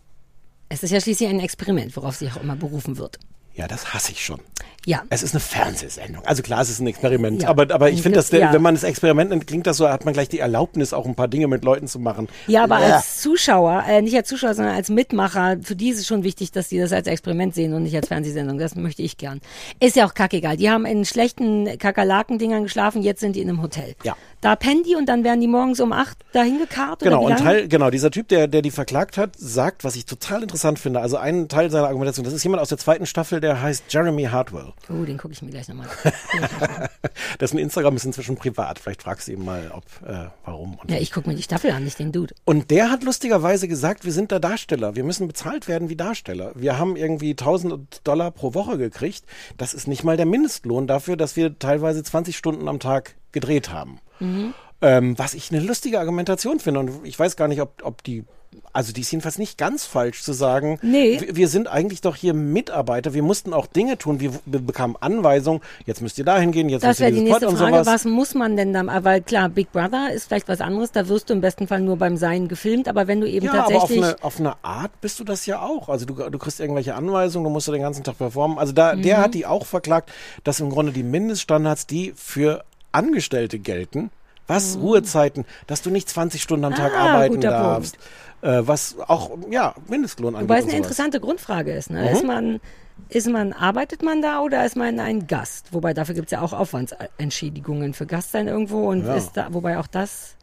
Es ist ja schließlich ein Experiment, worauf sich auch immer berufen wird. Ja, das hasse ich schon. Ja. Es ist eine Fernsehsendung. Also klar, es ist ein Experiment. Ja. Aber, aber ich finde, Ja. wenn man das Experiment nennt, klingt das so, hat man gleich die Erlaubnis, auch ein paar Dinge mit Leuten zu machen. Ja, aber Ja. als Zuschauer, äh, nicht als Zuschauer, sondern als Mitmacher, für die ist es schon wichtig, dass die das als Experiment sehen und nicht als Fernsehsendung. Das möchte ich gern. Ist ja auch kackegal. Die haben in schlechten Kakerlaken-Dingern geschlafen, jetzt sind die in einem Hotel. Ja. Da pennen die und dann werden die morgens um acht dahin gekarrt Genau, und? Teil, genau, dieser Typ, der, der die verklagt hat, sagt, was ich total interessant finde, also ein Teil seiner Argumentation, das ist jemand aus der zweiten Staffel, der heißt Jeremy Hartwell. Oh, den gucke ich mir gleich nochmal [LAUGHS] Dessen Instagram ist inzwischen privat. Vielleicht fragst du ihn mal, ob, äh, warum. Ja, ich gucke mir die Staffel an, nicht den Dude. Und der hat lustigerweise gesagt, wir sind da Darsteller. Wir müssen bezahlt werden wie Darsteller. Wir haben irgendwie 1000 Dollar pro Woche gekriegt. Das ist nicht mal der Mindestlohn dafür, dass wir teilweise 20 Stunden am Tag gedreht haben. Mhm. Ähm, was ich eine lustige Argumentation finde. Und ich weiß gar nicht, ob, ob die, also die ist jedenfalls nicht ganz falsch zu sagen. Nee. Wir, wir sind eigentlich doch hier Mitarbeiter. Wir mussten auch Dinge tun. Wir, wir bekamen Anweisungen. Jetzt müsst ihr dahin gehen. Jetzt Das müsst ihr wäre die dieses nächste Pod und Frage. sowas. Was muss man denn da? Weil klar, Big Brother ist vielleicht was anderes. Da wirst du im besten Fall nur beim Sein gefilmt. Aber wenn du eben Ja, aber auf tatsächlich eine, auf eine Art bist du das ja auch. Also du, du kriegst irgendwelche Anweisungen, du musst ja den ganzen Tag performen. Also da, der Mhm. hat die auch verklagt, dass im Grunde die Mindeststandards, die für Angestellte gelten, was Ruhezeiten, dass du nicht 20 Stunden am Tag Mhm. Ah, arbeiten darfst, äh, was auch ja Mindestlohn angeht. Wobei es eine interessante Grundfrage ist. Ne? Mhm. Ist man, ist man, arbeitet man da oder ist man ein Gast? Wobei dafür gibt es ja auch Aufwandsentschädigungen für Gastsein irgendwo und Ja. ist da, wobei auch das.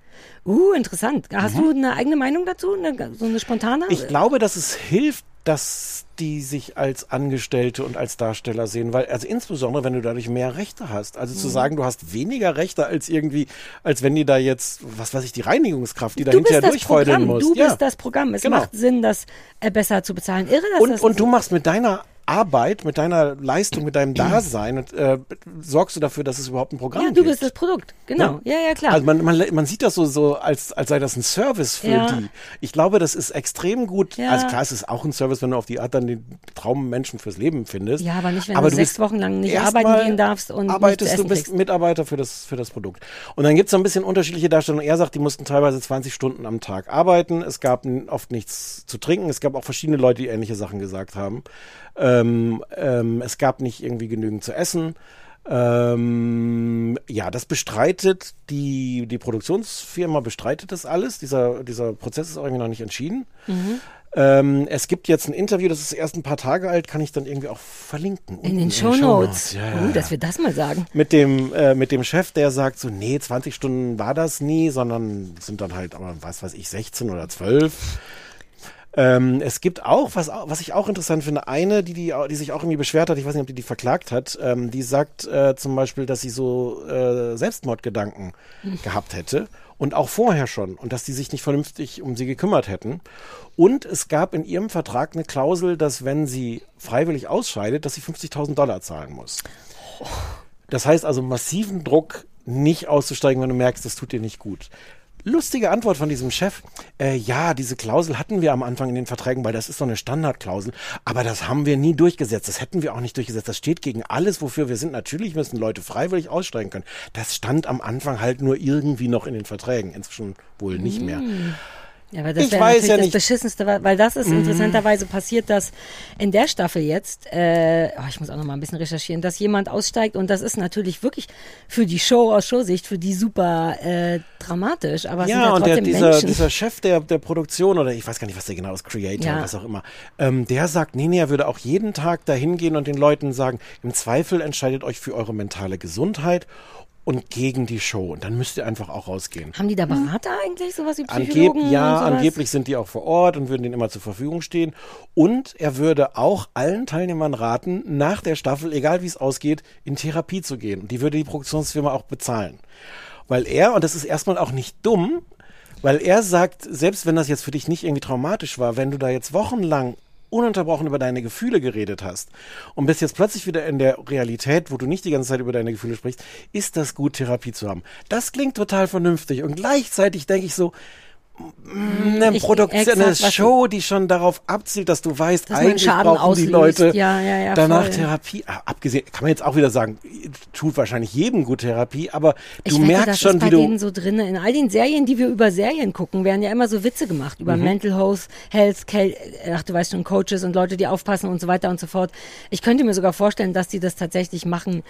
Uh, interessant. Hast Mhm. du eine eigene Meinung dazu? Eine, so eine spontane? Ich glaube, dass es hilft, dass die sich als Angestellte und als Darsteller sehen, weil, also insbesondere, wenn du dadurch mehr Rechte hast. Also zu Mhm. sagen, du hast weniger Rechte als irgendwie, als wenn die da jetzt, was weiß ich, die Reinigungskraft, die da du bist hinterher das durchfeudeln Programm. muss. Du ja. bist das Programm. Es Genau. macht Sinn, das äh, besser zu bezahlen. Irre, dass und, das und du machst mit deiner Arbeit, mit deiner Leistung, mit deinem Dasein, und, äh, sorgst du dafür, dass es überhaupt ein Programm ja, gibt. du bist das Produkt. Genau. Ja, ja, klar. Also man, man, man sieht das so, so als, als sei das ein Service für Ja. die. Ich glaube, das ist extrem gut. Ja. Also klar, es ist auch ein Service, wenn du auf die Art dann den Traummenschen fürs Leben findest. Ja, aber nicht, wenn aber du sechs Wochen lang nicht arbeiten gehen darfst und arbeitest, du bist kriegst. Mitarbeiter für das, für das Produkt. Und dann gibt's so ein bisschen unterschiedliche Darstellungen. Er sagt, die mussten teilweise 20 Stunden am Tag arbeiten. Es gab oft nichts zu trinken. Es gab auch verschiedene Leute, die ähnliche Sachen gesagt haben. Ähm, ähm, es gab nicht irgendwie genügend zu essen. Ähm, ja, das bestreitet die, die Produktionsfirma bestreitet das alles. Dieser, dieser Prozess ist auch irgendwie noch nicht entschieden. Mhm. Ähm, es gibt jetzt ein Interview, das ist erst ein paar Tage alt, kann ich dann irgendwie auch verlinken. In den Shownotes. Ja, ja, Uh, dass wir das mal sagen. Mit dem, äh, mit dem Chef, der sagt so, nee, 20 Stunden war das nie, sondern sind dann halt, aber was weiß ich, 16 oder 12. Ähm, es gibt auch, was, was ich auch interessant finde, eine, die, die, die sich auch irgendwie beschwert hat, ich weiß nicht, ob die die verklagt hat, ähm, die sagt äh, zum Beispiel, dass sie so äh, Selbstmordgedanken Hm. gehabt hätte und auch vorher schon und dass die sich nicht vernünftig um sie gekümmert hätten. Und es gab in ihrem Vertrag eine Klausel, dass wenn sie freiwillig ausscheidet, dass sie 50.000 Dollar zahlen muss. Das heißt also massiven Druck, nicht auszusteigen, wenn du merkst, das tut dir nicht gut. Lustige Antwort von diesem Chef. Äh, ja, diese Klausel hatten wir am Anfang in den Verträgen, weil das ist so eine Standardklausel. Aber das haben wir nie durchgesetzt. Das hätten wir auch nicht durchgesetzt. Das steht gegen alles, wofür wir sind. Natürlich müssen Leute freiwillig aussteigen können. Das stand am Anfang halt nur irgendwie noch in den Verträgen. Inzwischen wohl nicht mehr. Hm. Ja, aber das Ich weiß ja das nicht. Beschissenste, weil das ist Mhm. interessanterweise passiert, dass in der Staffel jetzt, äh, oh, ich muss auch noch mal ein bisschen recherchieren, dass jemand aussteigt und das ist natürlich wirklich für die Show aus Showsicht, für die super äh, dramatisch, aber es sind ja, ja und der, trotzdem dieser, Menschen. dieser Chef der, der Produktion oder ich weiß gar nicht, was der genau ist, Creator, Ja. was auch immer, ähm, der sagt, nee, nee, er würde auch jeden Tag dahin gehen und den Leuten sagen, im Zweifel entscheidet euch für eure mentale Gesundheit und gegen die Show. Und dann müsst ihr einfach auch rausgehen. Haben die da Berater eigentlich, sowas wie Angeb Psychologen? ja, und sowas? angeblich sind die auch vor Ort und würden denen immer zur Verfügung stehen. Und er würde auch allen Teilnehmern raten, nach der Staffel, egal wie es ausgeht, in Therapie zu gehen. Und die würde die Produktionsfirma auch bezahlen. Weil er, und das ist erstmal auch nicht dumm, weil er sagt, selbst wenn das jetzt für dich nicht irgendwie traumatisch war, wenn du da jetzt wochenlang ununterbrochen über deine Gefühle geredet hast und bist jetzt plötzlich wieder in der Realität, wo du nicht die ganze Zeit über deine Gefühle sprichst, ist das gut, Therapie zu haben. Das klingt total vernünftig und gleichzeitig denke ich so, eine Ich- Produktion, eine Show, die schon darauf abzielt, dass du weißt, Dass eigentlich Schaden brauchen die auslöst. Leute Ja, ja, ja, danach voll. Therapie. Ah, Abgesehen, kann man jetzt auch wieder sagen, tut wahrscheinlich jedem gut Therapie, aber Ich du wette, merkst das schon, ist bei wie du. denen so drin. In all den Serien, die wir über Serien gucken, werden ja immer so Witze gemacht über Mhm. Mental Health, Health, ach du weißt schon, Coaches und Leute, die aufpassen und so weiter und so fort. Ich könnte mir sogar vorstellen, dass die das tatsächlich machen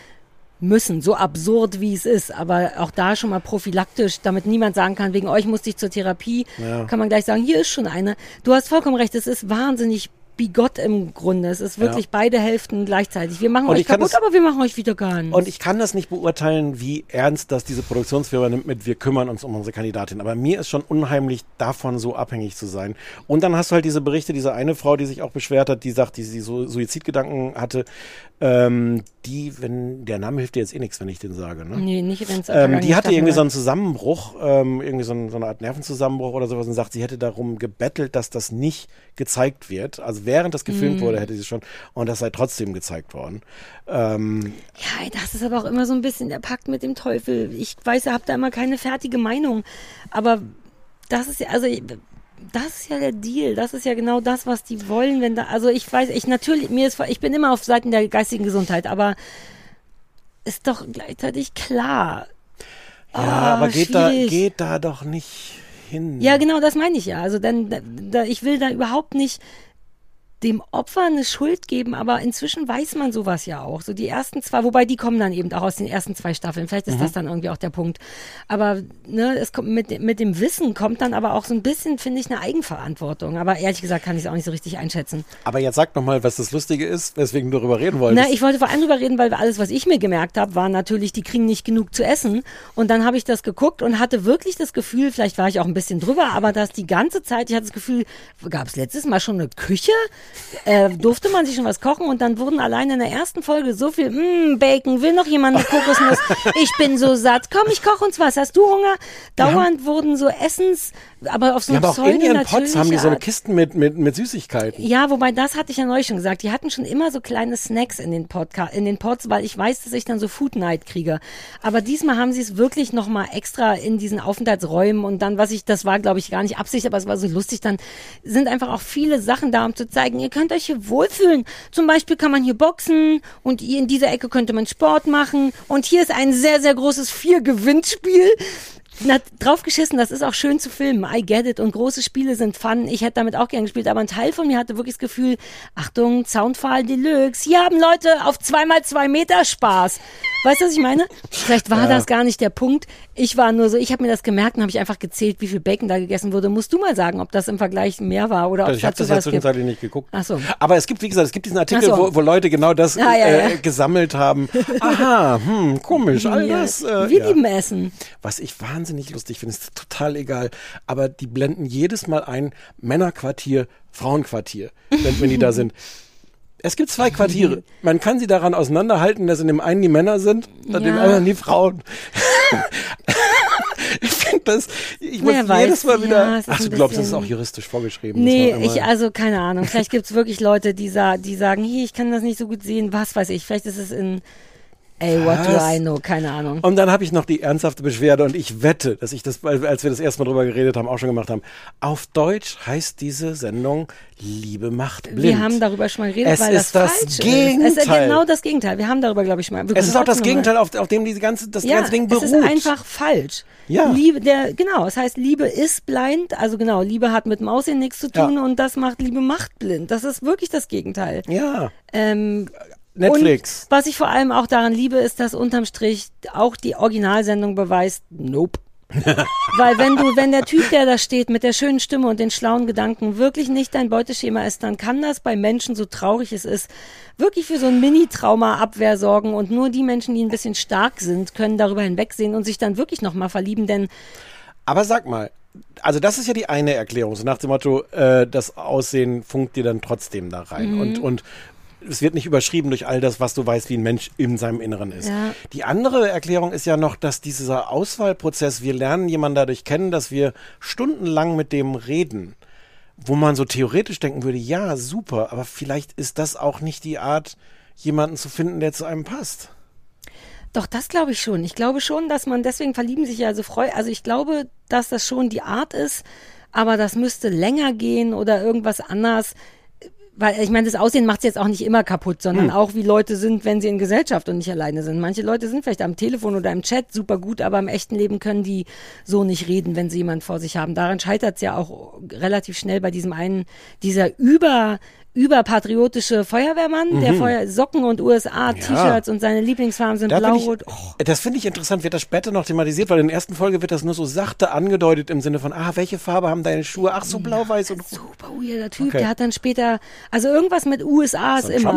müssen, so absurd wie es ist, aber auch da schon mal prophylaktisch, damit niemand sagen kann, wegen euch musste ich zur Therapie, Ja. kann man gleich sagen, hier ist schon eine. Du hast vollkommen recht, es ist wahnsinnig bigott im Grunde. Es ist Ja. wirklich beide Hälften gleichzeitig. Wir machen Und euch kaputt, das- aber wir machen euch wieder ganz. Und ich kann das nicht beurteilen, wie ernst das diese Produktionsfirma nimmt mit wir kümmern uns um unsere Kandidatin. Aber mir ist schon unheimlich davon so abhängig zu sein. Und dann hast du halt diese Berichte, diese eine Frau, die sich auch beschwert hat, die sagt, die sie so Suizidgedanken hatte, ähm, die, wenn, der Name hilft dir jetzt eh nichts, wenn ich den sage, ne? Nee, nicht, wenn es Ähm, die hatte irgendwie so einen Zusammenbruch, ähm, irgendwie so, ein, so eine Art Nervenzusammenbruch oder sowas und sagt, sie hätte darum gebettelt, dass das nicht gezeigt wird. Also während das gefilmt Mhm. wurde, hätte sie schon und das sei trotzdem gezeigt worden. Ähm, Ja, das ist aber auch immer so ein bisschen der Pakt mit dem Teufel. Ich weiß, ihr habt da immer keine fertige Meinung. Aber das ist ja, also das ist ja der Deal. Das ist ja genau das, was die wollen, wenn da, also ich weiß, ich natürlich, mir ist, ich bin immer auf Seiten der geistigen Gesundheit, aber ist doch gleichzeitig klar. ja, Ah, aber geht da, geht da doch nicht hin. Ja, genau, das meine ich ja. Also dann, da, da, ich will da überhaupt nicht dem Opfer eine Schuld geben, aber inzwischen weiß man sowas ja auch. So die ersten zwei, wobei die kommen dann eben auch aus den ersten zwei Staffeln. Vielleicht ist Mhm. das dann irgendwie auch der Punkt. Aber ne, es kommt mit, dem- mit dem Wissen kommt dann aber auch so ein bisschen, finde ich, eine Eigenverantwortung. Aber ehrlich gesagt kann ich es auch nicht so richtig einschätzen. Aber jetzt sag noch mal, was das Lustige ist, weswegen du darüber reden wolltest. Na, ich wollte vor allem drüber reden, weil alles, was ich mir gemerkt habe, war natürlich, die kriegen nicht genug zu essen. Und dann habe ich das geguckt und hatte wirklich das Gefühl, vielleicht war ich auch ein bisschen drüber, aber dass die ganze Zeit, ich hatte das Gefühl, gab es letztes Mal schon eine Küche? Äh, durfte man sich schon was kochen? Und dann wurden allein in der ersten Folge so viel, mmm, Bacon, will noch jemand eine Kokosnuss? Ich bin so satt. Komm, ich koche uns was. Hast du Hunger? Dauernd wurden so Essens, aber auf so ja, eine aber auch in ihren Pots haben die so eine. Kisten mit, mit, mit Süßigkeiten. Ja, wobei das hatte ich ja neulich schon gesagt. Die hatten schon immer so kleine Snacks in den, Podca in den Pots, weil ich weiß, dass ich dann so Food Night kriege. Aber diesmal haben sie es wirklich nochmal extra in diesen Aufenthaltsräumen und dann, was ich, das war glaube ich gar nicht Absicht, aber es war so lustig, dann sind einfach auch viele Sachen da, um zu zeigen, ihr könnt euch hier wohlfühlen. Zum Beispiel kann man hier boxen und in dieser Ecke könnte man Sport machen und hier ist ein sehr, sehr großes Vier-Gewinnspiel. Na, draufgeschissen, das ist auch schön zu filmen. I get it. Und große Spiele sind fun. Ich hätte damit auch gern gespielt. Aber ein Teil von mir hatte wirklich das Gefühl, Achtung, Soundfall Deluxe. Hier haben Leute auf zweimal zwei Meter Spaß. Weißt du, was ich meine? Vielleicht war Ja. das gar nicht der Punkt. Ich war nur so, ich habe mir das gemerkt und habe ich einfach gezählt, wie viel Bacon da gegessen wurde. Musst du mal sagen, ob das im Vergleich mehr war oder ob ich habe das ja gibt. zwischenzeitlich nicht geguckt. Ach so. Aber es gibt, wie gesagt, es gibt diesen Artikel, so. wo, wo Leute genau das Ja, ja, äh, ja. gesammelt haben. Aha, hm, komisch, all Ja. das. Äh, Wir lieben Essen. Was ich wahnsinnig lustig finde, ist total egal. Aber die blenden jedes Mal ein Männerquartier, Frauenquartier, wenn, wenn die da sind. [LAUGHS] Es gibt zwei Quartiere. Man kann sie daran auseinanderhalten, dass in dem einen die Männer sind und in dem Ja. anderen die Frauen. [LAUGHS] ich finde das, ich muss Wer weiß. jedes Mal wieder. Ja, es Ach, du glaubst, das ist auch juristisch vorgeschrieben. Nee, ich, also keine Ahnung. Vielleicht [LAUGHS] gibt's wirklich Leute, die, sa die sagen, hier, ich kann das nicht so gut sehen, was weiß ich. Vielleicht ist es in Ey, what do? I know? Keine Ahnung. Und dann habe ich noch die ernsthafte Beschwerde und ich wette, dass ich das, als wir das erste Mal drüber geredet haben, auch schon gemacht haben. Auf Deutsch heißt diese Sendung Liebe macht blind. Wir haben darüber schon mal geredet, Es weil ist das, das falsch ist. Es ist Gegenteil. genau das Gegenteil. Wir haben darüber, glaube ich, schon mal. Es ist auch das Gegenteil, auf, auf dem diese ganze, das ja, ganze Ding beruht. es ist einfach falsch. Ja. Liebe, der, genau, es heißt, Liebe ist blind, also genau, Liebe hat mit Aussehen nichts zu tun Ja. und das macht Liebe macht blind. Das ist wirklich das Gegenteil. Ja. Ähm, Netflix. Und was ich vor allem auch daran liebe, ist, dass unterm Strich auch die Originalsendung beweist, nope. [LAUGHS] Weil wenn du, wenn der Typ, der da steht mit der schönen Stimme und den schlauen Gedanken wirklich nicht dein Beuteschema ist, dann kann das bei Menschen, so traurig es ist, wirklich für so ein Mini-Trauma-Abwehr sorgen und nur die Menschen, die ein bisschen stark sind, können darüber hinwegsehen und sich dann wirklich nochmal verlieben, denn Aber sag mal, also das ist ja die eine Erklärung, so nach dem Motto, äh, das Aussehen funkt dir dann trotzdem da rein. Mhm. Und, und es wird nicht überschrieben durch all das, was du weißt, wie ein Mensch in seinem Inneren ist. Ja. Die andere Erklärung ist ja noch, dass dieser Auswahlprozess, wir lernen jemanden dadurch kennen, dass wir stundenlang mit dem reden. Wo man so theoretisch denken würde, ja, super, aber vielleicht ist das auch nicht die Art, jemanden zu finden, der zu einem passt. Doch, das glaube ich schon. Ich glaube schon, dass man deswegen verlieben sich ja so freu. Also ich glaube, dass das schon die Art ist, aber das müsste länger gehen oder irgendwas anders. Weil ich meine, das Aussehen macht es jetzt auch nicht immer kaputt, sondern Hm. auch wie Leute sind, wenn sie in Gesellschaft und nicht alleine sind. Manche Leute sind vielleicht am Telefon oder im Chat super gut, aber im echten Leben können die so nicht reden, wenn sie jemanden vor sich haben. Daran scheitert es ja auch relativ schnell bei diesem einen, dieser über überpatriotische Feuerwehrmann, der Mhm. Feuer Socken und USA T-Shirts und seine Lieblingsfarben sind Da blau-rot. Das finde ich interessant, wird das später noch thematisiert, weil in der ersten Folge wird das nur so sachte angedeutet im Sinne von, ah, welche Farbe haben deine Schuhe? Ach, so blau-weiß und super weirder Typ, Okay. der hat dann später, also irgendwas mit USA ist So immer,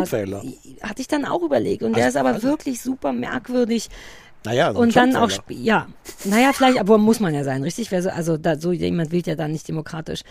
hatte ich dann auch überlegt und der Also, ist aber wirklich super merkwürdig. Naja, so und dann auch, ja, naja, vielleicht, aber muss man ja sein, richtig? Also da, so jemand wählt ja dann nicht demokratisch.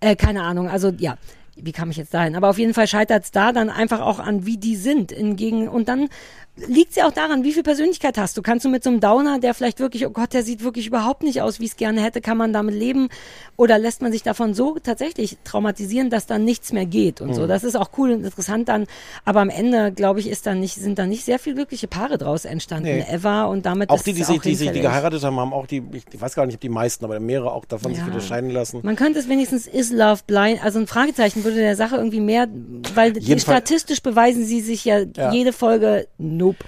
Äh, keine Ahnung, also ja, wie kam ich jetzt dahin? Aber auf jeden Fall scheitert es da dann einfach auch an, wie die sind. Hingegen, und dann liegt es ja auch daran, wie viel Persönlichkeit hast du. Kannst du mit so einem Downer, der vielleicht wirklich, oh Gott, der sieht wirklich überhaupt nicht aus, wie ich es gerne hätte, kann man damit leben? Oder lässt man sich davon so tatsächlich traumatisieren, dass dann nichts mehr geht und so. Mhm. Das ist auch cool und interessant dann. Aber am Ende, glaube ich, ist dann nicht, sind da nicht sehr viel glückliche Paare draus entstanden. Nee. Ever und damit Auch ist die, die, sich, die sich die geheiratet haben, haben auch die, ich, weiß gar nicht, ob die meisten, aber mehrere auch davon sich Ja. wieder scheiden lassen. Man könnte es wenigstens is love blind, also ein Fragezeichen würde der Sache irgendwie mehr, weil Jedenfalls- statistisch beweisen sie sich ja, Ja. jede Folge, nope.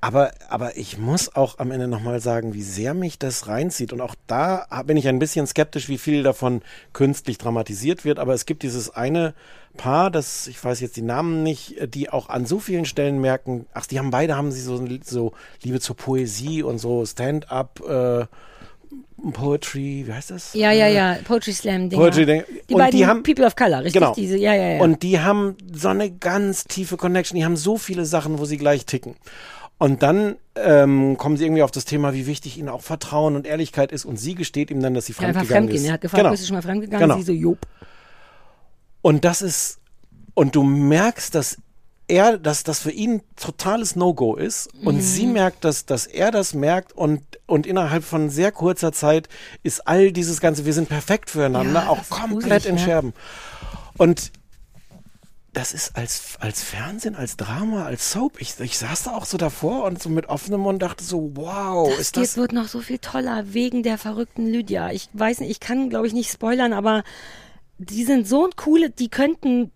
Aber, aber ich muss auch am Ende nochmal sagen, wie sehr mich das reinzieht. Und auch da bin ich ein bisschen skeptisch, wie viel davon künstlich dramatisiert wird. Aber es gibt dieses eine Paar, das, ich weiß jetzt die Namen nicht, die auch an so vielen Stellen merken, ach, die haben beide, haben sie so, so Liebe zur Poesie und so Stand-up, äh, Poetry, wie heißt das? Ja, ja, ja, Poetry Slam Dinger. Poetry Dinger. Die Und beiden die haben- People of Color, richtig? Genau. Diese, ja, ja, ja. Und die haben so eine ganz tiefe Connection. Die haben so viele Sachen, wo sie gleich ticken. Und dann ähm, kommen sie irgendwie auf das Thema, wie wichtig ihnen auch Vertrauen und Ehrlichkeit ist. Und sie gesteht ihm dann, dass sie ja, fremdgegangen fremdgehen. ist. Er hat gefragt, genau. bist du schon mal fremdgegangen? Genau. Sie so, jupp. Und das ist, und du merkst, dass er, dass das für ihn totales No-Go ist. Und Mhm. sie merkt, dass, dass er das merkt und, und innerhalb von sehr kurzer Zeit ist all dieses Ganze, wir sind perfekt füreinander, Ja, auch komplett in ne? Scherben. Und das ist als, als Fernsehen, als Drama, als Soap. Ich, ich saß da auch so davor und so mit offenem Mund dachte so, wow, Das ist das. wird noch so viel toller wegen der verrückten Lydia. Ich weiß nicht, ich kann, glaube ich, nicht spoilern, aber die sind so coole, die könnten,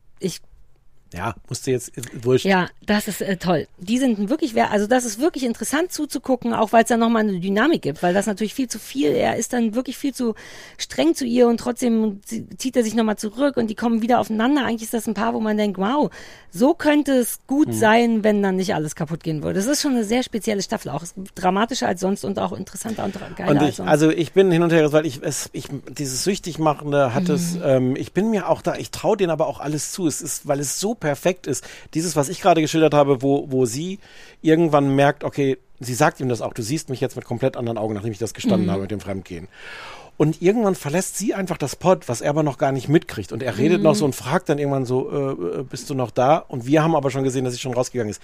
Ja, musste jetzt, wurscht. Ja, das ist äh, toll. Die sind wirklich, also das ist wirklich interessant zuzugucken, auch weil es da nochmal eine Dynamik gibt, weil das natürlich viel zu viel, er ist dann wirklich viel zu streng zu ihr und trotzdem zie- zieht er sich nochmal zurück und die kommen wieder aufeinander. Eigentlich ist das ein Paar, wo man denkt, wow, so könnte es gut Mhm. sein, wenn dann nicht alles kaputt gehen würde. Das ist schon eine sehr spezielle Staffel, auch dramatischer als sonst und auch interessanter und geiler Und als ich, sonst. also ich bin hin und her, weil ich es, ich dieses süchtig machende hat es. Mhm. Ähm, ich bin mir auch da. Ich traue denen aber auch alles zu. Es ist, weil es so perfekt ist. Dieses, was ich gerade geschildert habe, wo wo sie irgendwann merkt, okay, sie sagt ihm das auch. Du siehst mich jetzt mit komplett anderen Augen, nachdem ich das gestanden Mhm. habe mit dem Fremdgehen. Und irgendwann verlässt sie einfach das Pod, was er aber noch gar nicht mitkriegt. Und er redet Mhm. noch so und fragt dann irgendwann so, äh, äh, bist du noch da? Und wir haben aber schon gesehen, dass sie schon rausgegangen ist.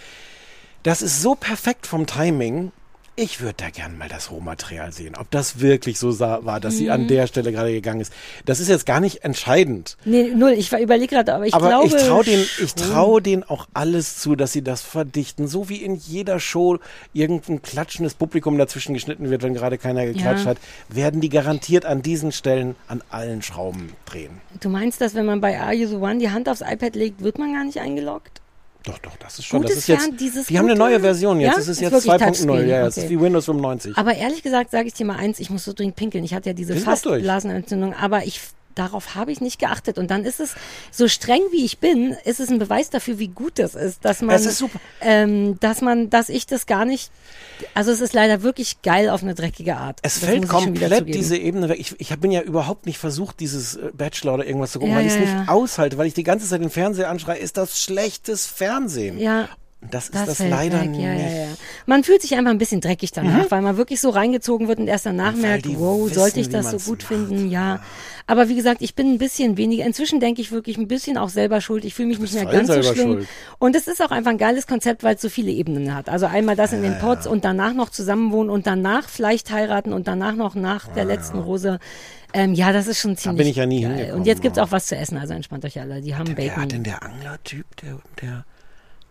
Das ist so perfekt vom Timing. Ich würde da gern mal das Rohmaterial sehen, ob das wirklich so sah, war, dass sie an Mhm. der Stelle gerade gegangen ist. Das ist jetzt gar nicht entscheidend. nee, null, ich überlege gerade, aber ich aber glaube. ich traue ich schon. traue denen auch alles zu, dass sie das verdichten. So wie in jeder Show irgendein klatschendes Publikum dazwischen geschnitten wird, wenn gerade keiner geklatscht Ja. hat, werden die garantiert an diesen Stellen an allen Schrauben drehen. Du meinst, dass wenn man bei Are You the One die Hand aufs iPad legt, wird man gar nicht eingeloggt? Doch, doch, das ist schon. Gutes das ist jetzt, Fern- dieses die haben eine gute- neue Version jetzt. Ja? Das ist Ist jetzt wirklich 2.0. Touchscreen, Ja, es okay. ist wie Windows 95. Aber ehrlich gesagt sage ich dir mal eins, ich muss so dringend pinkeln. Ich hatte ja diese. Fastblasenentzündung, aber ich darauf habe ich nicht geachtet. Und dann ist es, so streng wie ich bin, ist es ein Beweis dafür, wie gut das ist, dass man, super. Ähm, dass man, dass ich das gar nicht, also es ist leider wirklich geil auf eine dreckige Art. Es Das fällt komplett diese Ebene weg. Ich, ich bin ja überhaupt nicht versucht, dieses äh, Bachelor oder irgendwas zu gucken, Ja, weil ich es ja, nicht ja. aushalte, weil ich die ganze Zeit den Fernseher anschreie, ist das schlechtes Fernsehen. Ja. Das ist Das das, leider weg, nicht. ja, ja, ja. Man fühlt sich einfach ein bisschen dreckig danach, Mhm. weil man wirklich so reingezogen wird und erst danach merkt, wow, wissen, sollte ich das so gut finden? Ja. Aber wie gesagt, ich bin ein bisschen weniger, inzwischen denke ich wirklich ein bisschen auch selber schuld. Ich fühle mich nicht mehr ganz so schlimm. schuld. Und es ist auch einfach ein geiles Konzept, weil es so viele Ebenen hat. Also einmal das in den Pots und danach noch zusammenwohnen und danach vielleicht heiraten und danach noch nach der letzten Rose. Ähm, ja, das ist schon ziemlich bin ich ja nie geil. hingekommen, Und jetzt gibt's auch was zu essen, also entspannt euch alle. Die haben Wer Bacon. hat denn der Angler-Typ, der, der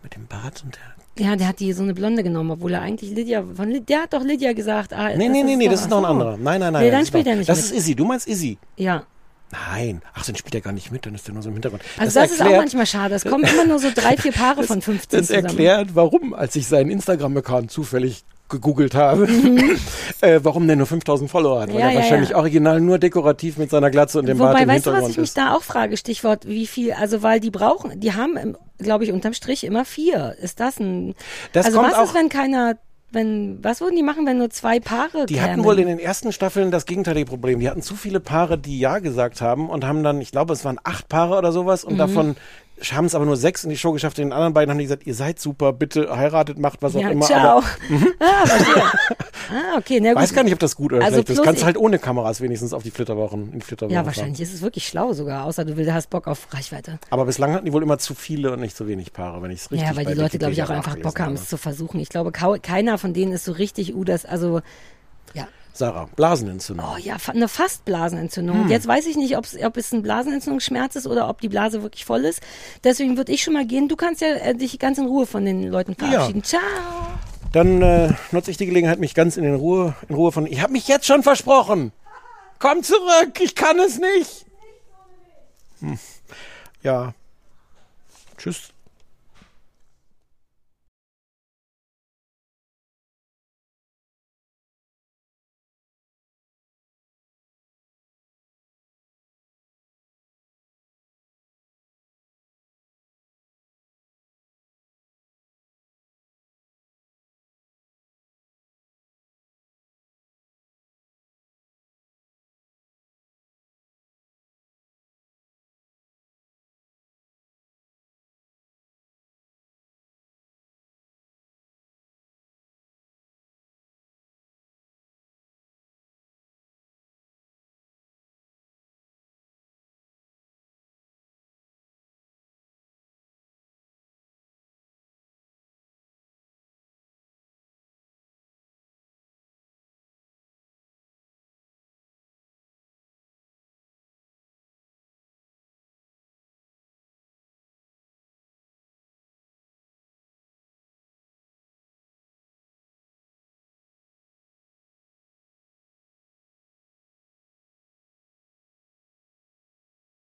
Mit dem Bart und der. Ja, der hat die so eine Blonde genommen, obwohl er eigentlich Lydia, von, Lyd- der hat doch Lydia gesagt, ah, Nee, nee, nee, nee, das ist noch ein anderer. Nein, nein, nein. Nee, das dann spielt er nicht Das mit. ist Izzy. Du meinst Izzy? Ja. Nein. Ach, dann spielt er gar nicht mit, dann ist er nur so im Hintergrund. Also das, ist auch manchmal schade. Es kommen immer nur so drei, vier Paare [LAUGHS] von 15 Das zusammen. erklärt, warum, als ich seinen Instagram-Account zufällig gegoogelt habe, [LAUGHS] äh, warum der nur 5000 Follower hat. Weil Mhm. Ja, er ja, wahrscheinlich ja. original nur dekorativ mit seiner Glatze und dem Bart Wobei, im weißt du, was Hintergrund ich mich ist. da auch frage? Stichwort, wie viel, also weil die brauchen, die haben, glaube ich, unterm Strich immer vier. Ist das ein, Das also was ist, wenn keiner, wenn, was würden die machen, wenn nur zwei Paare Die kämen? hatten wohl in den ersten Staffeln das gegenteilige Problem. Die hatten zu viele Paare, die Ja gesagt haben und haben dann, ich glaube, es waren acht Paare oder sowas und Mhm. davon haben es aber nur sechs in die Show geschafft. Den anderen beiden haben die gesagt, ihr seid super, bitte heiratet, macht was auch Ja, immer. ciao. Aber, Mhm. [LAUGHS] Ah, verstehe. ah, okay, na gut. Weiß gar nicht, ob das gut oder Also schlecht ist. Kannst halt ohne Kameras wenigstens auf die Flitterwochen, in Flitterwochen Ja, fahren. wahrscheinlich ist es wirklich schlau sogar, außer du willst, hast Bock auf Reichweite. Aber bislang hatten die wohl immer zu viele und nicht zu wenig Paare, wenn ich es richtig ja, weil die Leute, glaube ich, auch einfach Bock haben, habe. es zu versuchen. Ich glaube, keiner von denen ist so richtig, uh, das, also. Sarah, Blasenentzündung. Oh ja, eine fast Blasenentzündung. Hm. Jetzt weiß ich nicht, ob es ein Blasenentzündungsschmerz ist oder ob die Blase wirklich voll ist. Deswegen würde ich schon mal gehen. Du kannst ja äh, dich ganz in Ruhe von den Leuten verabschieden. Ciao. Dann äh, nutze ich die Gelegenheit, mich ganz in, den Ruhe, in Ruhe von. Ich habe mich jetzt schon versprochen. Komm zurück, ich kann es nicht. Hm. Ja. Tschüss.